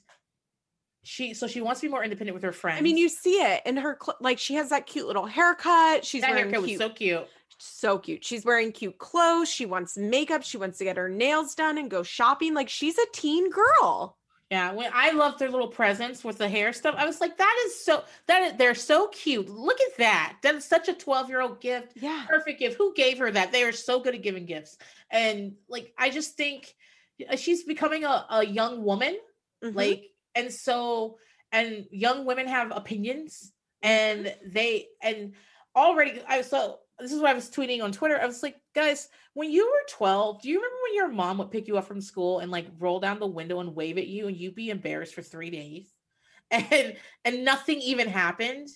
S2: she so she wants to be more independent with her friends. I
S1: mean, you see it in her like she has that cute little haircut. She's that wearing
S2: haircut cute, was so cute
S1: so cute. She's wearing cute clothes. She wants makeup. She wants to get her nails done and go shopping. Like she's a teen girl.
S2: Yeah, when I loved their little presents with the hair stuff, I was like, "That is so that is, they're so cute. Look at that. That is such a twelve year old gift.
S1: Yeah,
S2: perfect gift. Who gave her that? They are so good at giving gifts. And like, I just think uh, she's becoming a, a young woman. Mm-hmm. Like, and so and young women have opinions, mm-hmm. and they and already I so this is what I was tweeting on Twitter. I was like, guys, when you were 12, do you remember when your mom would pick you up from school and like roll down the window and wave at you and you'd be embarrassed for three days and and nothing even happened?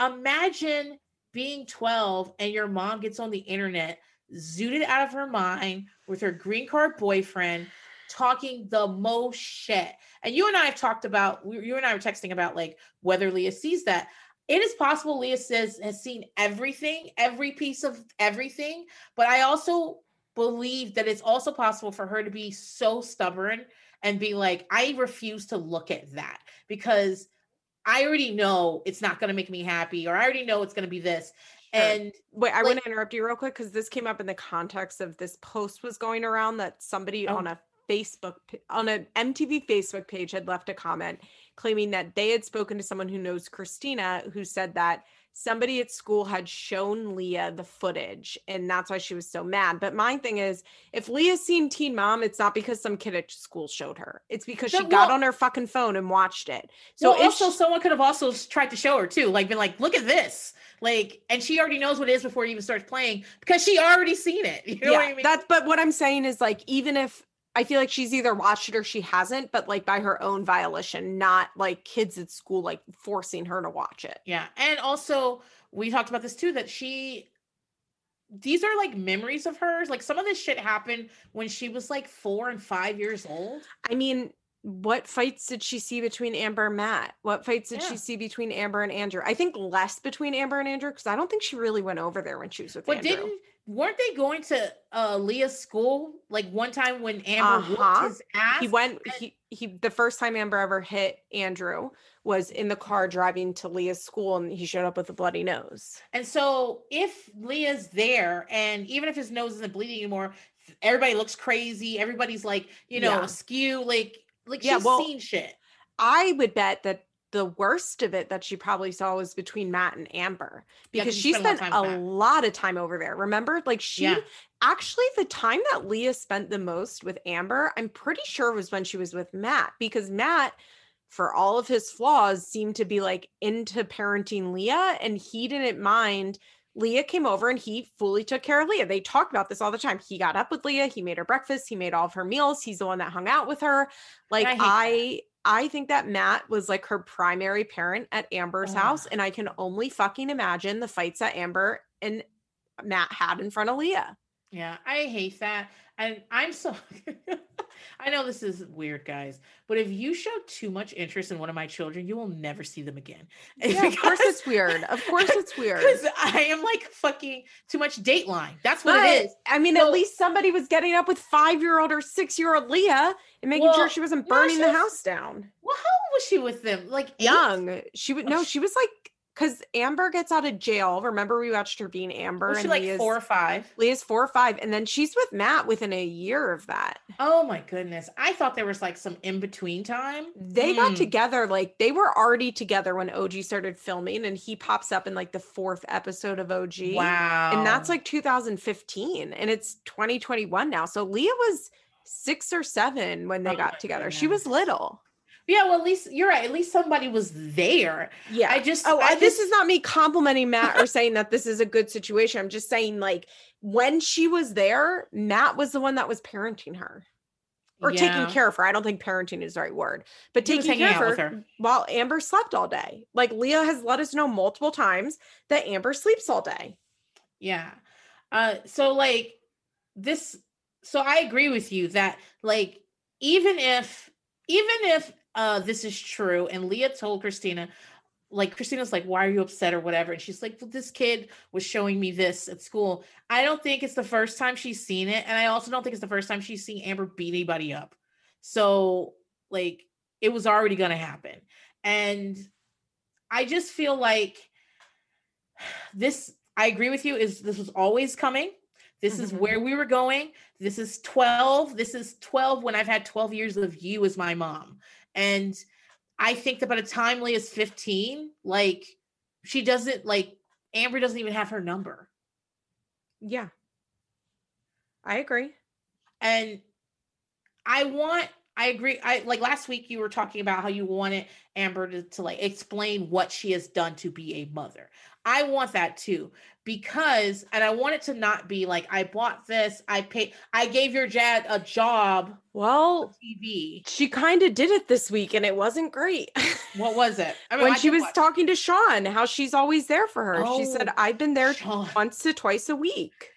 S2: Imagine being 12 and your mom gets on the internet, zooted out of her mind with her green card boyfriend talking the most shit. And you and I have talked about, you and I were texting about like whether Leah sees that it is possible Leah says has seen everything, every piece of everything, but I also believe that it's also possible for her to be so stubborn and be like, I refuse to look at that because I already know it's not going to make me happy, or I already know it's going to be this. Sure. And
S1: wait, I like, want to interrupt you real quick because this came up in the context of this post was going around that somebody oh. on a Facebook on an MTV Facebook page had left a comment claiming that they had spoken to someone who knows Kristina who said that somebody at school had shown Leah the footage and that's why she was so mad. But my thing is, if Leah's seen Teen Mom, it's not because some kid at school showed her. It's because but she well, got on her fucking phone and watched it.
S2: So well, also she, someone could have also tried to show her too, like been like, look at this. Like, and she already knows what it is before it even starts playing because she already seen it. You know
S1: yeah, what I mean? That's but what I'm saying is like, even if I feel like she's either watched it or she hasn't, but like by her own violation, not like kids at school like forcing her to watch it.
S2: Yeah. And also, we talked about this too that she, these are like memories of hers. Like some of this shit happened when she was like four and five years old.
S1: I mean, what fights did she see between Amber and Matt? What fights did yeah. she see between Amber and Andrew? I think less between Amber and Andrew because I don't think she really went over there when she was with but Andrew. Didn't
S2: weren't they going to uh, Leah's school like one time when Amber uh-huh. whooped his
S1: ass? He went and- he he the first time Amber ever hit Andrew was in the car driving to Leah's school and he showed up with a bloody nose.
S2: And so if Leah's there and even if his nose isn't bleeding anymore, everybody looks crazy, everybody's like, you know, yeah. like like yeah, she's well, seen shit. I
S1: would bet that the worst of it that she probably saw was between Matt and Amber because yeah, she spent, spent a, lot, a lot of time over there. Remember, like she yeah. actually, the time that Leah spent the most with Amber, I'm pretty sure was when she was with Matt because Matt, for all of his flaws, seemed to be like into parenting Leah and he didn't mind Leah came over and he fully took care of Leah. They talked about this all the time. He got up with Leah, he made her breakfast, he made all of her meals, he's the one that hung out with her. Like I I, I think that Matt was like her primary parent at Amber's oh. house and I can only fucking imagine the fights that Amber and Matt had in front of Leah.
S2: Yeah, I hate that and I'm so I know this is weird, guys, but if you show too much interest in one of my children, you will never see them again.
S1: Yeah, because, of course it's weird. Of course it's weird. Because
S2: I am like fucking too much dateline. That's what but, it is. I
S1: mean, so, at least somebody was getting up with five year old or six year old Leah and making well, sure she wasn't burning no, she was, the house down.
S2: Well, how old was she with them? Like eight? young.
S1: She would no, oh, she was like because Amber gets out of jail. Remember, we watched her being Amber.
S2: Was she and like Leah's, four or five?
S1: Leah's four or five, and then she's with Matt within a year of that.
S2: Oh my goodness! I thought there was like some in between time.
S1: They mm. got hmm. together like they were already together when OG started filming, and he pops up in like the fourth episode of OG.
S2: Wow!
S1: And that's like 2015, and it's 2021 now. So Leah was six or seven when they oh got together. Goodness. She was little
S2: yeah, well, at least you're right. At least somebody was there. Yeah.
S1: I just, oh, I just, this is not me complimenting Matt or saying that this is a good situation. I'm just saying, like, when she was there, Matt was the one that was parenting her or yeah. taking care of her. I don't think parenting is the right word, but he taking care of her, her, while Amber slept all day. Like Leah has let us know multiple times that Amber sleeps all day.
S2: Yeah. Uh, so like this, so I agree with you that like even if even if uh, this is true. And Leah told Kristina, like Kristina's like, why are you upset or whatever? And she's like, well, this kid was showing me this at school. I don't think it's the first time she's seen it. And I also don't think it's the first time she's seen Amber beat anybody up. So like it was already gonna happen. And I just feel like this, I agree with you, is this was always coming. This is mm-hmm. where we were going. This is 12. This is 12 when I've had 12 years of you as my mom. And I think that by the time Leah's 15, like she doesn't like Amber doesn't even have her number.
S1: Yeah. I agree.
S2: And I want I agree. I like last week you were talking about how you wanted Amber to, to like explain what she has done to be a mother. I want that too because, and I want it to not be like I bought this, I paid, I gave your dad a job.
S1: Well, TV. She kind of did it this week, and it wasn't great.
S2: What was it?
S1: I mean, when I she was watch. talking to Sean, how she's always there for her. Oh, she said, oh, "I've been there Sean. once to twice a week."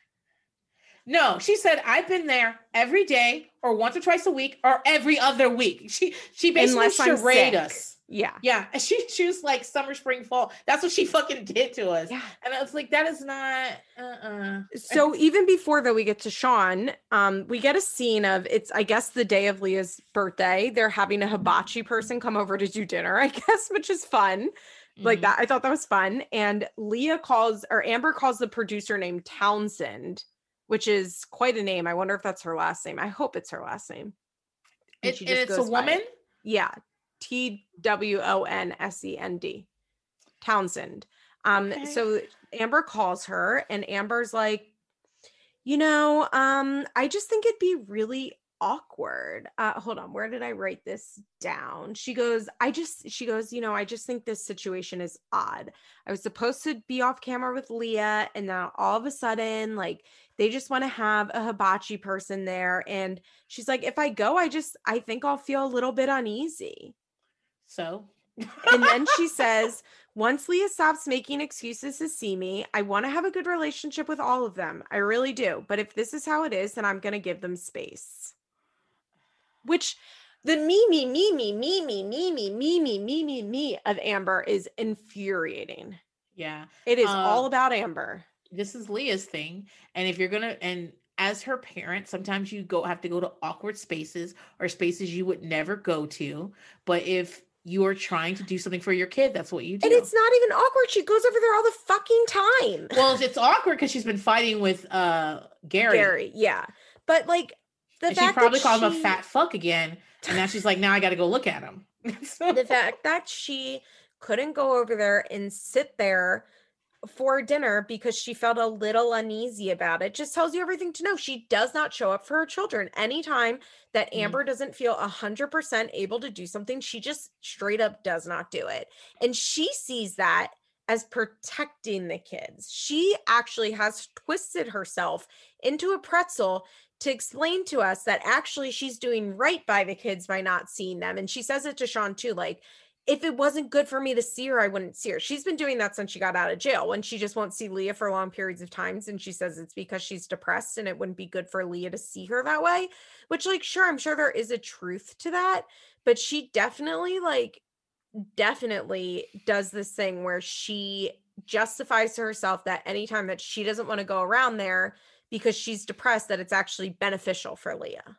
S2: No, she said I've been there every day or once or twice a week or every other week. She she basically Unless charade us.
S1: Yeah.
S2: Yeah. And she choose like summer, spring, fall. That's what she fucking did to us. Yeah. And I was like, that is not uh-uh.
S1: So even before that we get to Sean, um, we get a scene of it's I guess the day of Leah's birthday. They're having a hibachi person come over to do dinner, I guess, which is fun. Like mm-hmm. that. I thought that was fun. And Leah calls or Amber calls the producer named Townsend which is quite a name. I wonder if that's her last name. I hope it's her last name.
S2: And, it, and it's a woman?
S1: Yeah. T W O N S E N D. Townsend. Um, okay. so Amber calls her and Amber's like, you know, um, I just think it'd be really awkward. Uh, hold on, where did I write this down? She goes, I just, she goes, you know, I just think this situation is odd. I was supposed to be off camera with Leah, and now all of a sudden, like, they just want to have a hibachi person there. And she's like, if I go, I just, I think I'll feel a little bit uneasy.
S2: So,
S1: and then she says, once Leah stops making excuses to see me, I want to have a good relationship with all of them. I really do. But if this is how it is, then I'm going to give them space. Which the me, me, me, me, me, me, me, me, me, me, me, me, me of Amber is infuriating.
S2: Yeah.
S1: It is um, all about Amber
S2: this is Leah's thing. And if you're gonna and as her parent, sometimes you go have to go to awkward spaces or spaces you would never go to. But if you are trying to do something for your kid. That's what you do.
S1: And it's not even awkward. She goes over there all the fucking time.
S2: Well, it's awkward because she's been fighting with uh Gary. Gary,
S1: yeah. But like
S2: the and fact she probably called she... him a fat fuck again. And now she's like, now I gotta go look at him.
S1: The fact that she couldn't go over there and sit there for dinner because she felt a little uneasy about it just tells you everything to know she does not show up for her children anytime that mm-hmm. amber mm-hmm. doesn't feel 100% able to do something she just straight up does not do it and she sees that as protecting the kids she actually has twisted herself into a pretzel to explain to us that actually she's doing right by the kids by not seeing them and she says it to sean too like if it wasn't good for me to see her, I wouldn't see her. She's been doing that since she got out of jail and she just won't see Leah for long periods of times. And she says it's because she's depressed and it wouldn't be good for Leah to see her that way, which, like, sure, I'm sure there is a truth to that. But she definitely, like, definitely does this thing where she justifies to herself that anytime that she doesn't want to go around there because she's depressed, that it's actually beneficial for Leah.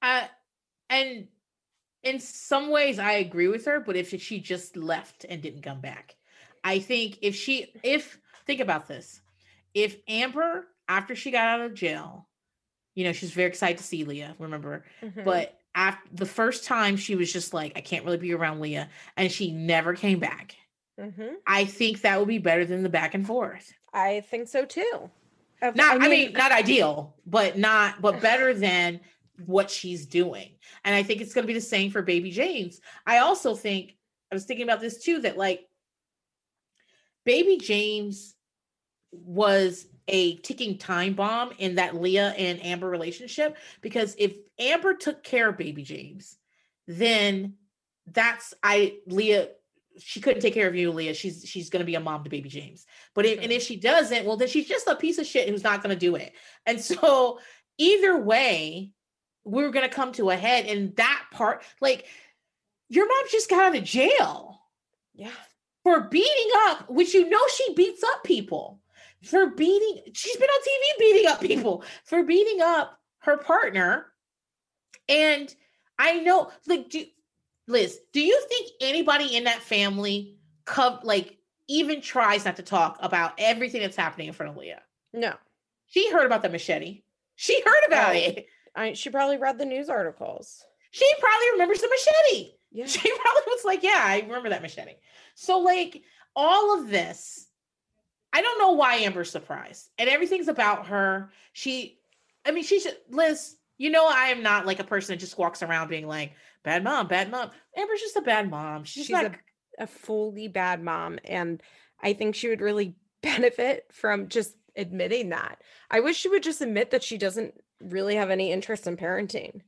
S2: Uh, and in some ways I agree with her, but if she just left and didn't come back, I think if she if think about this, if Amber after she got out of jail, you know she's very excited to see Leah. Remember, mm-hmm. but after the first time she was just like I can't really be around Leah, and she never came back. Mm-hmm. I think that would be better than the back and forth.
S1: I think so too.
S2: Not, I mean, I mean not ideal, but not, but better than what she's doing. And I think it's going to be the same for Baby James. I also think I was thinking about this too that like Baby James was a ticking time bomb in that Leah and Amber relationship because if Amber took care of baby James, then that's I Leah she couldn't take care of you, Leah. She's she's gonna be a mom to baby James. But if, and if she doesn't, well then she's just a piece of shit who's not gonna do it. And so either way, we were going to come to a head and that part like your mom just got out of jail
S1: yeah
S2: for beating up which you know she beats up people for beating she's been on tv beating up people for beating up her partner and i know like do liz do you think anybody in that family co- like even tries not to talk about everything that's happening in front of leah
S1: no
S2: she heard about the machete she heard about it
S1: I, she probably read the news articles.
S2: She probably remembers the machete. Yeah. She probably was like, yeah, I remember that machete. So like all of this, I don't know why Amber's surprised. And everything's about her. She, I mean, she should, Liz, you know, I am not like a person that just walks around being like, bad mom, bad mom. Amber's just a bad mom. She's, She's not a,
S1: a fully bad mom. And I think she would really benefit from just admitting that. I wish she would just admit that she doesn't really have any interest in parenting.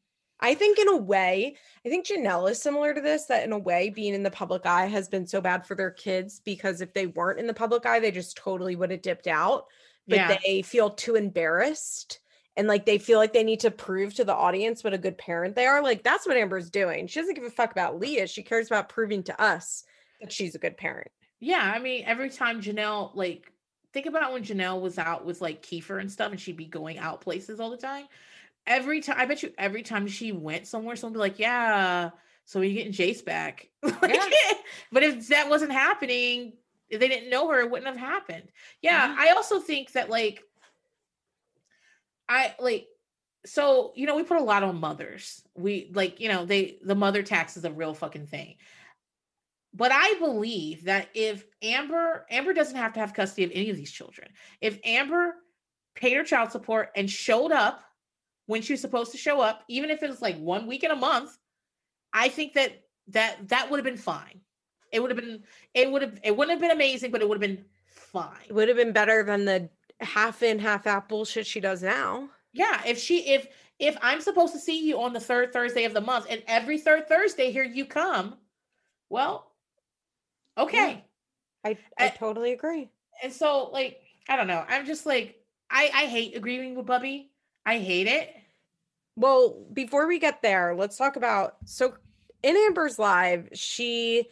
S1: I think in a way, I think Jenelle is similar to this that in a way being in the public eye has been so bad for their kids because if they weren't in the public eye, they just totally would have dipped out. But yeah. they feel too embarrassed and like they feel like they need to prove to the audience what a good parent they are. Like that's what Amber's doing. She doesn't give a fuck about Leah. She cares about proving to us that she's a good parent.
S2: Yeah, I mean, every time Jenelle like think about when Jenelle was out with like Kieffer and stuff, and she'd be going out places all the time. Every time, I bet you, every time she went somewhere, someone would be like, "Yeah, so we you getting Jace back." like, yeah. but if that wasn't happening, if they didn't know her, it wouldn't have happened. Yeah, mm-hmm. I also think that like, I like so you know we put a lot on mothers we like you know they the mother tax is a real fucking thing but I believe that if Amber Amber doesn't have to have custody of any of these children. If Amber paid her child support and showed up when she was supposed to show up, even if it was like one week in a month, I think that that that would have been fine. It would have been it would have it wouldn't have been amazing, but it would have been fine. It
S1: would have been better than the half in half out bullshit she does now.
S2: Yeah, if she if if I'm supposed to see you on the third Thursday of the month and every third Thursday here you come, well, Okay.
S1: Yeah. I, I, I totally agree.
S2: And so like, I don't know. I'm just like, I, I hate agreeing with Bubby. I hate it.
S1: Well, before we get there, let's talk about so in Amber's live, she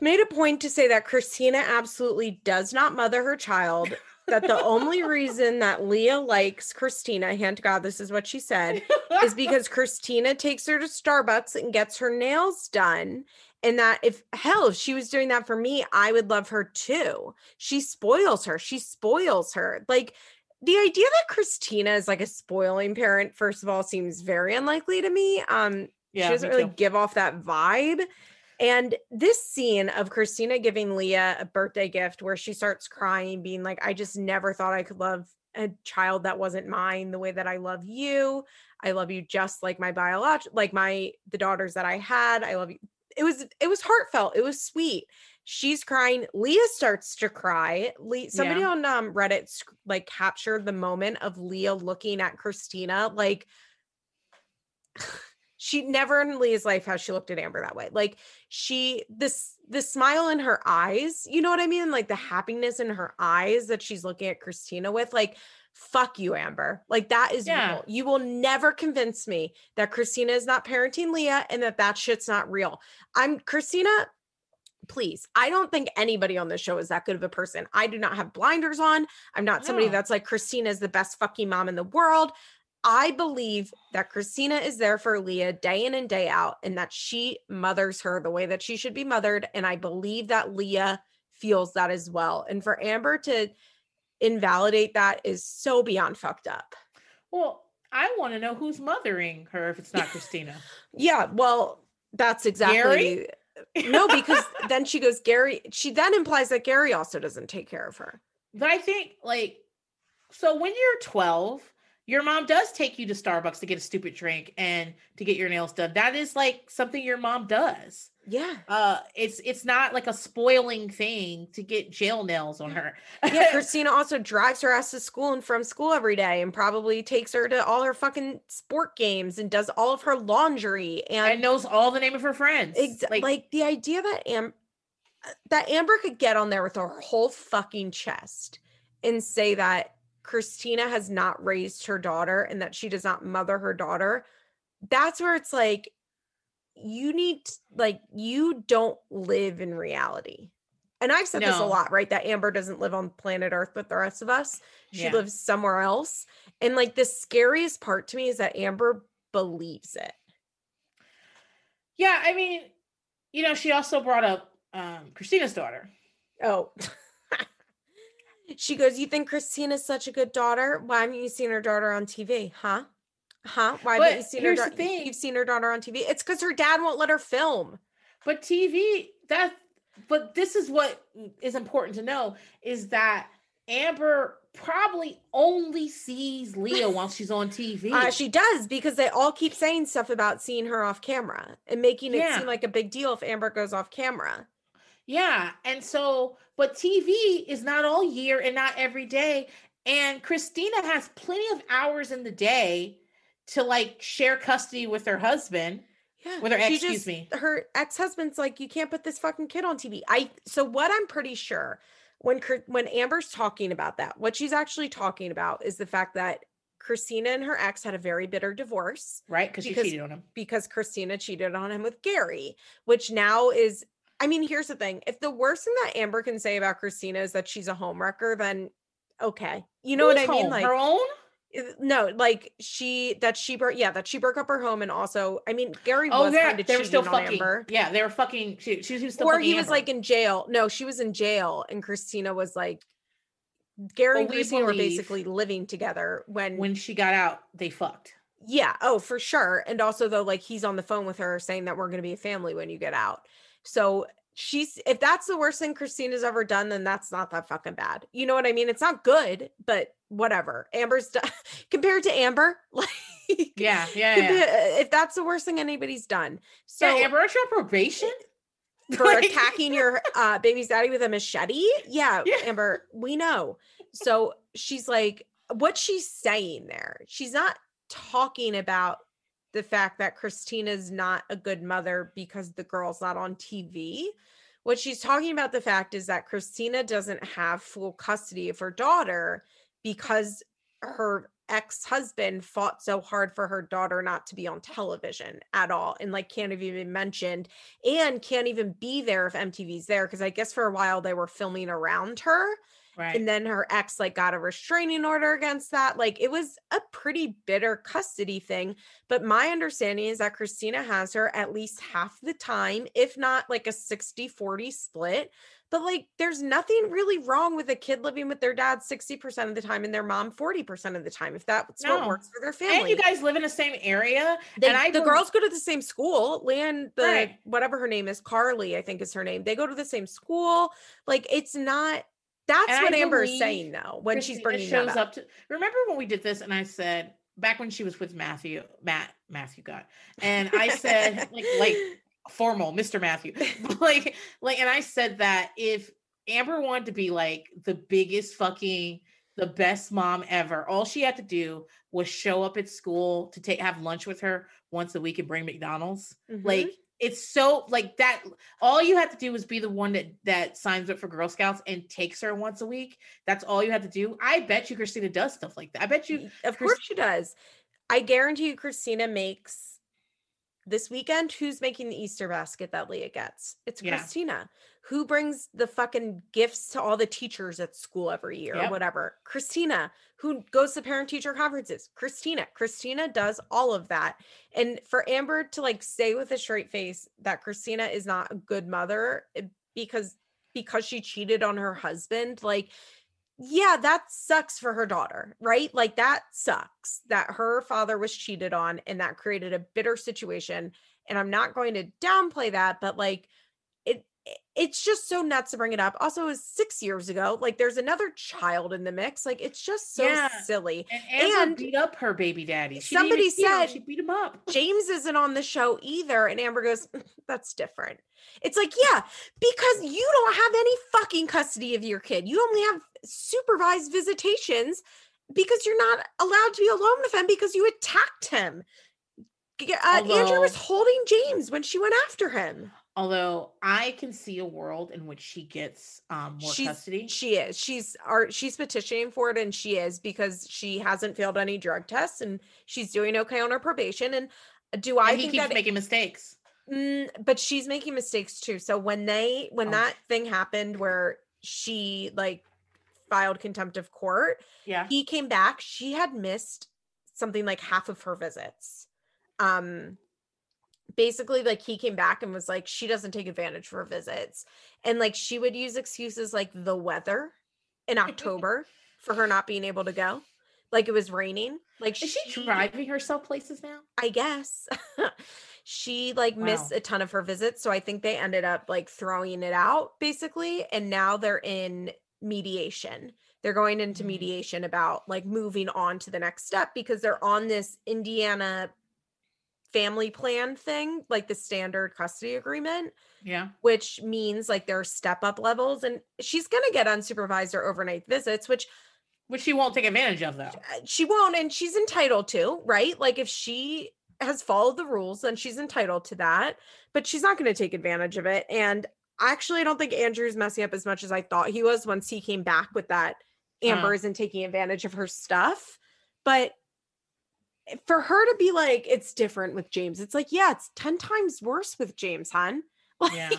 S1: made a point to say that Kristina absolutely does not mother her child. that the only reason that Leah likes Kristina, hand to God, this is what she said, is because Kristina takes her to Starbucks and gets her nails done and that if hell if she was doing that for me i would love her too she spoils her she spoils her like the idea that kristina is like a spoiling parent first of all seems very unlikely to me um yeah, she doesn't really too. give off that vibe and this scene of kristina giving leah a birthday gift where she starts crying being like i just never thought i could love a child that wasn't mine the way that I love you. I love you just like my biological, like my the daughters that I had. I love you it was it was heartfelt it was sweet she's crying leah starts to cry Le- somebody yeah. on um, reddit like captured the moment of leah looking at kristina like she never in leah's life has she looked at amber that way like she this the smile in her eyes you know what i mean like the happiness in her eyes that she's looking at kristina with like fuck you, Amber. Like that is yeah. real. You will never convince me that Kristina is not parenting Leah and that that shit's not real. I'm Kristina. Please, I don't think anybody on this show is that good of a person. I do not have blinders on. I'm not yeah. somebody that's like Kristina is the best fucking mom in the world. I believe that Kristina is there for Leah day in and day out and that she mothers her the way that she should be mothered. And I believe that Leah feels that as well. And for Amber to invalidate that is so beyond fucked up.
S2: Well, I want to know who's mothering her if it's not Kristina.
S1: yeah, well, that's exactly. Gary? no, because then she goes Gary. She then implies that Gary also doesn't take care of her.
S2: But I think like so when you're 12, your mom does take you to Starbucks to get a stupid drink and to get your nails done. That is like something your mom does
S1: yeah
S2: uh it's it's not like a spoiling thing to get jail nails on her
S1: yeah kristina also drives her ass to school and from school every day and probably takes her to all her fucking sport games and does all of her laundry
S2: and, and knows all the name of her friends
S1: ex- like, like the idea that am that amber could get on there with her whole fucking chest and say that kristina has not raised her daughter and that she does not mother her daughter that's where it's like you need like you don't live in reality and I've said no. this a lot, right? That Amber doesn't live on planet Earth with the rest of us. She yeah. lives somewhere else. And like the scariest part to me is that Amber believes it.
S2: Yeah, I mean, you know, she also brought up um, Kristina's daughter.
S1: Oh. she goes, You think Kristina's such a good daughter? Why haven't you seen her daughter on TV? Huh? Huh? Why? But, not you seen her. Da- thing. You've seen her daughter on TV. It's because her dad won't let her film.
S2: But TV. That. But this is what is important to know is that Amber probably only sees Leah while she's on TV.
S1: Uh, she does because they all keep saying stuff about seeing her off camera and making it seem like a big deal if Amber goes off camera.
S2: Yeah. And so, but TV is not all year and not every day. And Kristina has plenty of hours in the day to like share custody with her husband. Yeah. With her ex, just, excuse me.
S1: Her ex-husband's like, you can't put this fucking kid on TV. I so what I'm pretty sure when when Amber's talking about that, what she's actually talking about is the fact that Kristina and her ex had a very bitter divorce.
S2: Right, because she cheated on him.
S1: Because Kristina cheated on him with Gary, which now is I mean, here's the thing. If the worst thing that Amber can say about Kristina is that she's a homewrecker, then okay. You know Who's what I home? mean? Like her own? no, like she that she broke yeah that she broke up her home and also I mean Gary oh, was yeah, kind of they were still fucking
S2: Amber. yeah they were fucking she, she was
S1: still or he was Amber. like in jail no she was in jail and Kristina was like Gary well, and Kristina were basically living together when
S2: when she got out they fucked
S1: yeah oh for sure and also though like he's on the phone with her saying that we're gonna be a family when you get out so she's if that's the worst thing Kristina's ever done, then that's not that fucking bad. You know what I mean? It's not good, but whatever. Amber's done, compared to Amber, like yeah, yeah, yeah, If that's the worst thing anybody's done,
S2: so yeah, Amber, on probation
S1: for like- attacking your uh, baby's daddy with a machete. Yeah, yeah, Amber, we know. So she's like, what she's saying there, she's not talking about the fact that Kristina's not a good mother because the girl's not on TV. What she's talking about the fact is that Kristina doesn't have full custody of her daughter because her ex-husband fought so hard for her daughter not to be on television at all and like can't have even mentioned and can't even be there if MTV's there because I guess for a while they were filming around her Right. And then her ex like got a restraining order against that. Like it was a pretty bitter custody thing. But my understanding is that Kristina has her at least half the time, if not like a 60 40 split. But like there's nothing really wrong with a kid living with their dad 60% of the time and their mom 40% of the time, if that's no. what works for their family. And
S2: you guys live in the same area. They, and I the girls go to the same school. Lan the right. whatever her name is, Carly, I think is her name. They go to the same school. Like it's not that's what Amber is saying though when Kristina she's bringing shows up. up. to. Remember when we did this and I said back when she was with Matthew, Matt, Matthew got, and I said like like formal Mr. Matthew, like like, and I said that if Amber wanted to be like the biggest fucking the best mom ever. All she had to do was show up at school to take have lunch with her once a week and bring McDonald's. Mm-hmm. Like it's so like that all you have to do is be the one that that signs up for girl scouts and takes her once a week that's all you have to do i bet you kristina does stuff like that i bet you
S1: of course she does i guarantee you kristina makes this weekend who's making the easter basket that leah gets it's yeah. kristina who brings the fucking gifts to all the teachers at school every year yep. or whatever? Kristina, who goes to parent teacher conferences? Kristina. Kristina does all of that. And for Amber to like say with a straight face that Kristina is not a good mother eh, because because she cheated on her husband, like yeah, that sucks for her daughter, right? Like that sucks that her father was cheated on and that created a bitter situation. And I'm not going to downplay that, but like it it's just so nuts to bring it up. Also, it was six years ago. Like, there's another child in the mix. Like, it's just so yeah. silly. And,
S2: Amber and beat up her baby daddy.
S1: She somebody said she beat him up. James isn't on the show either. And Amber goes, mm, "That's different." It's like, yeah, because you don't have any fucking custody of your kid. You only have supervised visitations because you're not allowed to be alone with him because you attacked him. Uh, Andrew was holding James when she went after him.
S2: Although I can see a world in which she gets um, more
S1: she's,
S2: custody.
S1: She is. She's are she's petitioning for it, and she is because she hasn't failed any drug tests, and she's doing okay on her probation. And uh, do
S2: I and he keeps making mistakes?
S1: Mm, but she's making mistakes too. So when they when oh. that thing happened where she like filed contempt of court, yeah, he came back. She had missed something like half of her visits. Um, basically like he came back and was like she doesn't take advantage for visits and like she would use excuses like the weather in october for her not being able to go like it was raining like
S2: is she, she driving herself places now
S1: i guess she like wow. missed a ton of her visits so i think they ended up like throwing it out basically and now they're in mediation they're going into mm. mediation about like moving on to the next step because they're on this indiana family plan thing, like the standard custody agreement.
S2: Yeah.
S1: Which means like there are step up levels and she's going to get unsupervised or overnight visits, which
S2: which she won't take advantage of though. Uh,
S1: she won't and she's entitled to, right? Like if she has followed the rules then she's entitled to that, but she's not going to take advantage of it and actually I don't think Andrew's messing up as much as I thought he was once he came back with that Amber uh-huh. isn't taking advantage of her stuff. But Eh, for her to be like, it's different with James, it's like, yeah, it's 10 times worse with James, hun. Like, yeah.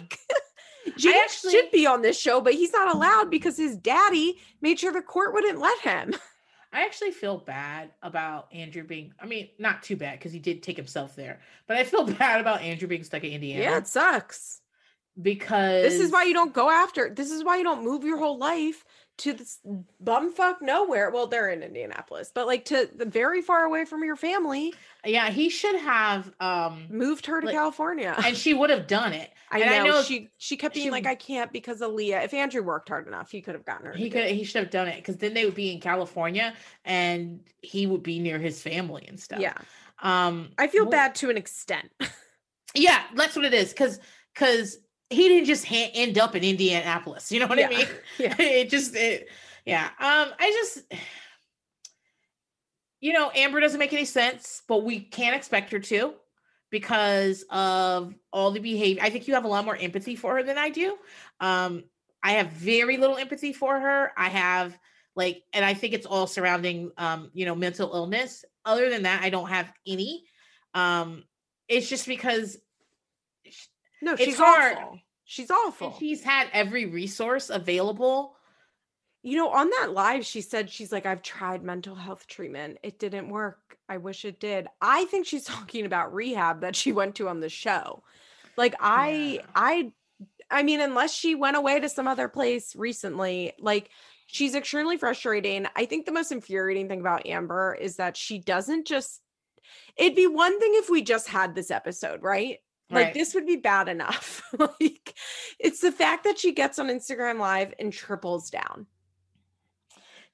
S1: James actually, should be on this show, but he's not allowed mm-hmm. because his daddy made sure the court wouldn't let him.
S2: I actually feel bad about Andrew being, I mean, not too bad because he did take himself there, but I feel bad about Andrew being stuck in Indiana.
S1: Yeah, it sucks.
S2: Because this
S1: is why you don't go after, this is why you don't move your whole life to this bumfuck nowhere. Well, they're in Indianapolis, but like to the very far away from your family.
S2: Yeah, he should have um
S1: moved her to like, California.
S2: And she would have done it.
S1: I
S2: know,
S1: I know, she she kept being she, like, I can't because Aaliyah. If Andrew worked hard enough, he could have gotten her.
S2: He could he should have done it because then they would be in California and he would be near his family and stuff.
S1: Yeah. Um I feel well, bad to an extent.
S2: yeah, that's what it is. Cause because he didn't just ha- end up in Indianapolis. You know what yeah. I mean? Yeah. it just it yeah. Um I just you know, Amber doesn't make any sense, but we can't expect her to because of all the behavior. I think you have a lot more empathy for her than I do. Um I have very little empathy for her. I have like and I think it's all surrounding um you know, mental illness. Other than that, I don't have any. Um it's just because
S1: no, it's she's hard. awful.
S2: She's awful. And
S1: she's had every resource available. You know, on that live, she said she's like, I've tried mental health treatment. It didn't work. I wish it did. I think she's talking about rehab that she went to on the show. Like I yeah. I I mean, unless she went away to some other place recently, like she's extremely frustrating. I think the most infuriating thing about Amber is that she doesn't just it'd be one thing if we just had this episode, right? Like right. this would be bad enough. like it's the fact that she gets on Instagram live and triples down.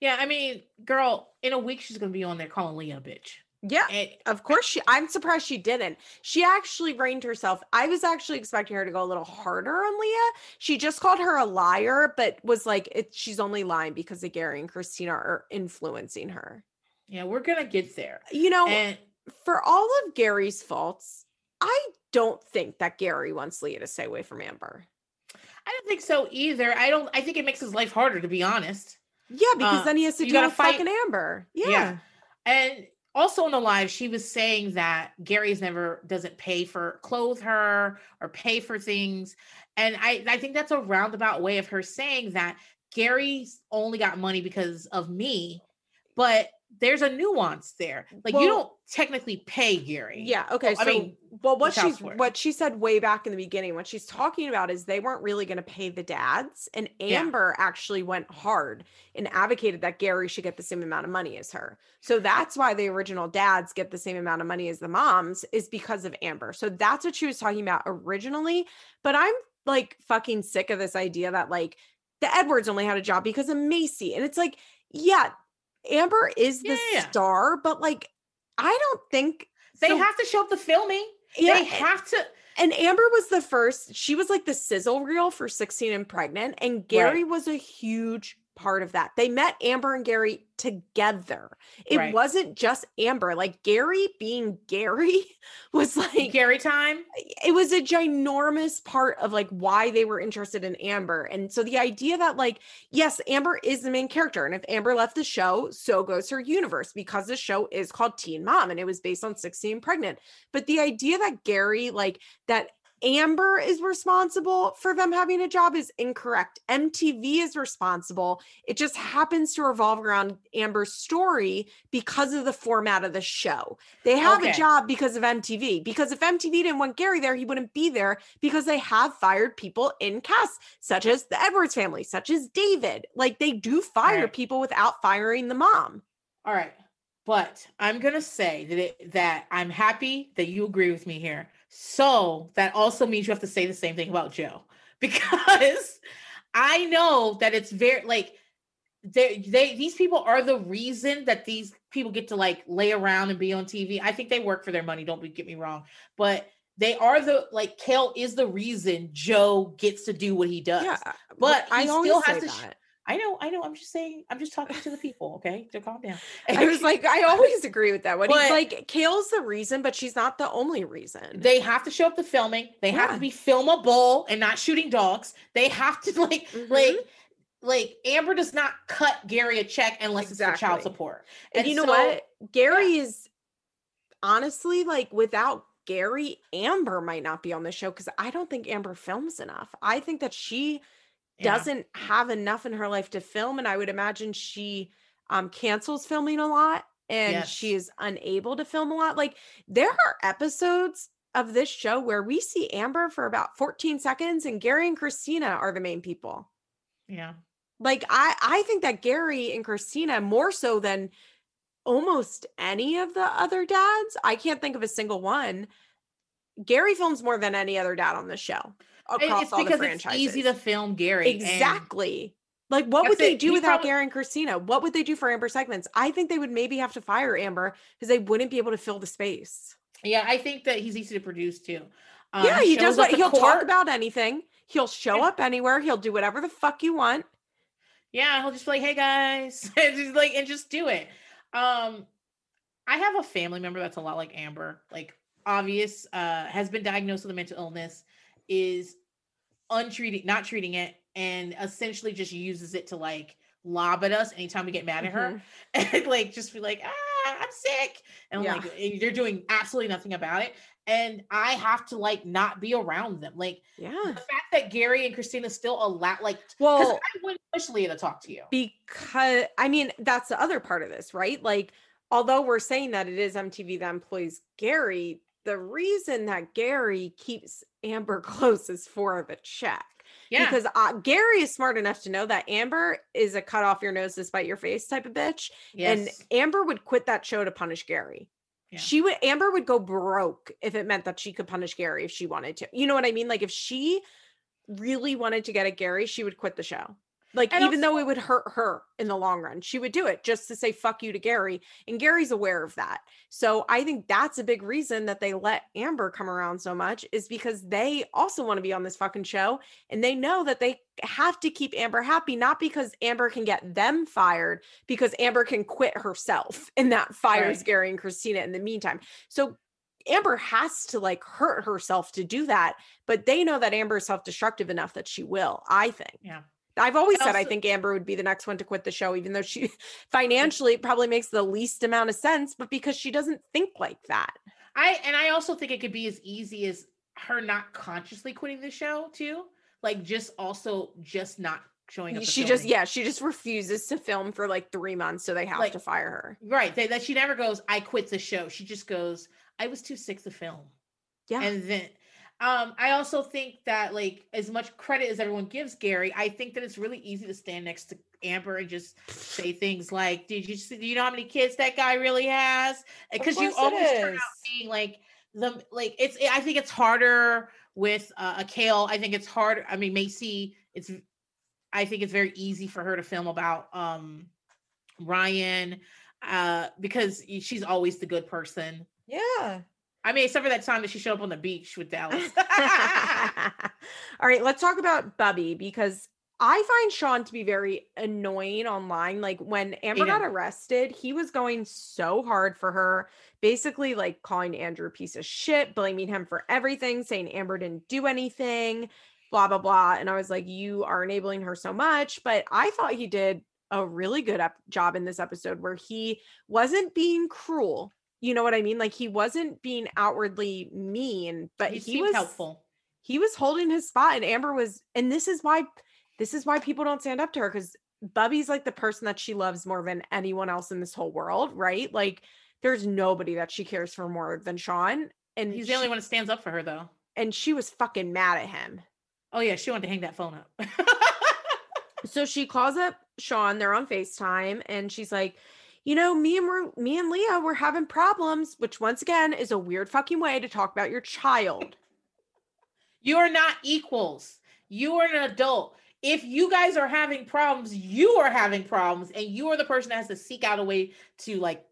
S2: Yeah, I mean, girl, in a week she's gonna be on there calling Leah a bitch.
S1: Yeah, of course she. I'm surprised she didn't. She actually reined herself. I was actually expecting her to go a little harder on Leah. She just called her a liar, but was like, it, she's only lying because Gary and Kristina are influencing her.
S2: Yeah, we're gonna get there.
S1: You know, and, for all of Gary's faults, I don't think that Gary wants Leah to stay away from Amber.
S2: I don't think so either. I don't. I think it makes his life harder, to be honest.
S1: Yeah, because uh, then he has to deal with fight. fucking Amber. Yeah. yeah.
S2: and also on the live, she was saying that Gary's never doesn't pay for clothe her or pay for things, and I I think that's a roundabout way of her saying that Gary's only got money because of me, but there's a nuance there. Like well, you don't technically pay Gary.
S1: Yeah. Okay. So, so I mean, well, what she's what she said way back in the beginning, what she's talking about is they weren't really going to pay the dads, and Amber yeah. actually went hard and advocated that Gary should get the same amount of money as her. So that's why the original dads get the same amount of money as the moms is because of Amber. So that's what she was talking about originally. But I'm like fucking sick of this idea that like the Edwards only had a job because of Maci, and it's like yeah, Amber is the yeah. star, but like I don't think
S2: they so, have to show up the filming. Yeah, they have to.
S1: And Amber was the first. She was like the sizzle reel for 16 and pregnant. And Gary right. was a huge part of that. They met Amber and Gary together. It right. wasn't just Amber. Like Gary being Gary was like
S2: Gary time.
S1: It was a ginormous part of like why they were interested in Amber. And so the idea that like yes, Amber is the main character and if Amber left the show, so goes her universe because the show is called Teen Mom and it was based on 16 Pregnant. But the idea that Gary like that Amber is responsible for them having a job is incorrect. MTV is responsible. It just happens to revolve around Amber's story because of the format of the show. They have okay. a job because of MTV. Because if MTV didn't want Gary there, he wouldn't be there because they have fired people in casts, such as the Edwards family, such as David. Like they do fire right. people without firing the mom.
S2: All right. But I'm going to say that it, that I'm happy that you agree with me here so that also means you have to say the same thing about Joe because I know that it's very like they they these people are the reason that these people get to like lay around and be on TV. I think they work for their money, don't be, get me wrong, but they are the like Kail is the reason Joe gets to do what he does. Yeah, but I still has to that. I know, I know. I'm just saying, I'm just talking to the people. Okay. So calm down. I
S1: was like, I always agree with that. one. he's like, Kail's the reason, but she's not the only reason.
S2: They have to show up to filming. They yeah. have to be filmable and not shooting dogs. They have to like, mm-hmm. like, like Amber does not cut Gary a check unless exactly. it's for child support.
S1: And, and you so, know what? Gary yeah. is honestly like without Gary, Amber might not be on the show because I don't think Amber films enough. I think that she doesn't have enough in her life to film. And I would imagine she um, cancels filming a lot and yes. she is unable to film a lot. Like there are episodes of this show where we see Amber for about 14 seconds and Gary and Kristina are the main people.
S2: Yeah.
S1: Like I I think that Gary and Kristina more so than almost any of the other dads. I can't think of a single one. Gary films more than any other dad on the show
S2: across it's all because the franchises. It's easy to film Gary.
S1: Exactly. And- like, what would they do without probably- and Kristina? What would they do for Amber segments? I think they would maybe have to fire Amber because they wouldn't be able to fill the space.
S2: Yeah, I think that he's easy to produce too. Um,
S1: yeah, he does what he'll court. talk about anything. He'll show up anywhere. He'll do whatever the fuck you want.
S2: Yeah, he'll just be like, "Hey guys," and just like and just do it. Um, I have a family member that's a lot like Amber, like obvious, uh, has been diagnosed with a mental illness, is untreating, not treating it, and essentially just uses it to like lob at us anytime we get mad at her mm-hmm. and like just be like, ah, I'm sick. And yeah. like and are doing absolutely nothing about it. And I have to like not be around them. Like
S1: yeah. the
S2: fact that Gary and Kristina still allow like well I wouldn't push Leah to talk to you.
S1: Because I mean that's the other part of this, right? Like although we're saying that it is MTV that employs Gary, the reason that Gary keeps Amber close is for the check. Yeah. Because uh, Gary is smart enough to know that Amber is a cut off your nose despite your face type of bitch. Yes. And Amber would quit that show to punish Gary. Yeah. She would, Amber would go broke if it meant that she could punish Gary if she wanted to. You know what I mean? Like if she really wanted to get at Gary, she would quit the show. Like, and even also, though it would hurt her in the long run, she would do it just to say fuck you to Gary. And Gary's aware of that. So I think that's a big reason that they let Amber come around so much is because they also want to be on this fucking show. And they know that they have to keep Amber happy, not because Amber can get them fired, because Amber can quit herself. And that fires right. Gary and Kristina in the meantime. So Amber has to like hurt herself to do that, but they know that Amber is self destructive enough that she will, I think.
S2: Yeah.
S1: I've always said I think Amber would be the next one to quit the show, even though she financially probably makes the least amount of sense, but because she doesn't think like that.
S2: I and I also think it could be as easy as her not consciously quitting the show too, like just also just not showing up.
S1: She just yeah, she just refuses to film for like three months, so they have like, to fire her.
S2: Right, that she never goes. I quit the show. She just goes. I was too sick to film. Yeah, and then um, I also think that like as much credit as everyone gives Gary, I think that it's really easy to stand next to Amber and just say things like, "Did you see, do you know how many kids that guy really has?" Because you always turn out being like the like it's. I think it's harder with uh, a Kail. I think it's hard. I mean Maci. It's. I think it's very easy for her to film about um Ryan uh because she's always the good person.
S1: Yeah.
S2: I mean, except for that time that she showed up on the beach with Dallas.
S1: All right, let's talk about Bubby because I find Sean to be very annoying online. Like when Amber yeah. got arrested, he was going so hard for her, basically like calling Andrew a piece of shit, blaming him for everything, saying Amber didn't do anything, blah, blah, blah. And I was like, you are enabling her so much. But I thought he did a really good up- job in this episode where he wasn't being cruel you know what I mean? Like he wasn't being outwardly mean, but he, he was helpful. He was holding his spot and Amber was and this is why this is why people don't stand up to her cuz Bubby's like the person that she loves more than anyone else in this whole world, right? Like there's nobody that she cares for more than Sean
S2: and he's the only one that stands up for her though.
S1: And she was fucking mad at him.
S2: Oh yeah, she wanted to hang that phone up.
S1: so she calls up Sean, they're on FaceTime and she's like you know, me and me and Leah were having problems, which once again is a weird fucking way to talk about your child.
S2: you are not equals. You are an adult. If you guys are having problems, you are having problems, and you are the person that has to seek out a way to like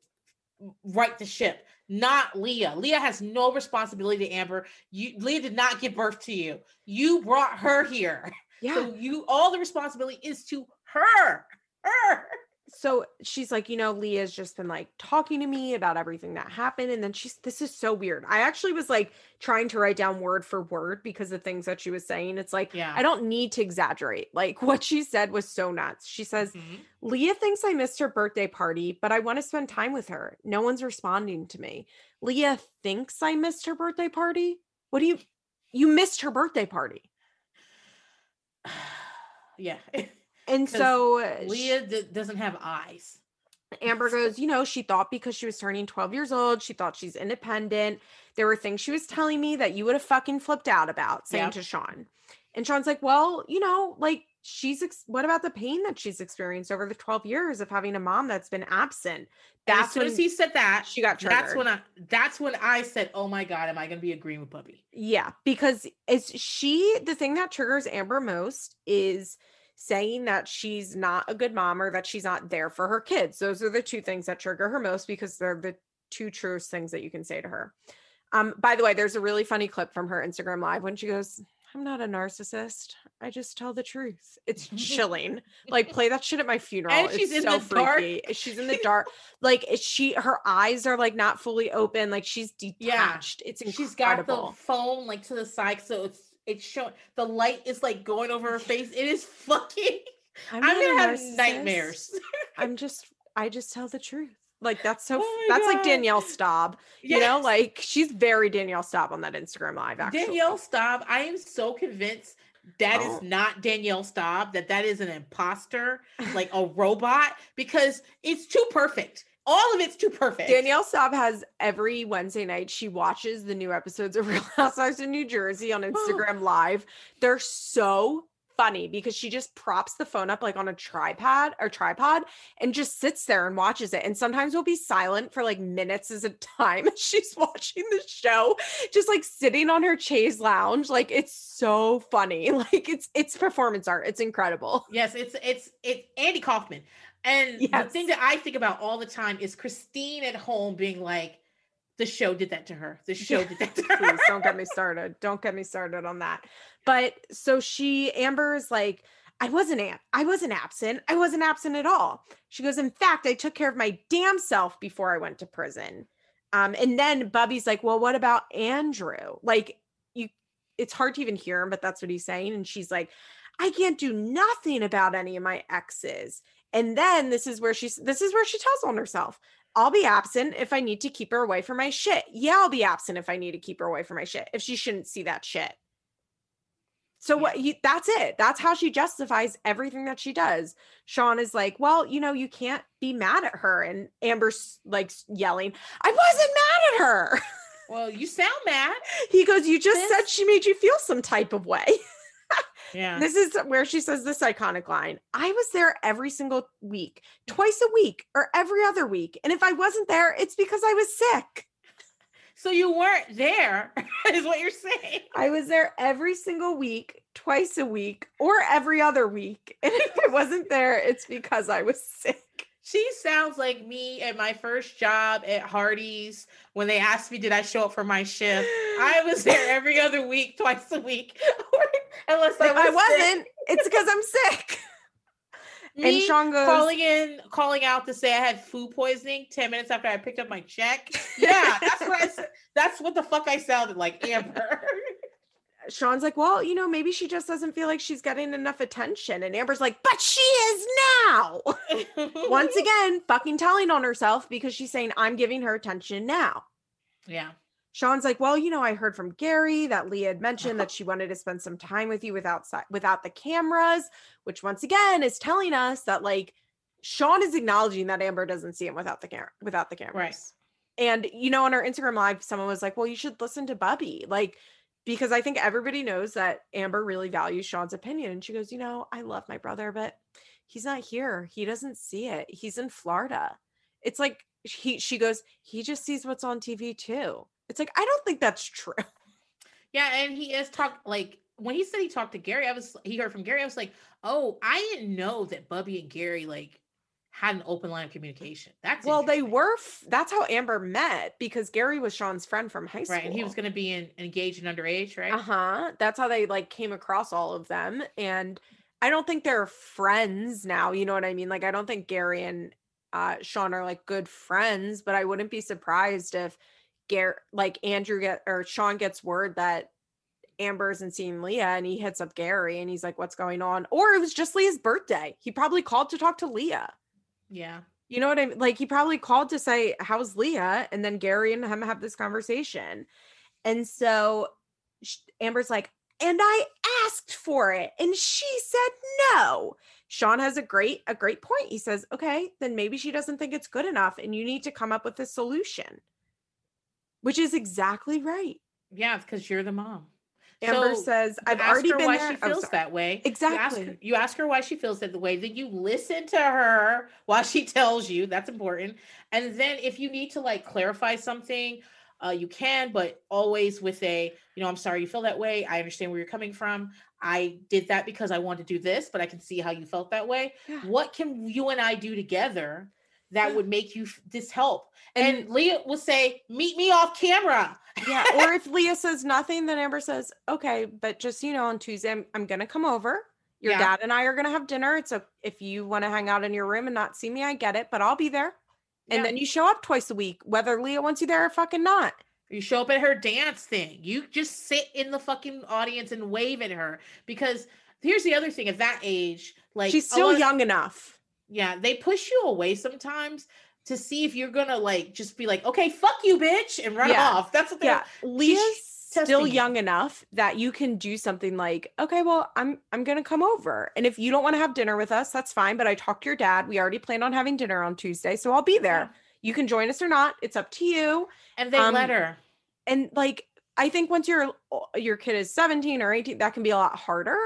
S2: right the ship, not Leah. Leah has no responsibility to Amber. You Leah did not give birth to you. You brought her here. Yeah. So you all the responsibility is to her. Her
S1: so she's like, you know, Leah's just been like talking to me about everything that happened. And then she's, this is so weird. I actually was like trying to write down word for word because the things that she was saying, it's like, yeah. I don't need to exaggerate. Like what she said was so nuts. She says, mm-hmm. Leah thinks I missed her birthday party, but I want to spend time with her. No one's responding to me. Leah thinks I missed her birthday party. What do you, you missed her birthday party.
S2: yeah.
S1: And so uh,
S2: Leah doesn't have eyes.
S1: Amber goes, you know, she thought because she was turning 12 years old, she thought she's independent. There were things she was telling me that you would have fucking flipped out about, saying yep. to Sean. And Sean's like, well, you know, like she's, ex- what about the pain that she's experienced over the 12 years of having a mom that's been absent? That's as
S2: soon when as he said that, she got triggered. That's when I, that's when I said, oh my God, am I going to be agreeing with Puppy?
S1: Yeah. Because it's she, the thing that triggers Amber most is, saying that she's not a good mom or that she's not there for her kids. Those are the two things that trigger her most because they're the two truest things that you can say to her. Um, by the way, there's a really funny clip from her Instagram live when she goes, I'm not a narcissist. I just tell the truth. It's chilling. like play that shit at my funeral. And she's it's in so the freaky. dark. She's in the dark. Like she, her eyes are like not fully open. Like she's detached. Yeah. It's incredible. She's got
S2: the phone like to the side, so it's it's showing the light is like going over her face. It is fucking. I'm, I'm gonna have nightmares.
S1: I'm just. I just tell the truth. Like that's so. Oh that's God. like Danielle Staub. Yes. You know, like she's very Danielle Staub on that Instagram live.
S2: Actually, Danielle Staub. I am so convinced that oh. is not Danielle Staub, that that is an imposter, like a robot, because it's too perfect all of it's too perfect.
S1: Danielle Staub has every Wednesday night, she watches the new episodes of Real Housewives of New Jersey on Instagram Live. They're so funny because she just props the phone up like on a tripod or tripod and just sits there and watches it. And sometimes we'll be silent for like minutes as a time as she's watching the show, just like sitting on her chaise lounge. Like it's so funny. Like it's it's performance art. It's incredible.
S2: Yes, it's it's it's Andy Kaufman. And yes. the thing that I think about all the time is Christine at home being like, the show did that to her. The show did that to her. Please
S1: don't get me started. Don't get me started on that. But so she, Amber's like, I wasn't I wasn't absent. I wasn't absent at all. She goes, in fact, I took care of my damn self before I went to prison. Um, and then Bubby's like, well, what about Andrew? Like, you, it's hard to even hear him, but that's what he's saying. And she's like, I can't do nothing about any of my exes. And then this is where she's this is where she tells on herself. I'll be absent if I need to keep her away from my shit. Yeah, I'll be absent if I need to keep her away from my shit. If she shouldn't see that shit. So yeah. what you that's it. That's how she justifies everything that she does. Sean is like, "Well, you know, you can't be mad at her." And Amber's like yelling, "I wasn't mad at her."
S2: Well, you sound mad.
S1: He goes, "You just this- said she made you feel some type of way." Yeah. This is where she says this iconic line I was there every single week, twice a week, or every other week. And if I wasn't there, it's because I was sick.
S2: So you weren't there, is what you're saying.
S1: I was there every single week, twice a week, or every other week. And if I wasn't there, it's because I was sick
S2: she sounds like me at my first job at Hardee's when they asked me, did I show up for my shift? I was there every other week, twice a week.
S1: Unless I, was I wasn't, it's because I'm sick.
S2: Me and Sean goes, calling in, calling out to say I had food poisoning 10 minutes after I picked up my check. Yeah, that's what I, that's what the fuck I sounded like, Amber.
S1: Sean's like, well, you know, maybe she just doesn't feel like she's getting enough attention. And Amber's like, but she is now. Once again, fucking telling on herself because she's saying, I'm giving her attention now.
S2: Yeah.
S1: Sean's like, well, you know, I heard from Gary that Leah had mentioned that she wanted to spend some time with you without without the cameras, which once again is telling us that like Sean is acknowledging that Amber doesn't see him without the camera without the cameras. Right. And you know, on our Instagram live, someone was like, "Well, you should listen to Bubby. Like because I think everybody knows that Amber really values Sean's opinion. And she goes, You know, I love my brother, but he's not here. He doesn't see it. He's in Florida. It's like he she goes, he just sees what's on TV too. It's like, I don't think that's true.
S2: Yeah, and he is talk like when he said he talked to Gary, I was he heard from Gary, I was like, Oh, I didn't know that Bubby and Gary like had an open line of communication. That's
S1: well, they were. F- that's how Amber met because Gary was Sean's friend from high school,
S2: right?
S1: And
S2: he was going to be in, engaged and underage, right?
S1: Uh huh. That's how they like came across all of them, and I don't think they're friends now. You know what I mean? Like, I don't think Gary and uh, Sean are like good friends, but I wouldn't be surprised if Gary, like Andrew, get or Sean gets word that Amber's and seeing Leah and he hits up Gary and he's like, what's going on? Or it was just Leah's birthday. He probably called to talk to Leah.
S2: Yeah.
S1: You know what I mean? Like he probably called to say, How's Leah? And then Gary and him have this conversation. And so Amber's like, And I asked for it. And she said no. Sean has a great, a great point. He says, Okay, then maybe she doesn't think it's good enough and you need to come up with a solution. Which is exactly right.
S2: Yeah, because you're the mom.
S1: Amber so says, I've already been
S2: why
S1: there.
S2: she feels oh, that way. Exactly. You ask, you ask, her why she feels that the way, then you listen to her while she tells you. That's important. And then if you need to like clarify something, uh, you can, but always with a, you know, I'm sorry you feel that way. I understand where you're coming from. I did that because I want to do this, but I can see how you felt that way. Yeah. What can you and I do together that would make you f- this help. And, and Leah will say, "Meet me off camera."
S1: yeah. Or if Leah says nothing, then Amber says, "Okay, but just you know, on Tuesday I'm, I'm gonna come over. Your yeah. dad and I are gonna have dinner. It's a if you want to hang out in your room and not see me, I get it, but I'll be there." And yeah. then you show up twice a week, whether Leah wants you there or fucking not.
S2: You show up at her dance thing. You just sit in the fucking audience and wave at her because here's the other thing at that age, like
S1: she's still young of- enough
S2: yeah they push you away sometimes to see if you're gonna like just be like okay fuck you bitch and run yeah. off that's what they're yeah.
S1: leash still young enough that you can do something like okay well i'm i'm gonna come over and if you don't want to have dinner with us that's fine but i talked to your dad we already planned on having dinner on tuesday so i'll be there yeah. you can join us or not it's up to you
S2: and they um, let her
S1: and like i think once your your kid is 17 or 18 that can be a lot harder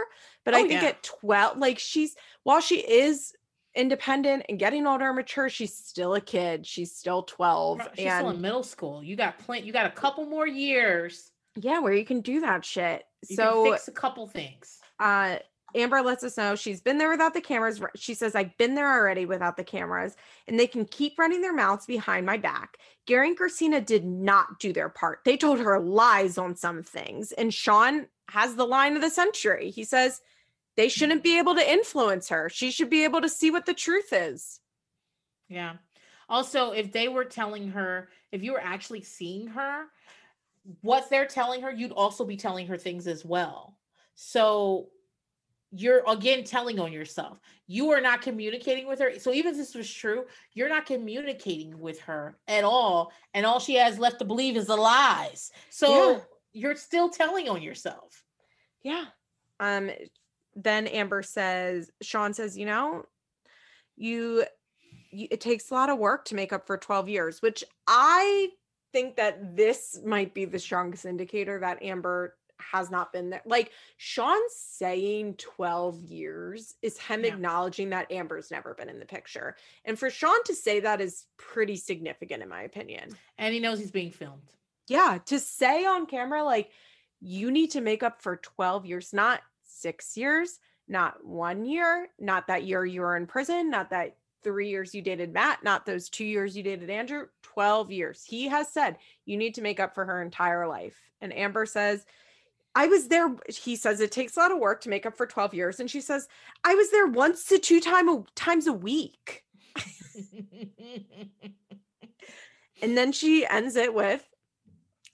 S1: but oh, i think yeah. at 12 like she's while she is independent and getting older and mature she's still a kid she's still 12
S2: she's
S1: and
S2: still in middle school you got plenty you got a couple more years
S1: yeah where you can do that shit you so
S2: fix a couple things
S1: uh Amber lets us know she's been there without the cameras. She says, I've been there already without the cameras, and they can keep running their mouths behind my back. Gary and Kristina did not do their part. They told her lies on some things. And Sean has the line of the century. He says, they shouldn't be able to influence her. She should be able to see what the truth is.
S2: Yeah. Also, if they were telling her, if you were actually seeing her, what they're telling her, you'd also be telling her things as well. So you're again telling on yourself. You are not communicating with her. So even if this was true, you're not communicating with her at all. And all she has left to believe is the lies. So yeah. you're still telling on yourself. Yeah.
S1: Um, then Amber says, Sean says, you know, you, you, it takes a lot of work to make up for 12 years, which I think that this might be the strongest indicator that Amber has not been there. Like Sean saying 12 years is him yeah. acknowledging that Amber's never been in the picture. And for Sean to say that is pretty significant in my opinion.
S2: And he knows he's being filmed.
S1: Yeah, to say on camera like you need to make up for 12 years, not six years, not one year, not that year you were in prison, not that three years you dated Matt, not those two years you dated Andrew, 12 years. He has said, you need to make up for her entire life. And Amber says, I was there. He says it takes a lot of work to make up for 12 years. And she says, I was there once to two time a, times a week. and then she ends it with,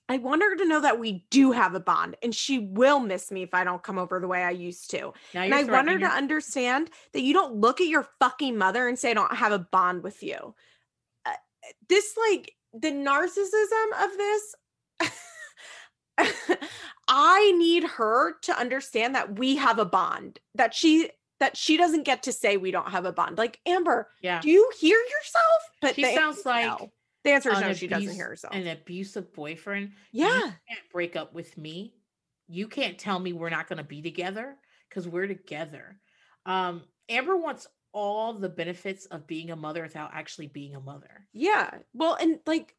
S1: I want her to know that we do have a bond and she will miss me if I don't come over the way I used to. and I want her to understand that you don't look at your fucking mother and say, I don't have a bond with you. Uh, this, like, the narcissism of this, I need her to understand that we have a bond, that she that she doesn't get to say we don't have a bond. Like Amber, yeah. do you hear yourself?
S2: But she sounds like no.
S1: The answer is no, abuse, she doesn't hear herself. An
S2: abusive boyfriend. Yeah. You can't break up with me. You can't tell me we're not going to be together because we're together. Um, Amber wants all the benefits of being a mother without actually being a mother.
S1: Yeah. Well, and like,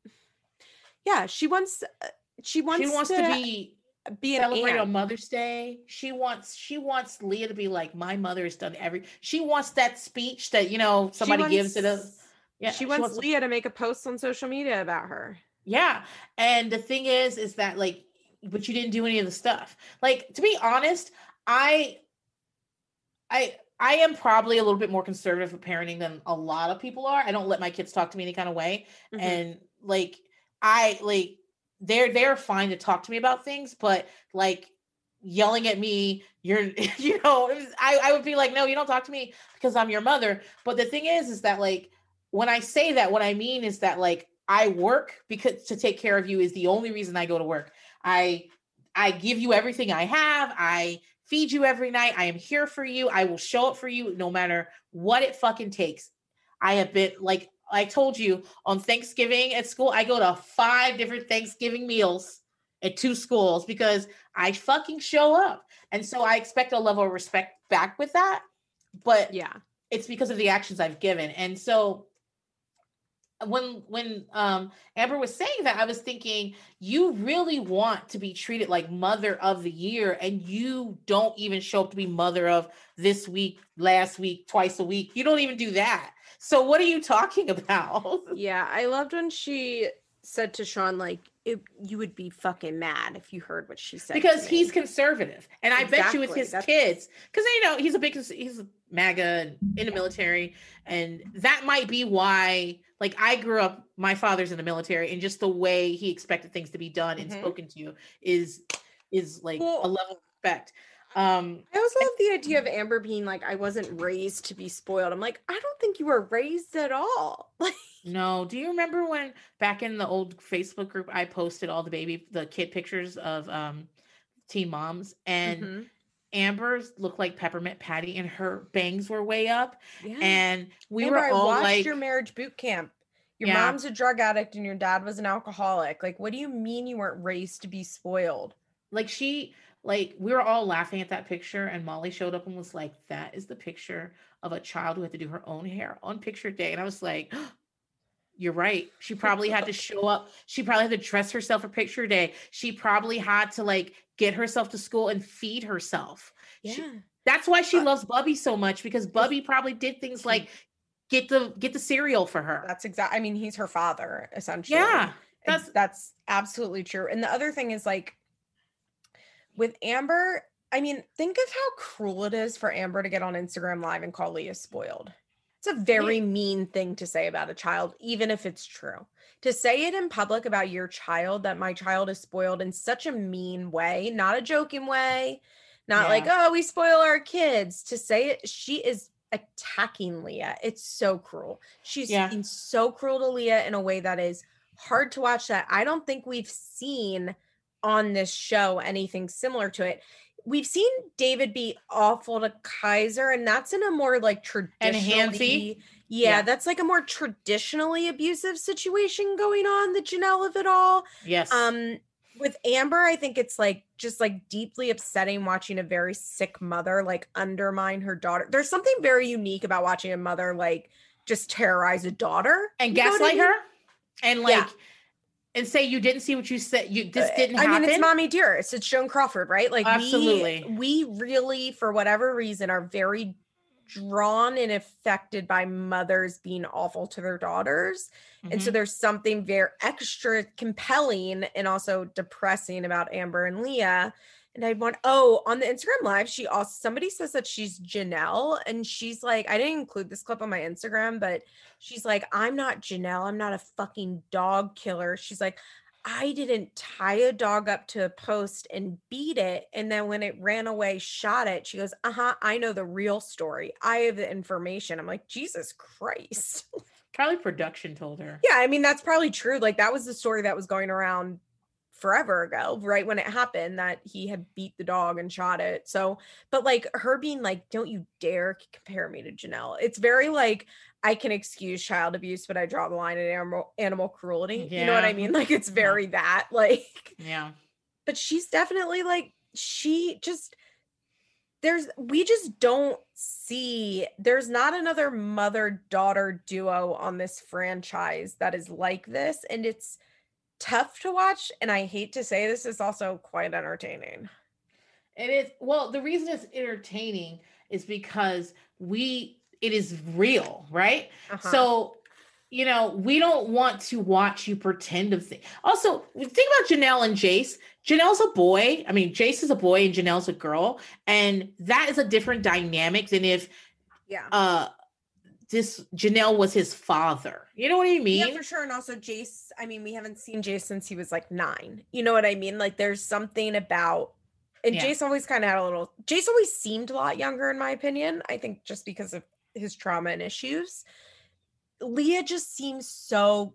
S1: yeah, she wants uh, she wants
S2: she wants to, to be be an celebrate on Mother's Day. She wants she wants Leah to be like, my mother has done every. She wants that speech that you know somebody wants, gives it us
S1: yeah, she wants, she wants Leah to-, make a post on social media about her.
S2: Yeah, and the thing is, is that like, but you didn't do any of the stuff. Like to be honest, I, I I am probably a little bit more conservative of parenting than a lot of people are. I don't let my kids talk to me any kind of way. Mm-hmm. And like I like they're they're fine to talk to me about things, but like yelling at me, you're you know, I, I would be like, no, you don't talk to me because I'm your mother. But the thing is, is that like when I say that, what I mean is that like I work because to take care of you is the only reason I go to work. I I give you everything I have. I feed you every night. I am here for you. I will show up for you no matter what it fucking takes. I have been like I told you on Thanksgiving at school, I go to five different Thanksgiving meals at two schools because I fucking show up. And so I expect a level of respect back with that. But yeah, it's because of the actions I've given. And so when when um Amber was saying that I was thinking you really want to be treated like mother of the year and you don't even show up to be mother of this week, last week, twice a week. You don't even do that. So what are you talking about?
S1: Yeah, I loved when she said to Sean like it, you would be fucking mad if you heard what she said
S2: because he's conservative and i bet you with his That's... kids because you know he's a big he's a MAGA in the military. And that might be why, like, I grew up, my father's in the military, and just the way he expected things to be done mm-hmm. and spoken to is, is like well, a level of respect.
S1: Um, I also love the idea of Amber being like, I wasn't raised to be spoiled. I'm like, I don't think you were raised at all. Like,
S2: no. Do you remember when back in the old Facebook group, I posted all the baby, the kid pictures of um, teen moms and mm-hmm Amber's looked like peppermint patty and her bangs were way up. Yeah. And we Amber, were all I watched like
S1: your marriage boot camp. Your yeah. mom's a drug addict and your dad was an alcoholic. Like, what do you mean you weren't raised to be spoiled?
S2: Like she like we were all laughing at that picture and Molly showed up and was like, that is the picture of a child who had to do her own hair on picture day. And I was like, you're right. She probably had to show up. She probably had to dress herself for picture day. She probably had to like get herself to school and feed herself. Yeah. She, that's why she uh, loves Bubby so much because Bubby probably did things mm-hmm. like get the get the cereal for her.
S1: That's exact. I mean, he's her father essentially. Yeah, that's that's absolutely true. And the other thing is like with Amber. I mean, think of how cruel it is for Amber to get on Instagram Live and call Leah spoiled. It's a very mean thing to say about a child, even if it's true. To say it in public about your child that my child is spoiled in such a mean way, not a joking way, not yeah. like, oh, we spoil our kids. To say it, she is attacking Leah. It's so cruel. She's yeah. being so cruel to Leah in a way that is hard to watch that I don't think we've seen on this show anything similar to it we've seen David be awful to Kaiser, and that's in a more like traditional And yeah, yeah, that's like a more traditionally abusive situation going on, the Jenelle of it all. Yes. Um, with Amber, I think it's like just like deeply upsetting watching a very sick mother like undermine her daughter. There's something very unique about watching a mother like just terrorize a daughter
S2: and gaslight I mean? her and like yeah and say you didn't see what you said. You this uh, didn't. I happen.
S1: mean, it's Mommy Dearest. It's Joan Crawford, right? Like absolutely. We, we really, for whatever reason, are very drawn and affected by mothers being awful to their daughters. Mm-hmm. And so mm-hmm. there's something very extra compelling and also depressing about Amber and Leah and i want oh on the Instagram live she also somebody says that she's Jenelle and she's like I didn't include this clip on my Instagram but she's like I'm not Jenelle I'm not a fucking dog killer she's like I didn't tie a dog up to a post and beat it and then when it ran away shot it she goes uh-huh I know the real story I have the information I'm like Jesus Christ
S2: Probably production told her.
S1: Yeah, I mean that's probably true. Like that was the story that was going around forever ago, right when it happened that he had beat the dog and shot it. So, but like her being like, don't you dare compare me to Jenelle. It's very like, I can excuse child abuse, but I draw the line at animal animal cruelty. Yeah. You know what I mean? Like it's very yeah. that. Like
S2: Yeah.
S1: But she's definitely like she just there's we just don't see there's not another mother daughter duo on this franchise that is like this and it's tough to watch. And I hate to say this is also quite entertaining.
S2: It is. Well, the reason it's entertaining is because we, it is real, right? Uh-huh. So, you know, we don't want to watch you pretend of things. Also, think about Jenelle and Jace. Jenelle's a boy. I mean, Jace is a boy and Jenelle's a girl. And that is a different dynamic than if yeah. uh this Jenelle was his father. You know what I mean? Yeah,
S1: for sure. And also Jace, I mean, we haven't seen Jace since he was like nine. You know what I mean? Like there's something about and yeah. Jace always kind of had a little Jace always seemed a lot younger in my opinion. I think just because of his trauma and issues. Leah just seems so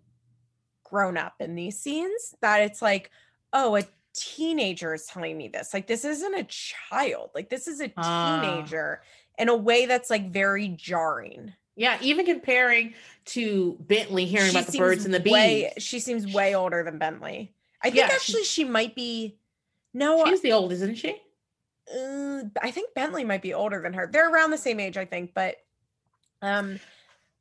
S1: grown up in these scenes that it's like, oh, a teenager is telling me this. Like this isn't a child. Like this is a ah. teenager uh. in a way that's like very jarring.
S2: Yeah, even comparing to Bentley, hearing she about the birds and the
S1: bees,
S2: way,
S1: she seems way older than Bentley. I think yeah, actually she, might be. No,
S2: she's the oldest, isn't she?
S1: Uh, I think Bentley might be older than her. They're around the same age, I think. But um,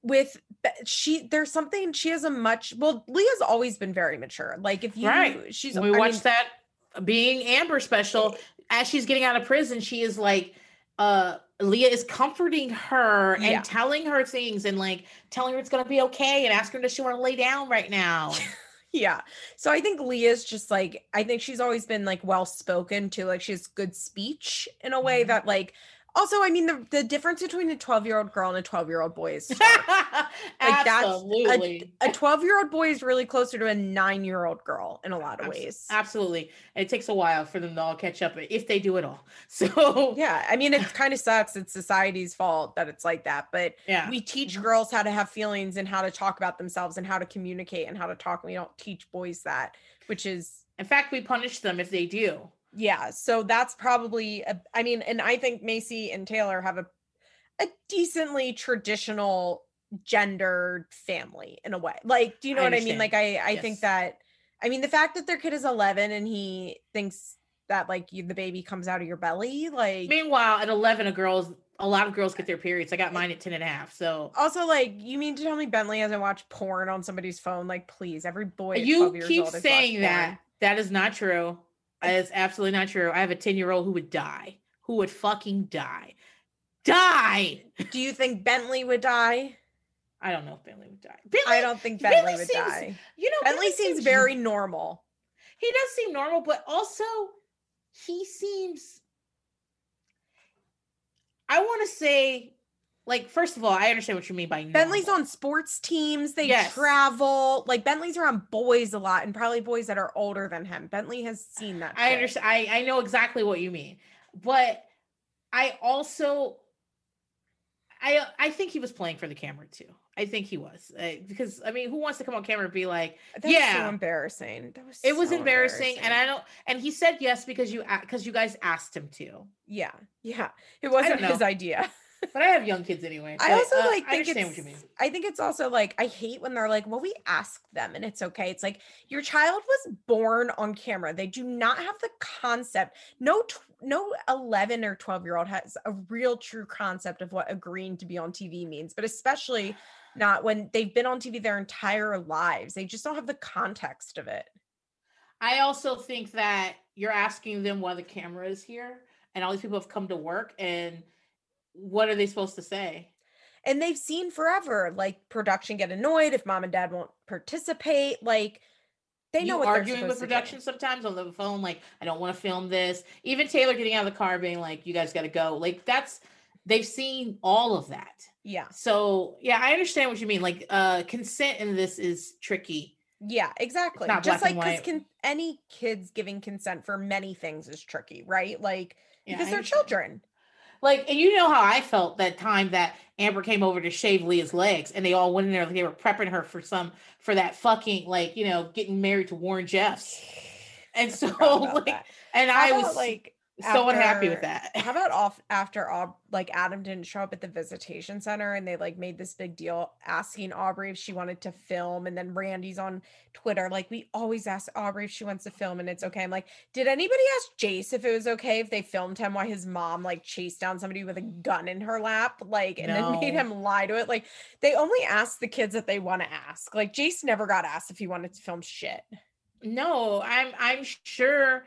S1: with she, there's something she has a much well. Leah's always been very mature. Like if you,
S2: right. she's we I watched mean, that being Amber special eh, as she's getting out of prison. She is like uh Leah is comforting her and telling her things and like telling her it's gonna be okay and asking her does she want to lay down right now.
S1: yeah. So I think Leah's just like I think she's always been like well spoken to, like she has good speech in a way mm-hmm. that like also, I mean the the difference between a 12-year-old girl and a 12-year-old boy is like Absolutely. a 12-year-old boy is really closer to a 9-year-old girl in a lot
S2: of
S1: ways.
S2: Absolutely. And it takes a while for them to all catch up if they do at all. So
S1: Yeah, I mean it kind of sucks. It's society's fault that it's like that, but yeah. we teach mm-hmm. girls how to have feelings and how to talk about themselves and how to communicate and how to talk. We don't teach boys that, which is
S2: in fact we punish them if they do
S1: yeah so that's probably a, I mean and i think maci and taylor have a a decently traditional gendered family in a way like do you know I what understand. i mean like i i yes. think that i mean the fact that their kid is 11 and he thinks that like you, the baby comes out of your belly like
S2: meanwhile at 11 a girl's a lot of girls get their periods i got mine at 10 and a half so
S1: also like you mean to tell me bentley hasn't watched porn on somebody's phone like please every boy you keep
S2: saying that porn. that is not true it's absolutely not true. I have a 10 year old who would die, who would fucking die. Die.
S1: Do you think Bentley would die?
S2: I don't know if Bentley would die. Bentley,
S1: I don't think Bentley, Bentley would seems, die. You know, Bentley, Bentley seems, seems very normal.
S2: He does seem normal, but also he seems. I want to say like first of all, I understand what you mean by
S1: normal. Bentley's on sports teams. They yes. travel. Like Bentley's around boys a lot, and probably boys that are older than him. Bentley has seen that.
S2: I understand. I I know exactly what you mean, but I also, I I think he was playing for the camera too. I think he was uh, because I mean, who wants to come on camera and be like, that "Yeah, so
S1: embarrassing."
S2: That was it so was embarrassing, embarrassing, and I don't. And he said yes because you because you guys asked him to.
S1: Yeah, yeah, it wasn't his idea.
S2: but I have young kids anyway. I
S1: also uh, like I understand what you mean. I think it's also like I hate when they're like, "Well, we asked them, and it's okay." It's like your child was born on camera. They do not have the concept. No, tw- no, eleven or twelve year old has a real true concept of what agreeing to be on TV means, but especially not when they've been on TV their entire lives. They just don't have the context of it.
S2: I also think that you're asking them why the camera is here, and all these people have come to work and what are they supposed to say?
S1: And they've seen forever, like production get annoyed if mom and dad won't participate. Like they you know what arguing with production
S2: sometimes on the phone, like I don't want to film this. Even Taylor getting out of the car, being like, "You guys got to go." Like that's they've seen all of that. Yeah. So yeah, I understand what you mean. Like uh consent in this is tricky.
S1: Yeah, exactly. Just like because can any kids giving consent for many things is tricky, right? Like yeah, because they're children.
S2: Like, and you know how I felt that time that Amber came over to shave Leah's legs and they all went in there like they were prepping her for some for that fucking like, you know, getting married to Warren Jeffs. And so like that. and how I was like so after, unhappy with that. how
S1: about off after all like Adam didn't show up at the visitation center and they like made this big deal asking Aubree if she wanted to film and then Randy's on Twitter like we always ask Aubree if she wants to film and it's okay. I'm like, did anybody ask Jace if it was okay if they filmed him while his mom like chased down somebody with a gun in her lap like and no. then made him lie to it? Like they only ask the kids that they want to ask. Like Jace never got asked if he wanted to film shit.
S2: No, I'm I'm sure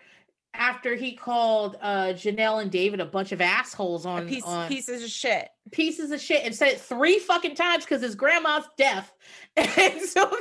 S2: after he called uh, Jenelle and David a bunch of assholes on,
S1: piece,
S2: on,
S1: pieces of shit.
S2: Pieces of shit and said it three fucking times because his grandma's deaf. And so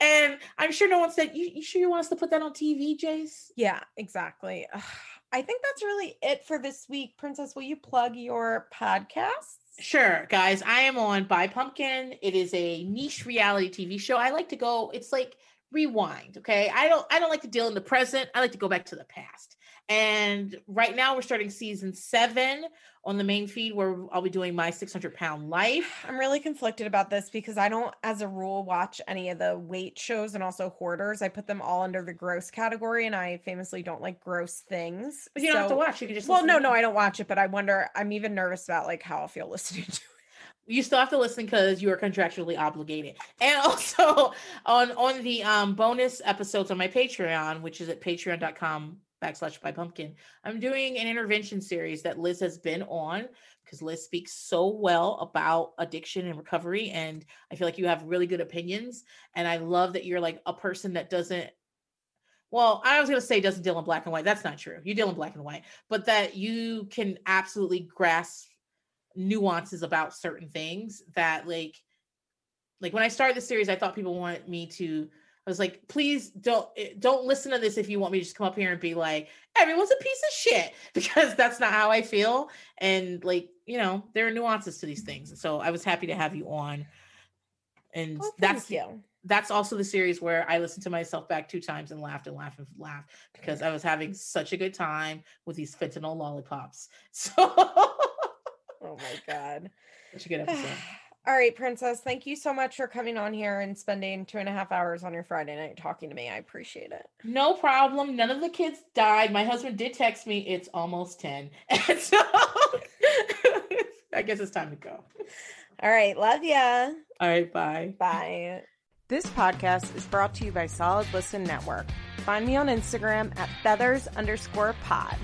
S2: and I'm sure no one said, You, you sure you want us to put that on TV, Jace?
S1: Yeah, exactly. Ugh. I think that's really it for this week. Princess, will you plug your podcast?
S2: Sure, guys. I am on By Pumpkin. It is a niche reality TV show. I like to go, it's like rewind okay i don't i don't like to deal in the present i like to go back to the past and right now we're starting season seven on the main feed where I'll be doing my 600 pound life.
S1: I'm really conflicted about this because I don't, as a rule, watch any of the weight shows and also hoarders. I put them all under the gross category and I famously don't like gross things.
S2: But you don't have to watch. You can just,
S1: well, no, no, I don't watch it, but I wonder, I'm even nervous about like how I'll feel listening to it
S2: you still have to listen because you are contractually obligated. And also on on the um, bonus episodes on my Patreon, which is at patreon.com backslash by pumpkin i'm doing an intervention series that liz has been on because liz speaks so well about addiction and recovery and i feel like you have really good opinions and i love that you're like a person that doesn't well i was going to say doesn't deal in black and white that's not true you deal in black and white but that you can absolutely grasp nuances about certain things that like like when i started the series i thought people wanted me to I was like, please don't eh, don't listen to this if you want me to just come up here and be like, everyone's a piece of shit because that's not how I feel. And like, you know, there are nuances to these things. So I was happy to have you on. And well, that's you. that's also the series where I listened to myself back two times and laughed and laughed and laughed because I was having such a good time with these fentanyl lollipops. So Oh
S1: my god. Such a good episode. All right, Princess, thank you so much for coming on here and spending two and a half hours on your Friday night talking to me. I appreciate it.
S2: No problem. None of the kids died. My husband did text me, it's almost 10. And so I guess it's time to go.
S1: All right. Love ya.
S2: All right. Bye.
S1: Bye. This podcast is brought to you by Solid Listen Network. Find me on Instagram at feathers underscore pod.